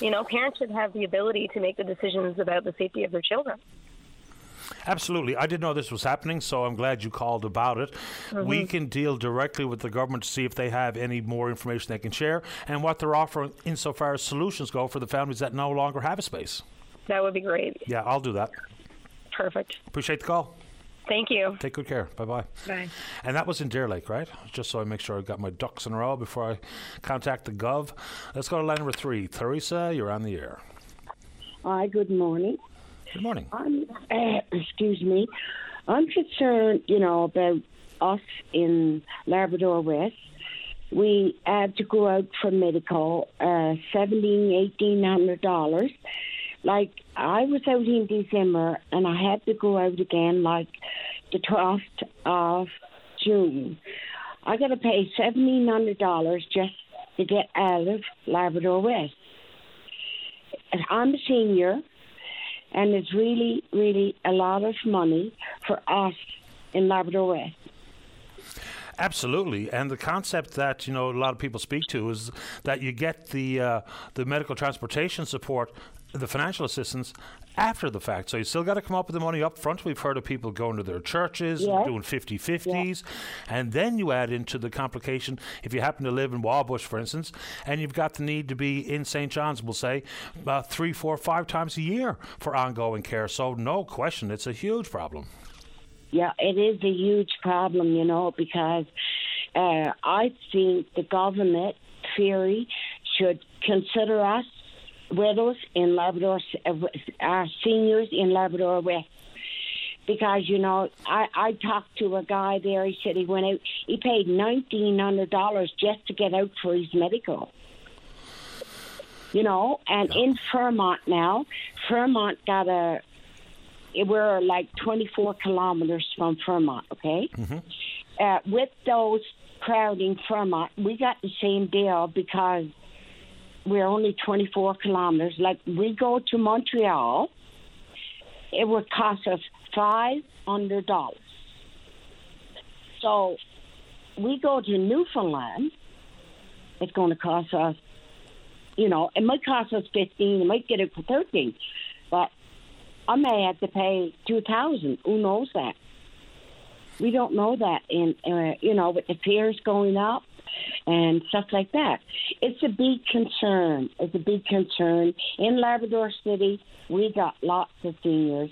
You know, parents should have the ability to make the decisions about the safety of their children. Absolutely. I didn't know this was happening, so I'm glad you called about it. We Mhm. can deal directly with the government to see if they have any more information they can share and what they're offering insofar as solutions go for the families that no longer have a space. That would be great. Yeah, I'll do that. Perfect. Appreciate the call. Thank you. Take good care. Bye bye. Bye. And that was in Deer Lake, right? Just so I make sure I got my ducks in a row before I contact the Gov. Let's go to line number three. Teresa, you're on the air. Hi, good morning. Good morning. I'm, uh, excuse me. I'm concerned, you know, about us in Labrador West. We had to go out for medical, uh, seventeen, eighteen hundred dollars. Like I was out in December, and I had to go out again, like the twelfth of June. I got to pay seventeen hundred dollars just to get out of Labrador West. I'm a senior, and it's really, really a lot of money for us in Labrador West. Absolutely, and the concept that you know a lot of people speak to is that you get the uh, the medical transportation support, the financial assistance after the fact. So you still got to come up with the money up front. We've heard of people going to their churches, Yeah. doing 50-50s, and then you add into the complication if you happen to live in Wabush, for instance, and you've got the need to be in St. John's, we'll say, uh, three, four, five times a year for ongoing care. So no question, it's a huge problem. Yeah, it is a huge problem, you know, because uh, I think the government theory should consider us widows in Labrador, uh, seniors in Labrador West. Because you know, I I talked to a guy there. He said he went out. He paid nineteen hundred dollars just to get out for his medical. You know, and in Fermont now, Fermont got a. We're like twenty four kilometers from Fermont. Okay, uh, with those crowding Fermont, we got the same deal because we're only 24 kilometers. Like we go to Montreal, it would cost us $500. So we go to Newfoundland, it's going to cost us, you know, it might cost us 15, it might get it for 13, but I may have to pay 2000 Who knows that? We don't know that. And, uh, you know, with the fares going up, and stuff like that. It's a big concern. It's a big concern. In Labrador City, we got lots of seniors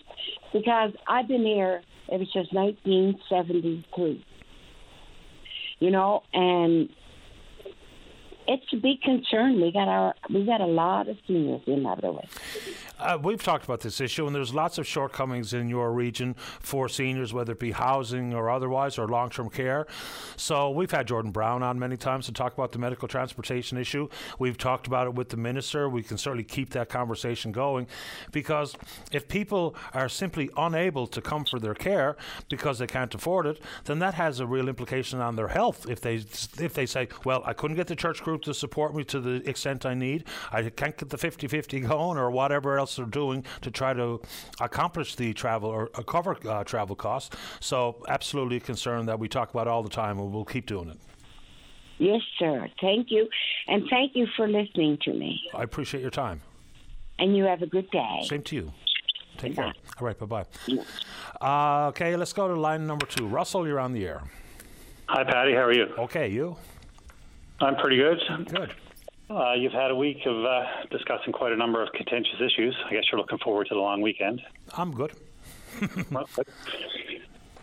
because I've been here ever since 1973. You know, and it's a big concern. We got our we got a lot of seniors in Labrador. Uh, we've talked about this issue, and there's lots of shortcomings in your region for seniors, whether it be housing or otherwise, or long term care. So we've had Jordan Brown on many times to talk about the medical transportation issue. We've talked about it with the minister. We can certainly keep that conversation going because if people are simply unable to come for their care because they can't afford it, then that has a real implication on their health. If they if they say, well, I couldn't get the church group to support me to the extent I need, I can't get the 50-50 going or whatever else else are doing to try to accomplish the travel or uh, cover uh, travel costs. So, absolutely a concern that we talk about all the time, and we'll keep doing it. Yes, sir. Thank you. And thank you for listening to me. I appreciate your time. And you have a good day. Same to you. Take bye. care. All right, bye bye. Uh, okay, let's go to line number two. Russell, you're on the air. Hi, Paddy. How are you? Okay, you? I'm pretty good. Good. Uh, you've had a week of uh, discussing quite a number of contentious issues. I guess you're looking forward to the long weekend. I'm good. um,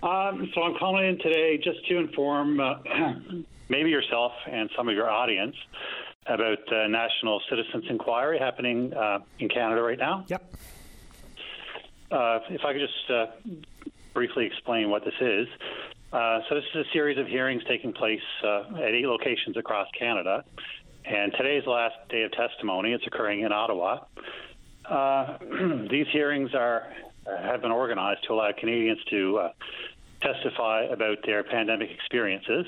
so I'm calling in today just to inform uh, maybe yourself and some of your audience about the National Citizens Inquiry happening uh, in Canada right now. Yep. Uh, if I could just uh, briefly explain what this is. so this is a series of hearings taking place at eight locations across Canada and today's the last day of testimony. It's occurring in Ottawa. Uh, these hearings are have been organized to allow Canadians to uh, testify about their pandemic experiences.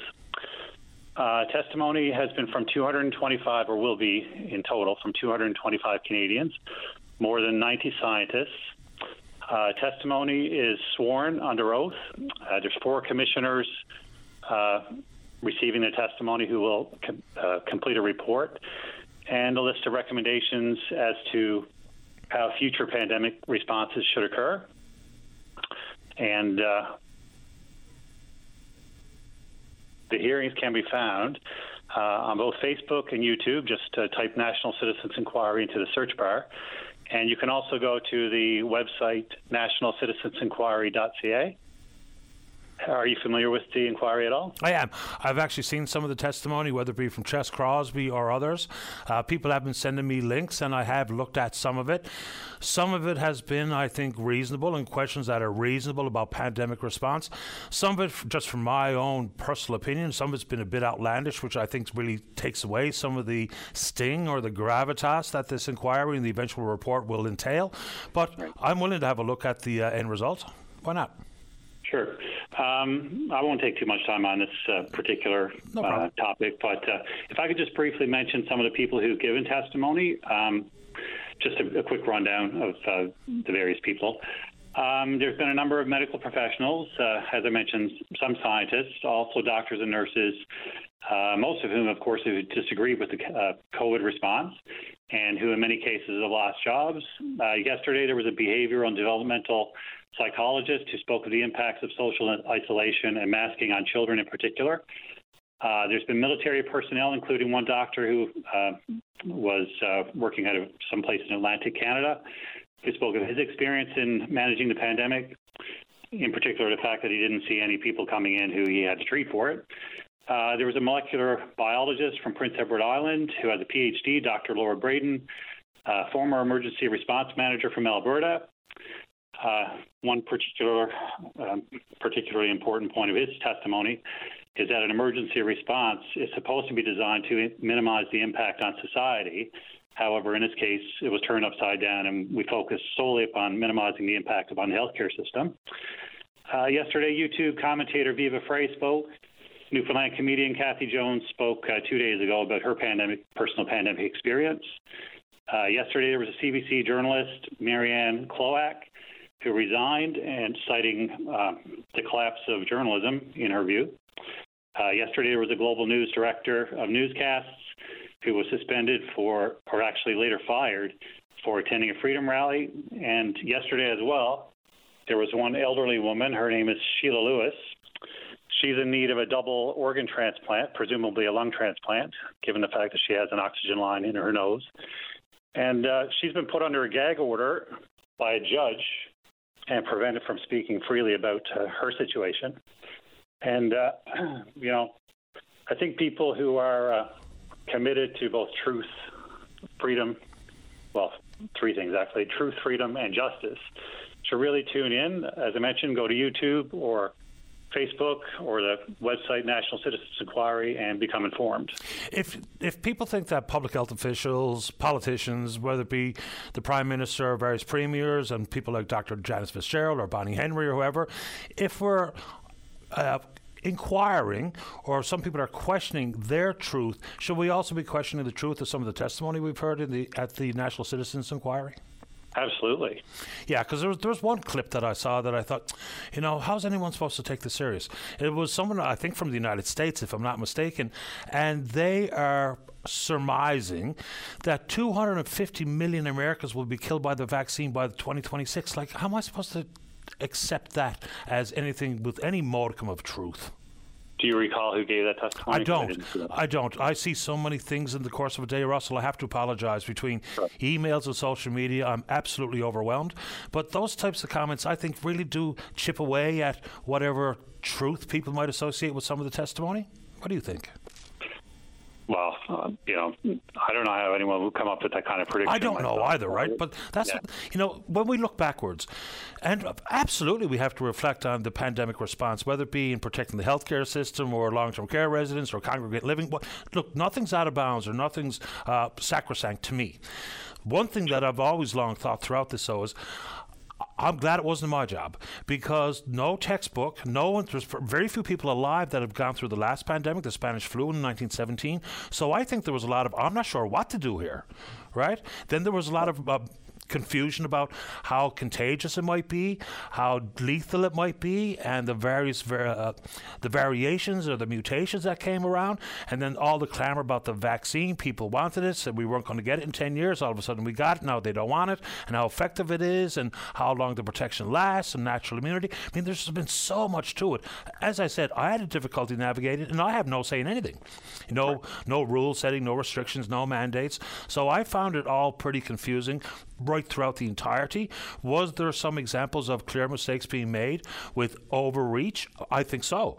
Uh, testimony has been from 225, or will be in total, from 225 Canadians, more than 90 scientists. Uh, testimony is sworn under oath. Uh, there's four commissioners uh, receiving their testimony who will com- uh, complete a report and a list of recommendations as to how future pandemic responses should occur. And uh, the hearings can be found uh, on both Facebook and YouTube. Just uh, type National Citizens Inquiry into the search bar. And you can also go to the website nationalcitizensinquiry.ca are you familiar with the inquiry at all? I am. I've actually seen some of the testimony, whether it be from Ches Crosbie or others. Uh, people have been sending me links, and I have looked at some of it. Some of it has been, I think, reasonable and questions that are reasonable about pandemic response. Some of it, just from my own personal opinion, some of it's been a bit outlandish, which I think really takes away some of the sting or the gravitas that this inquiry and the eventual report will entail. But I'm willing to have a look at the uh, end result. Why not? Sure. Um, I won't take too much time on this uh, particular no uh, topic, but uh, if I could just briefly mention some of the people who've given testimony, um, just a, a, quick rundown of uh, the various people. Um, there's been a number of medical professionals, uh, as I mentioned, some scientists, also doctors and nurses, uh, most of whom, of course, who disagreed with the COVID response and who, in many cases, have lost jobs. yesterday, there was a behavioral and developmental psychologist who spoke of the impacts of social isolation and masking on children in particular. Uh, there's been military personnel, including one doctor who uh, was uh, working out of some place in Atlantic Canada, who spoke of his experience in managing the pandemic, in particular the fact that he didn't see any people coming in who he had to treat for it. Uh, there was a molecular biologist from Prince Edward Island who has a PhD, Dr. Laura Braden, uh, former emergency response manager from Alberta, uh, one particular, um, particularly important point of his testimony is that an emergency response is supposed to be designed to minimize the impact on society. However, in this case, it was turned upside down, and we focused solely upon minimizing the impact upon the healthcare system. Uh, yesterday, YouTube commentator Viva Frei spoke. Newfoundland comedian Cathy Jones spoke uh, two days ago about her pandemic, personal pandemic experience. Uh, yesterday, there was a CBC journalist, Marianne Klowak, who resigned and citing uh, the collapse of journalism, in her view. Uh, yesterday, there was a global news director of newscasts who was suspended for, or actually later fired, for attending a freedom rally. And yesterday as well, there was one elderly woman. Her name is Sheila Lewis. she's in need of a double organ transplant, presumably a lung transplant, given the fact that she has an oxygen line in her nose. And uh, she's been put under a gag order by a judge and prevented from speaking freely about uh, her situation. And, uh, you know, I think people who are uh, committed to both truth, freedom, well, three things actually truth, freedom, and justice should really tune in. As I mentioned, go to YouTube or Facebook or the website National Citizens Inquiry and become informed. If if people think that public health officials, politicians, whether it be the Prime Minister various premiers and people like Dr. Janice Fitzgerald or Bonnie Henry or whoever, if we're uh, inquiring or some people are questioning their truth, should we also be questioning the truth of some of the testimony we've heard the at the National Citizens Inquiry? Absolutely. Yeah, because there was, there was one clip that I saw that I thought, you know, how's anyone supposed to take this serious? It was someone, I think, from the United States, if I'm not mistaken, and they are surmising that 250 million Americans will be killed by the vaccine by 2026. Like, how am I supposed to accept that as anything with any modicum of truth? Do you recall who gave that testimony? I don't. I, I don't. I see so many things in the course of a day, Russell. I have to apologize between sure. emails and social media. I'm absolutely overwhelmed. But those types of comments, I think, really do chip away at whatever truth people might associate with some of the testimony. What do you think? Well, uh, you know, I don't know how anyone would come up with that kind of prediction. I don't myself. know either, right? But that's, yeah. you know, when we look backwards, and absolutely we have to reflect on the pandemic response, whether it be in protecting the healthcare system or long term care residents or congregate living. Look, nothing's out of bounds or nothing's uh, sacrosanct to me. One thing that I've always long thought throughout this, though, is I'm glad it wasn't my job because no textbook, no one, there's very few people alive that have gone through the last pandemic, the Spanish flu in 1917. So I think there was a lot of, I'm not sure what to do here, right? Then there was a lot of uh, confusion about how contagious it might be, how lethal it might be, and the various uh, the variations or the mutations that came around, and then all the clamor about the vaccine. People wanted it, said we weren't going to get it in 10 years. All of a sudden we got it. Now they don't want it, and how effective it is, and how long the protection lasts, and natural immunity. I mean, there's been so much to it. As I said, I had a difficulty navigating, and I have no say in anything. No, no rule setting, no restrictions, no mandates. So I found it all pretty confusing right throughout the entirety. Was there some examples of clear mistakes being made with overreach? I think so.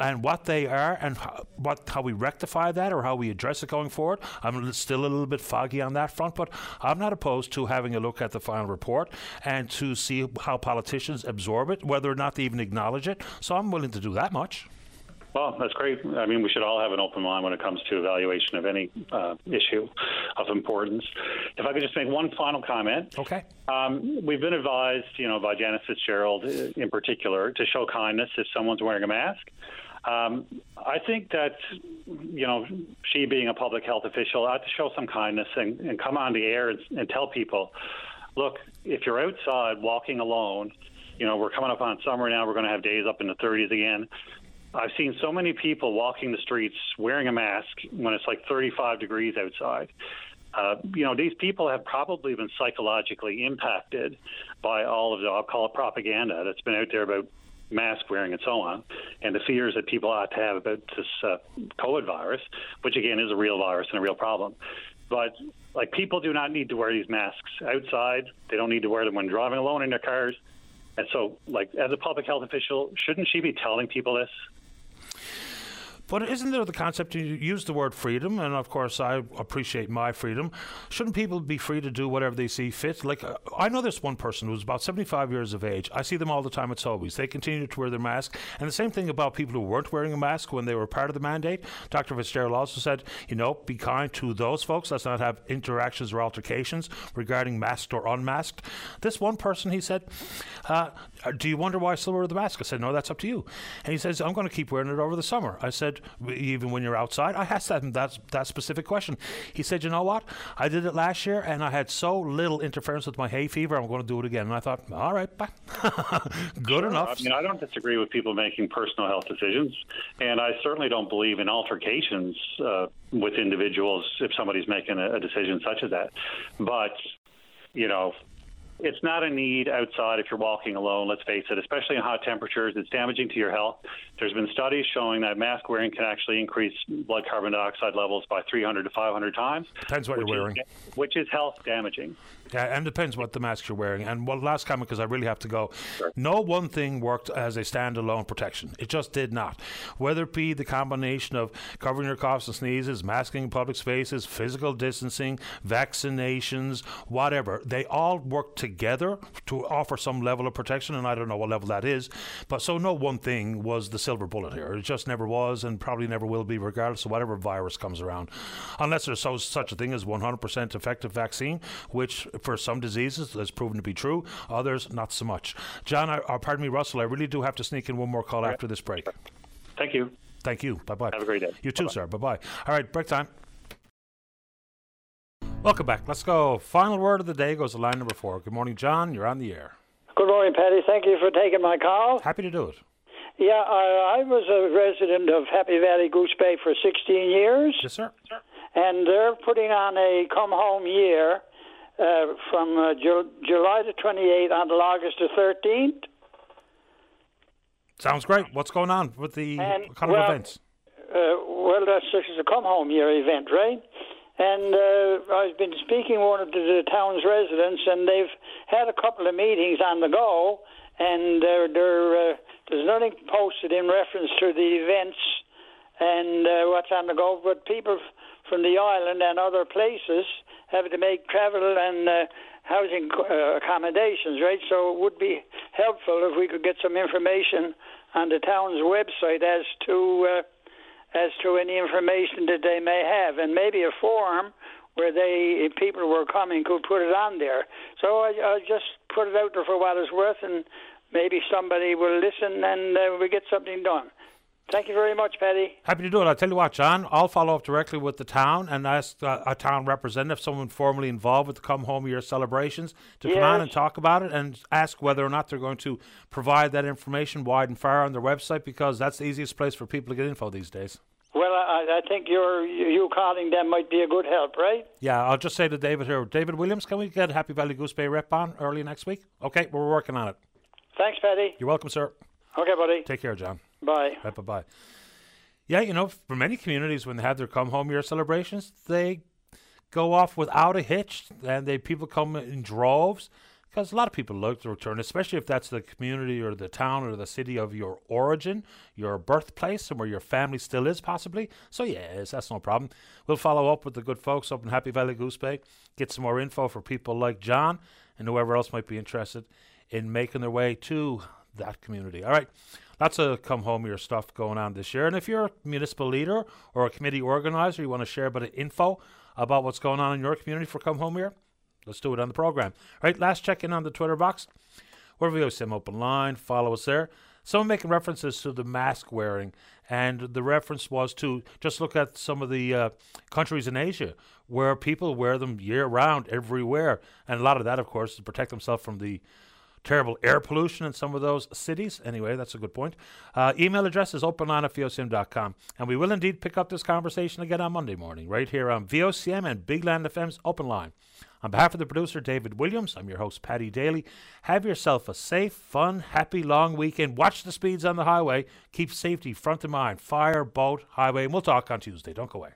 And what they are and how, what how we rectify that or how we address it going forward, I'm still a little bit foggy on that front, but I'm not opposed to having a look at the final report and to see how politicians absorb it, whether or not they even acknowledge it. So I'm willing to do that much. Well, that's great. I mean, we should all have an open mind when it comes to evaluation of any uh, issue of importance. If I could just make one final comment. Okay. Um, we've been advised, you know, by Janice Fitzgerald in particular, to show kindness if someone's wearing a mask. Um, I think that, you know, she being a public health official ought to show some kindness and, and come on the air and, and tell people, look, if you're outside walking alone, you know, we're coming up on summer now. We're going to have days up in the 30s again. I've seen so many people walking the streets wearing a mask when it's like 35 degrees outside. Uh, you know, these people have probably been psychologically impacted by all of the, I'll call it propaganda that's been out there about mask wearing and so on, and the fears that people ought to have about this uh, COVID virus, which again is a real virus and a real problem. But like people do not need to wear these masks outside. They don't need to wear them when driving alone in their cars. And so, like as a public health official, shouldn't she be telling people this? But isn't there the concept you use the word freedom, and of course I appreciate my freedom. Shouldn't people be free to do whatever they see fit? Like uh, I know this one person who's about 75 years of age. I see them all the time at Sobeys. They continue to wear their mask, and the same thing about people who weren't wearing a mask when they were part of the mandate. Dr. Fitzgerald also said, you know, be kind to those folks. Let's not have interactions or altercations regarding masked or unmasked. This one person, he said, uh, do you wonder why I still wear the mask? I said, no, that's up to you. And he says, I'm going to keep wearing it over the summer. I said, even when you're outside? I asked him that, that specific question. He said, You know what? I did it last year and I had so little interference with my hay fever, I'm going to do it again. And I thought, All right, bye. Good sure. enough. I mean, I don't disagree with people making personal health decisions. And I certainly don't believe in altercations uh, with individuals if somebody's making a, a decision such as that. But, you know, it's not a need outside if you're walking alone, let's face it, especially in hot temperatures. It's damaging to your health. There's been studies showing that mask wearing can actually increase blood carbon dioxide levels by 300 to 500 times. Depends what you're wearing. Is, which is health damaging. Yeah, and depends what the mask you're wearing. And one last comment, because I really have to go. Sure. No one thing worked as a standalone protection. It just did not. Whether it be the combination of covering your coughs and sneezes, masking in public spaces, physical distancing, vaccinations, whatever, they all work together to offer some level of protection. And I don't know what level that is. But so no one thing was the silver bullet here. It just never was and probably never will be, regardless of whatever virus comes around. Unless there's so, such a thing as 100% effective vaccine, which for some diseases has proven to be true, others not so much. John, or uh, pardon me, Russell, I really do have to sneak in one more call after this break. Thank you. Thank you. Bye bye. Have a great day. You too, Bye-bye. sir. Bye bye. All right, break time. Welcome back. Let's go. Final word of the day goes to line number four. Good morning, John. You're on the air. Good morning, Paddy. Thank you for taking my call. Happy to do it. Yeah, I, I was a resident of Happy Valley Goose Bay for 16 years. Yes, sir. And they're putting on a come home year uh, from uh, Ju- July the 28th until August the 13th. Sounds great. What's going on with the And, kind of well, events? Uh, well, that's is a come home year event, right? And uh, I've been speaking with one of the, the town's residents, and they've had a couple of meetings on the go, and they're, they're, uh, there's nothing posted in reference to the events and uh, what's on the go, but people from the island and other places have to make travel and uh, housing uh, accommodations, right? So it would be helpful if we could get some information on the town's website as to uh, as to any information that they may have, and maybe a form where they people were coming could put it on there. So I, I just put it out there for what it's worth, and maybe somebody will listen and uh, we get something done. Thank you very much, Paddy. Happy to do it. I'll tell you what, John, I'll follow up directly with the town and ask uh, a town representative, someone formally involved with the Come Home Year celebrations, to come on and talk about it and ask whether or not they're going to provide that information wide and far on their website because that's the easiest place for people to get info these days. Well, I, I think your you calling them might be a good help, right? Yeah, I'll just say to David here, David Williams, can we get Happy Valley Goose Bay rep on early next week? Okay, we're working on it. Thanks, Paddy. You're welcome, sir. Okay, buddy. Take care, John. Bye. Bye bye bye. Yeah, you know, for many communities, when they have their come home year celebrations, they go off without a hitch, and they people come in droves because a lot of people like to return, especially if that's the community or the town or the city of your origin, your birthplace, and where your family still is, possibly. So yes, that's no problem. We'll follow up with the good folks up in Happy Valley Goose Bay, get some more info for people like John and whoever else might be interested in making their way to that community. All right. Lots of come home here stuff going on this year. And if you're a municipal leader or a committee organizer, you want to share a bit of info about what's going on in your community for come home here, let's do it on the program. All right, last check in on the Twitter box. Wherever We're VOCM Open Line. Follow us there. Someone making references to the mask wearing, and the reference was to just look at some of the uh, countries in Asia where people wear them year round everywhere. And a lot of that, of course, is to protect themselves from the terrible air pollution in some of those cities. Anyway, that's a good point. Uh, email address is openline at vocm.com. And we will indeed pick up this conversation again on Monday morning, right here on VOCM and Big Land FM's Open Line. On behalf of the producer, David Williams, I'm your host, Paddy Daly. Have yourself a safe, fun, happy, long weekend. Watch the speeds on the highway. Keep safety front of mind. Fire, boat, highway. And we'll talk on Tuesday. Don't go away.